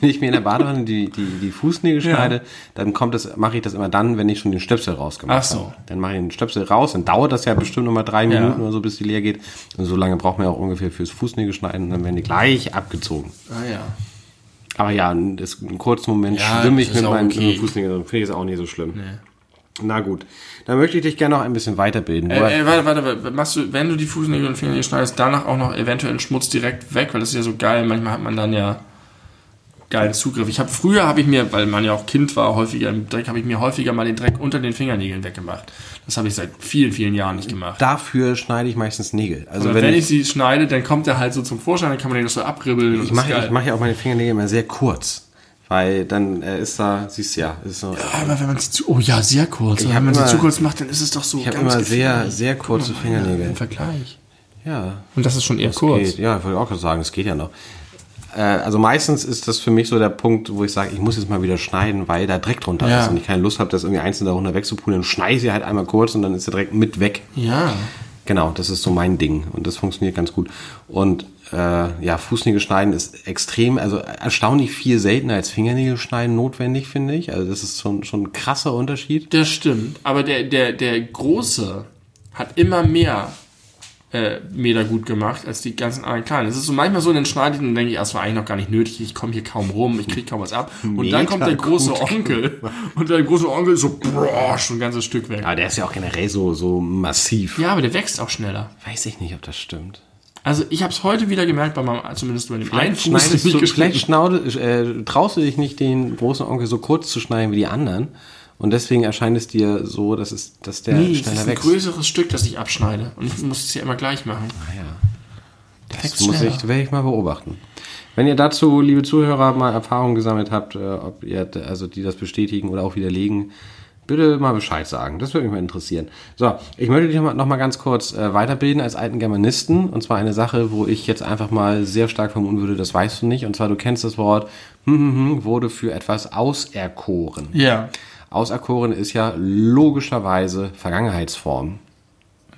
wenn ich mir in der Badewanne die, die, die Fußnägel Ja. schneide, dann kommt das, mache ich das immer dann, wenn ich schon den Stöpsel rausgemacht Ach so. habe. Dann mache ich den Stöpsel raus, dann dauert das ja bestimmt noch mal drei Ja. Minuten oder so, bis die leer geht. Und so lange braucht man ja auch ungefähr fürs Fußnägel schneiden, dann werden die gleich abgezogen. Ah ja. Aber ja, das, einen kurzen Moment schwimme ich mit auch meinen okay. Fußnägeln, finde ich es auch nicht so schlimm. Na gut, dann möchte ich dich gerne noch ein bisschen weiterbilden. Äh, äh, warte, warte, warte, machst du, wenn du die Fußnägel und Fingernägel schneidest, danach auch noch eventuell den Schmutz direkt weg, weil das ist ja so geil. Manchmal hat man dann ja geilen Zugriff. Ich habe früher habe ich mir, weil man ja auch Kind war, häufiger im Dreck, habe ich mir häufiger mal den Dreck unter den Fingernägeln weggemacht. Das habe ich seit vielen, vielen Jahren nicht gemacht. Dafür schneide ich meistens Nägel. Also wenn, wenn, ich, sie schneide, dann kommt er halt so zum Vorschein, dann kann man den noch so abribbeln. und ich mache mache ja auch meine Fingernägel immer sehr kurz. Weil dann äh, ist da, siehst du ja, ist so, Aber wenn man sie zu, oh ja, sehr kurz. Ich wenn hab man sie immer- zu kurz macht, dann ist es doch so ich habe immer sehr, sehr kurze Fingernägel. Im Vergleich. Ja, Und das ist schon eher kurz. geht. Ja, wollte ich auch gerade sagen, es geht ja noch. Äh, also meistens ist das für mich so der Punkt, wo ich sage, ich muss jetzt mal wieder schneiden, weil da Dreck drunter Ja. ist und ich keine Lust habe, das irgendwie einzeln darunter wegzupulen. Dann schneide ich sie halt einmal kurz und dann ist der Dreck mit weg. Ja. Genau, das ist so mein Ding und das funktioniert ganz gut. Und äh, ja, Fußnägel schneiden ist extrem, also erstaunlich viel seltener als Fingernägel schneiden notwendig, finde ich. Also das ist schon, schon ein krasser Unterschied. Das stimmt. Aber der, der, der Große hat immer mehr äh, Meter gut gemacht als die ganzen anderen Kleinen. Es ist so manchmal so, dann schneide ich und denke ich, ah, das war eigentlich noch gar nicht nötig, ich komme hier kaum rum, ich kriege kaum was ab. Und dann Meter kommt der große Onkel und der große Onkel ist so, boah, schon ein ganzes Stück weg. Aber der ist ja auch generell so, so massiv. Ja, aber der wächst auch schneller. Weiß ich nicht, ob das stimmt. Also ich habe es heute wieder gemerkt, bei meinem, zumindest bei dem einen Fuß, schneidest den ich du, vielleicht schnaude, äh, traust du dich nicht, den großen Onkel so kurz zu schneiden wie die anderen. Und deswegen erscheint es dir so, dass, es, dass der Nee, schneller ist ein wächst. größeres Stück, das ich abschneide. Und ich muss es ja immer gleich machen. Ah ja. Das wächst muss schneller. ich, werde ich mal beobachten. Wenn ihr dazu, liebe Zuhörer, mal Erfahrungen gesammelt habt, äh, ob ihr, also die das bestätigen oder auch widerlegen, bitte mal Bescheid sagen. Das würde mich mal interessieren. So, ich möchte dich noch mal, noch mal ganz kurz äh, weiterbilden als alten Germanisten. Und zwar eine Sache, wo ich jetzt einfach mal sehr stark vermuten würde, das weißt du nicht. Und zwar, du kennst das Wort, hm, hm, hm, wurde für etwas auserkoren. Ja. Auserkoren ist ja logischerweise Vergangenheitsform.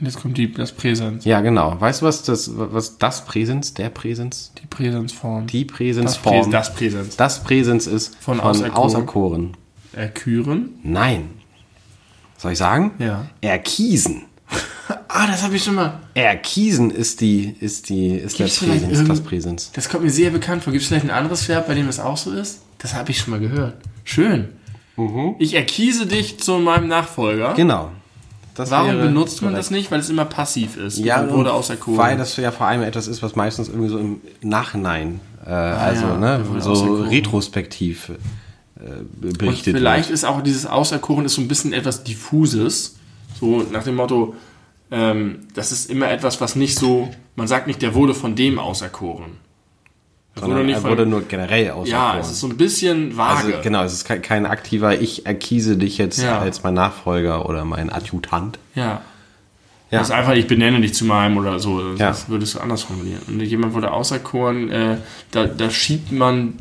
Und jetzt kommt die, das Präsens. Ja, genau. Weißt du, was das, was das Präsens, der Präsens, Die Präsensform. die das, Präsensform, Präsens, das Präsens. das Präsens ist Von von, auserkoren. auserkoren. Erküren. Nein. Soll ich sagen? Ja. Erkiesen. Ah, das habe ich schon mal. Erkiesen ist die, ist die, ist Gibt's der Präsens, das Präsens. Das kommt mir sehr bekannt vor. Gibt es vielleicht ein anderes Verb, bei dem das auch so ist? Das habe ich schon mal gehört. Schön. Ich erkiese dich zu meinem Nachfolger. Genau. Das Warum benutzt man das nicht? Weil es immer passiv ist. Ja, und wurde und auserkoren. Weil das ja vor allem etwas ist, was meistens irgendwie so im Nachhinein, äh, also Ah ja, ne, so retrospektiv äh, und berichtet vielleicht wird. ist auch dieses Auserkoren ist so ein bisschen etwas diffuses. So nach dem Motto, ähm, das ist immer etwas, was nicht so, man sagt nicht, der wurde von dem auserkoren. Er er von- wurde nur generell auserkoren. ja, es ist so ein bisschen vage. Also genau, es ist kein, kein aktiver, ich erkiese dich jetzt Ja. als mein Nachfolger oder mein Adjutant. ja. Ja. Das ist einfach, ich benenne dich zu meinem oder so. Ja. Das würdest du anders formulieren. Und jemand wurde auserkoren, äh, da, da schiebt man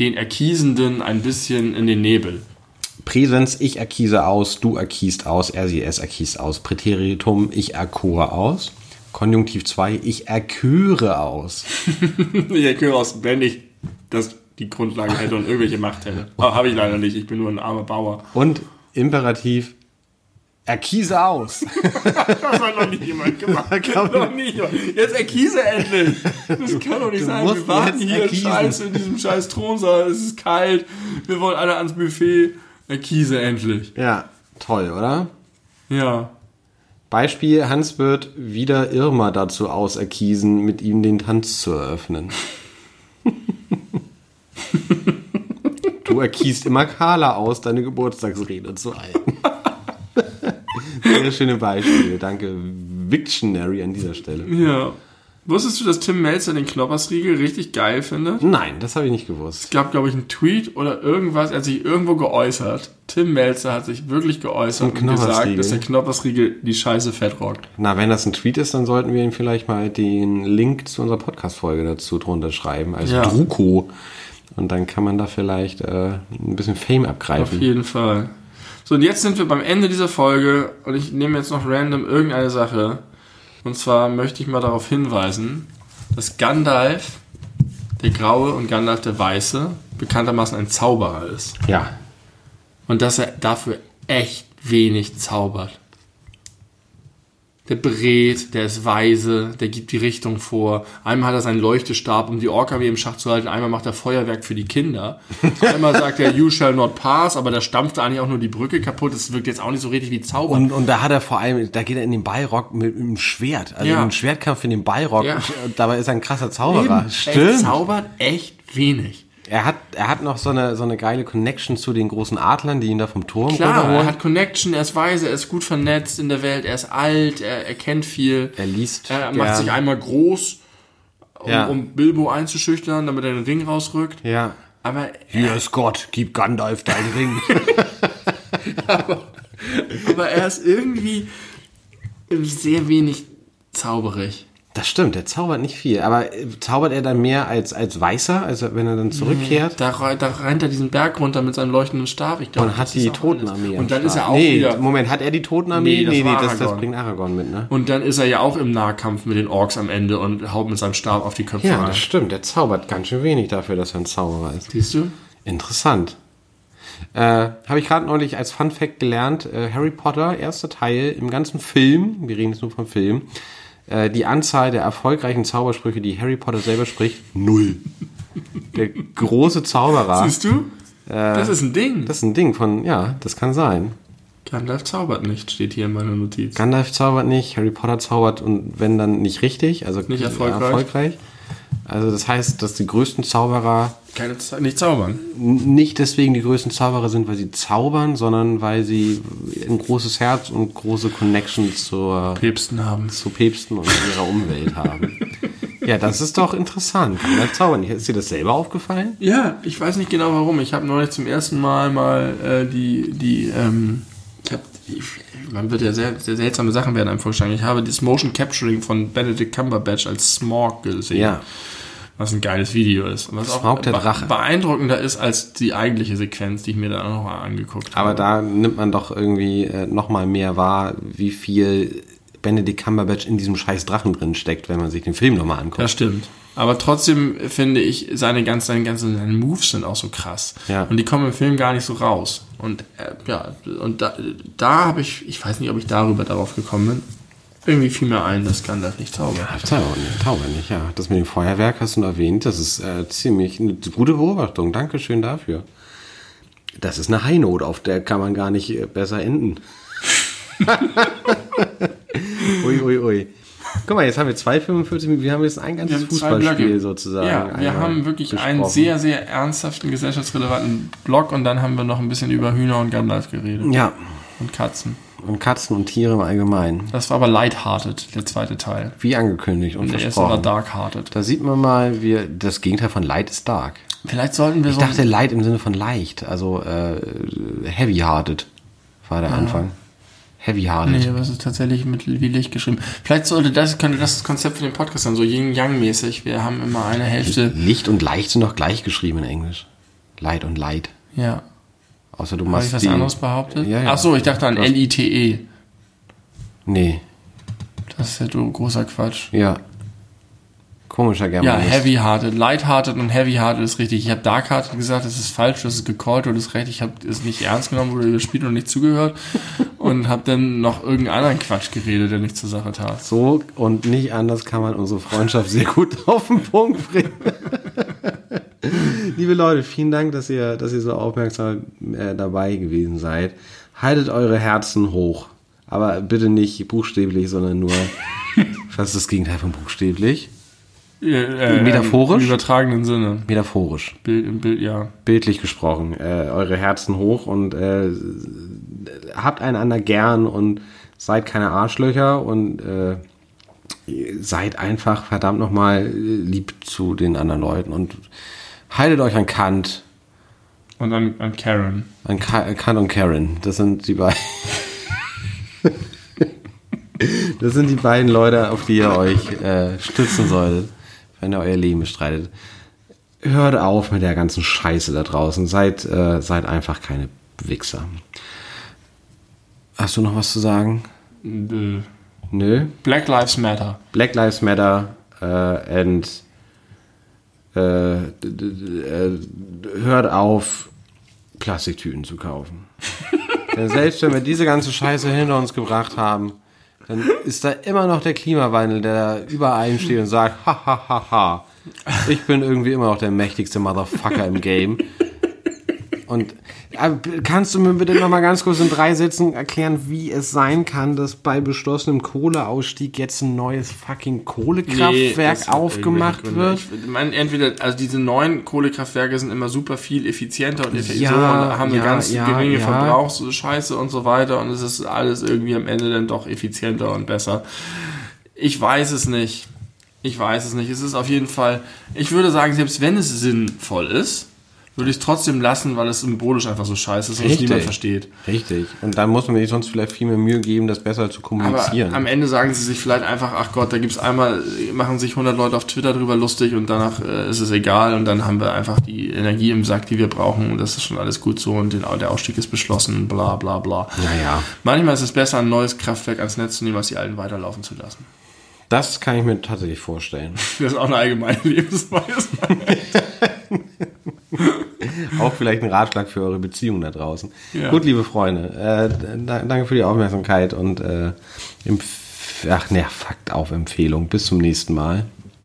den Erkiesenden ein bisschen in den Nebel. Präsens, ich erkiese aus, du erkiest aus, er, sie, es erkiest aus. Präteritum, ich erkore aus. Konjunktiv 2, ich erköre aus. Ich erkläre aus, wenn ich das die Grundlage hätte und irgendwelche Macht hätte. Aber habe ich leider nicht. Ich bin nur ein armer Bauer. Und Imperativ, erkiese aus. Das hat noch nie jemand gemacht. noch nie jemand. Jetzt erkiese endlich. Das kann doch nicht Du sein. Wir warten hier erkiesen. scheiße in diesem scheiß Thronsaal. Es ist kalt. Wir wollen alle ans Buffet. Erkiese endlich. Ja, toll, oder? Ja. Beispiel, Hans wird wieder Irma dazu auserkiesen, mit ihm den Tanz zu eröffnen. du erkiest immer Carla aus, deine Geburtstagsrede zu halten. Sehr schöne Beispiele. Danke, Victionary an dieser Stelle. Ja. Wusstest du, dass Tim Melzer den Knoppersriegel richtig geil findet? Nein, das habe ich nicht gewusst. Es gab, glaube ich, einen Tweet oder irgendwas, er hat sich irgendwo geäußert. Tim Melzer hat sich wirklich geäußert und gesagt, dass der Knoppersriegel die Scheiße fett rockt. Na, wenn das ein Tweet ist, dann sollten wir ihm vielleicht mal den Link zu unserer Podcast-Folge dazu drunter schreiben, als Ja. Druko. Und dann kann man da vielleicht äh, ein bisschen Fame Auf abgreifen. jeden Fall. So, und jetzt sind wir beim Ende dieser Folge und ich nehme jetzt noch random irgendeine Sache. Und zwar möchte ich mal darauf hinweisen, dass Gandalf der Graue und Gandalf der Weiße bekanntermaßen ein Zauberer ist. Ja. Und dass er dafür echt wenig zaubert. Der berät, der ist weise, der gibt die Richtung vor. Einmal hat er seinen Leuchtestab, um die Orca wie im Schach zu halten. Einmal macht er Feuerwerk für die Kinder. Einmal sagt er, you shall not pass, aber da stampft eigentlich auch nur die Brücke kaputt. Das wirkt jetzt auch nicht so richtig wie Zauber. Und, und da hat er vor allem, da geht er in den Ballrock mit, mit einem Schwert. Also Ja. einen Schwertkampf in den Ballrock. Ja. Dabei ist er ein krasser Zauberer. Er Stimmt. zaubert echt wenig. Er hat, er hat noch so eine, so eine geile Connection zu den großen Adlern, die ihn da vom Turm Klar, er runterholen. hat Connection, er ist weise, er ist gut vernetzt in der Welt, er ist alt, er, er kennt viel. Er liest Er macht sich einmal groß, um, Ja. um Bilbo einzuschüchtern, damit er den Ring rausrückt. Ja. Aber Hier ist Gott, gib Gandalf deinen Ring. Aber er ist irgendwie sehr wenig zauberig. Das stimmt, der zaubert nicht viel. Aber äh, zaubert er dann mehr als, als Weißer, also wenn er dann zurückkehrt? Da, da rennt er diesen Berg runter mit seinem leuchtenden Stab. Ich glaub, Und hat das die Totenarmee. Und dann ist er auch nee, wieder. Moment, hat er die Totenarmee? Nee, das war das, das Aragorn. bringt Aragorn mit, ne? Und dann ist er ja auch im Nahkampf mit den Orks am Ende und haut mit seinem Stab auf die Köpfe Ja, rein. das stimmt. Der zaubert ganz schön wenig dafür, dass er ein Zauberer ist. Siehst du? Interessant. Äh, Habe ich gerade neulich als Fun Fact gelernt, äh, Harry Potter, erster Teil im ganzen Film, wir reden jetzt nur vom Film, äh, die Anzahl der erfolgreichen Zaubersprüche, die Harry Potter selber spricht, null. Der große Zauberer, Siehst du? das ist ein Ding. das ist ein Ding von, ja, das kann sein. Gandalf zaubert nicht, steht hier in meiner Notiz. Gandalf zaubert nicht, Harry Potter zaubert und wenn dann nicht richtig, also Nicht erfolgreich. erfolgreich. Also das heißt, dass die größten Zauberer Keine nicht zaubern. nicht deswegen die größten Zauberer sind, weil sie zaubern, sondern weil sie ein großes Herz und große Connections zur, Päpsten haben. zu Päpsten und ihrer Umwelt haben. Ja, das ist doch interessant. Gandalf zaubern nicht. Ist dir das selber aufgefallen? Ja, ich weiß nicht genau warum. Ich habe neulich zum ersten Mal mal äh, die, die, ähm, ich hab, ich, man wird ja sehr, sehr seltsame Sachen werden einem vorgeschlagen. Ich habe das Motion Capturing von Benedict Cumberbatch als Smog gesehen. Ja. Was ein geiles Video ist. Und Was auch Smaug der Drache. beeindruckender ist als die eigentliche Sequenz, die ich mir dann auch noch angeguckt habe. Aber da nimmt man doch irgendwie äh, noch mal mehr wahr, wie viel Benedict Cumberbatch in diesem scheiß Drachen drin steckt, wenn man sich den Film nochmal anguckt. Das stimmt. Aber trotzdem finde ich, seine ganzen, seine ganzen seine Moves sind auch so krass. Ja. Und die kommen im Film gar nicht so raus. Und äh, ja, und da, da habe ich, ich weiß nicht, ob ich darüber darauf gekommen bin. Irgendwie fiel mir ein, dass Gandalf nicht zaubert. Zauber nicht, Zauber nicht, ja. Das mit dem Feuerwerk hast du erwähnt. Das ist äh, ziemlich eine gute Beobachtung. Dankeschön dafür. Das ist eine High Note, auf der kann man gar nicht äh, besser enden. ui, ui, ui. Guck mal, jetzt haben wir 2,45 Minuten. Wir haben jetzt ein ganzes Fußballspiel sozusagen. Ja, wir haben wirklich einen besprochen. sehr, sehr ernsthaften, gesellschaftsrelevanten Blog und dann haben wir noch ein bisschen über Hühner und Gandalf geredet. Ja, Und Katzen. Und Katzen und Tiere im Allgemeinen. Das war aber lighthearted, der zweite Teil. Wie angekündigt und Und der erste war versprochen. darkhearted. Da sieht man mal, wir, das Gegenteil von Light ist Dark. Vielleicht sollten wir Ich so. dachte Light im Sinne von leicht, also äh, heavy-hearted war der Anfang. Heavy-hearted. Nee, aber es ist tatsächlich mit wie Licht geschrieben. Vielleicht sollte das, könnte das das Konzept für den Podcast sein, so Yin-Yang-mäßig. Wir haben immer eine Hälfte. Licht und leicht sind doch gleich geschrieben in Englisch. Light und Light. Ja. Außer du Habe machst ich was die, anderes behauptet? Ja, ja. Ach so, ich dachte an L-I-T-E. Nee, Das ist ja du, großer Quatsch. ja. Komischer Ja, Germanist. heavy-hearted. Light-hearted und heavy-hearted ist richtig. Ich habe dark-hearted gesagt, das ist falsch, das ist gecallt oder das ist recht. Ich habe es nicht ernst genommen oder gespielt und nicht zugehört. und habe dann noch irgendeinen anderen Quatsch geredet, der nicht zur Sache tat. So und nicht anders kann man unsere Freundschaft sehr gut auf den Punkt bringen. Liebe Leute, vielen Dank, dass ihr, dass ihr so aufmerksam äh, dabei gewesen seid. Haltet eure Herzen hoch. Aber bitte nicht buchstäblich, sondern nur, was ist das Gegenteil von buchstäblich? Äh, Metaphorisch? Im übertragenen Sinne. Metaphorisch. Bild Bild, ja. bildlich gesprochen, äh, eure Herzen hoch und äh, habt einander gern und seid keine Arschlöcher und äh, seid einfach verdammt nochmal lieb zu den anderen Leuten und haltet euch an Kant. Und an, an Karen. An Ka Kant und Karen. Das sind die beiden. das sind die beiden Leute, auf die ihr euch äh, stützen solltet, wenn ihr euer Leben bestreitet. Hört auf mit der ganzen Scheiße da draußen. Seid, äh, seid einfach keine Wichser. Hast du noch was zu sagen? Nö. Nö. Black Lives Matter. Black Lives Matter äh, and äh, äh, hört auf, Plastiktüten zu kaufen. Denn selbst wenn wir diese ganze Scheiße hinter uns gebracht haben, dann ist da immer noch der Klimawandel, der da über einem steht und sagt, ha, ha, ha, ha. Ich bin irgendwie immer noch der mächtigste Motherfucker im Game. Und kannst du mir bitte noch mal ganz kurz in drei Sätzen erklären, wie es sein kann, dass bei beschlossenem Kohleausstieg jetzt ein neues fucking Kohlekraftwerk hat aufgemacht wird? Ich meine, entweder, also diese neuen Kohlekraftwerke sind immer super viel effizienter und effizienter Ja, und haben eine ja, ganz ja, geringe ja. Verbrauchsscheiße und so weiter und es ist alles irgendwie am Ende dann doch effizienter und besser. Ich weiß es nicht. Ich weiß es nicht. Es ist auf jeden Fall, ich würde sagen, selbst wenn es sinnvoll ist, würde ich es trotzdem lassen, weil es symbolisch einfach so scheiße ist und es niemand versteht. Richtig. Und dann muss man sich sonst vielleicht viel mehr Mühe geben, das besser zu Aber kommunizieren. am Ende sagen sie sich vielleicht einfach, ach Gott, da gibt's einmal, machen sich 100 Leute auf Twitter drüber lustig und danach äh, ist es egal und dann haben wir einfach die Energie im Sack, die wir brauchen und das ist schon alles gut so und den, der Ausstieg ist beschlossen, bla bla bla. naja, Manchmal ist es besser, ein neues Kraftwerk ans Netz zu nehmen, als die alten weiterlaufen zu lassen. das kann ich mir tatsächlich vorstellen. Das ist auch eine allgemeine Lebensweise. Auch vielleicht ein Ratschlag für eure Beziehung da draußen. Ja. Gut, liebe Freunde, äh, da, danke für die Aufmerksamkeit und äh, ach ne, Fakt auf Empfehlung. Bis zum nächsten Mal.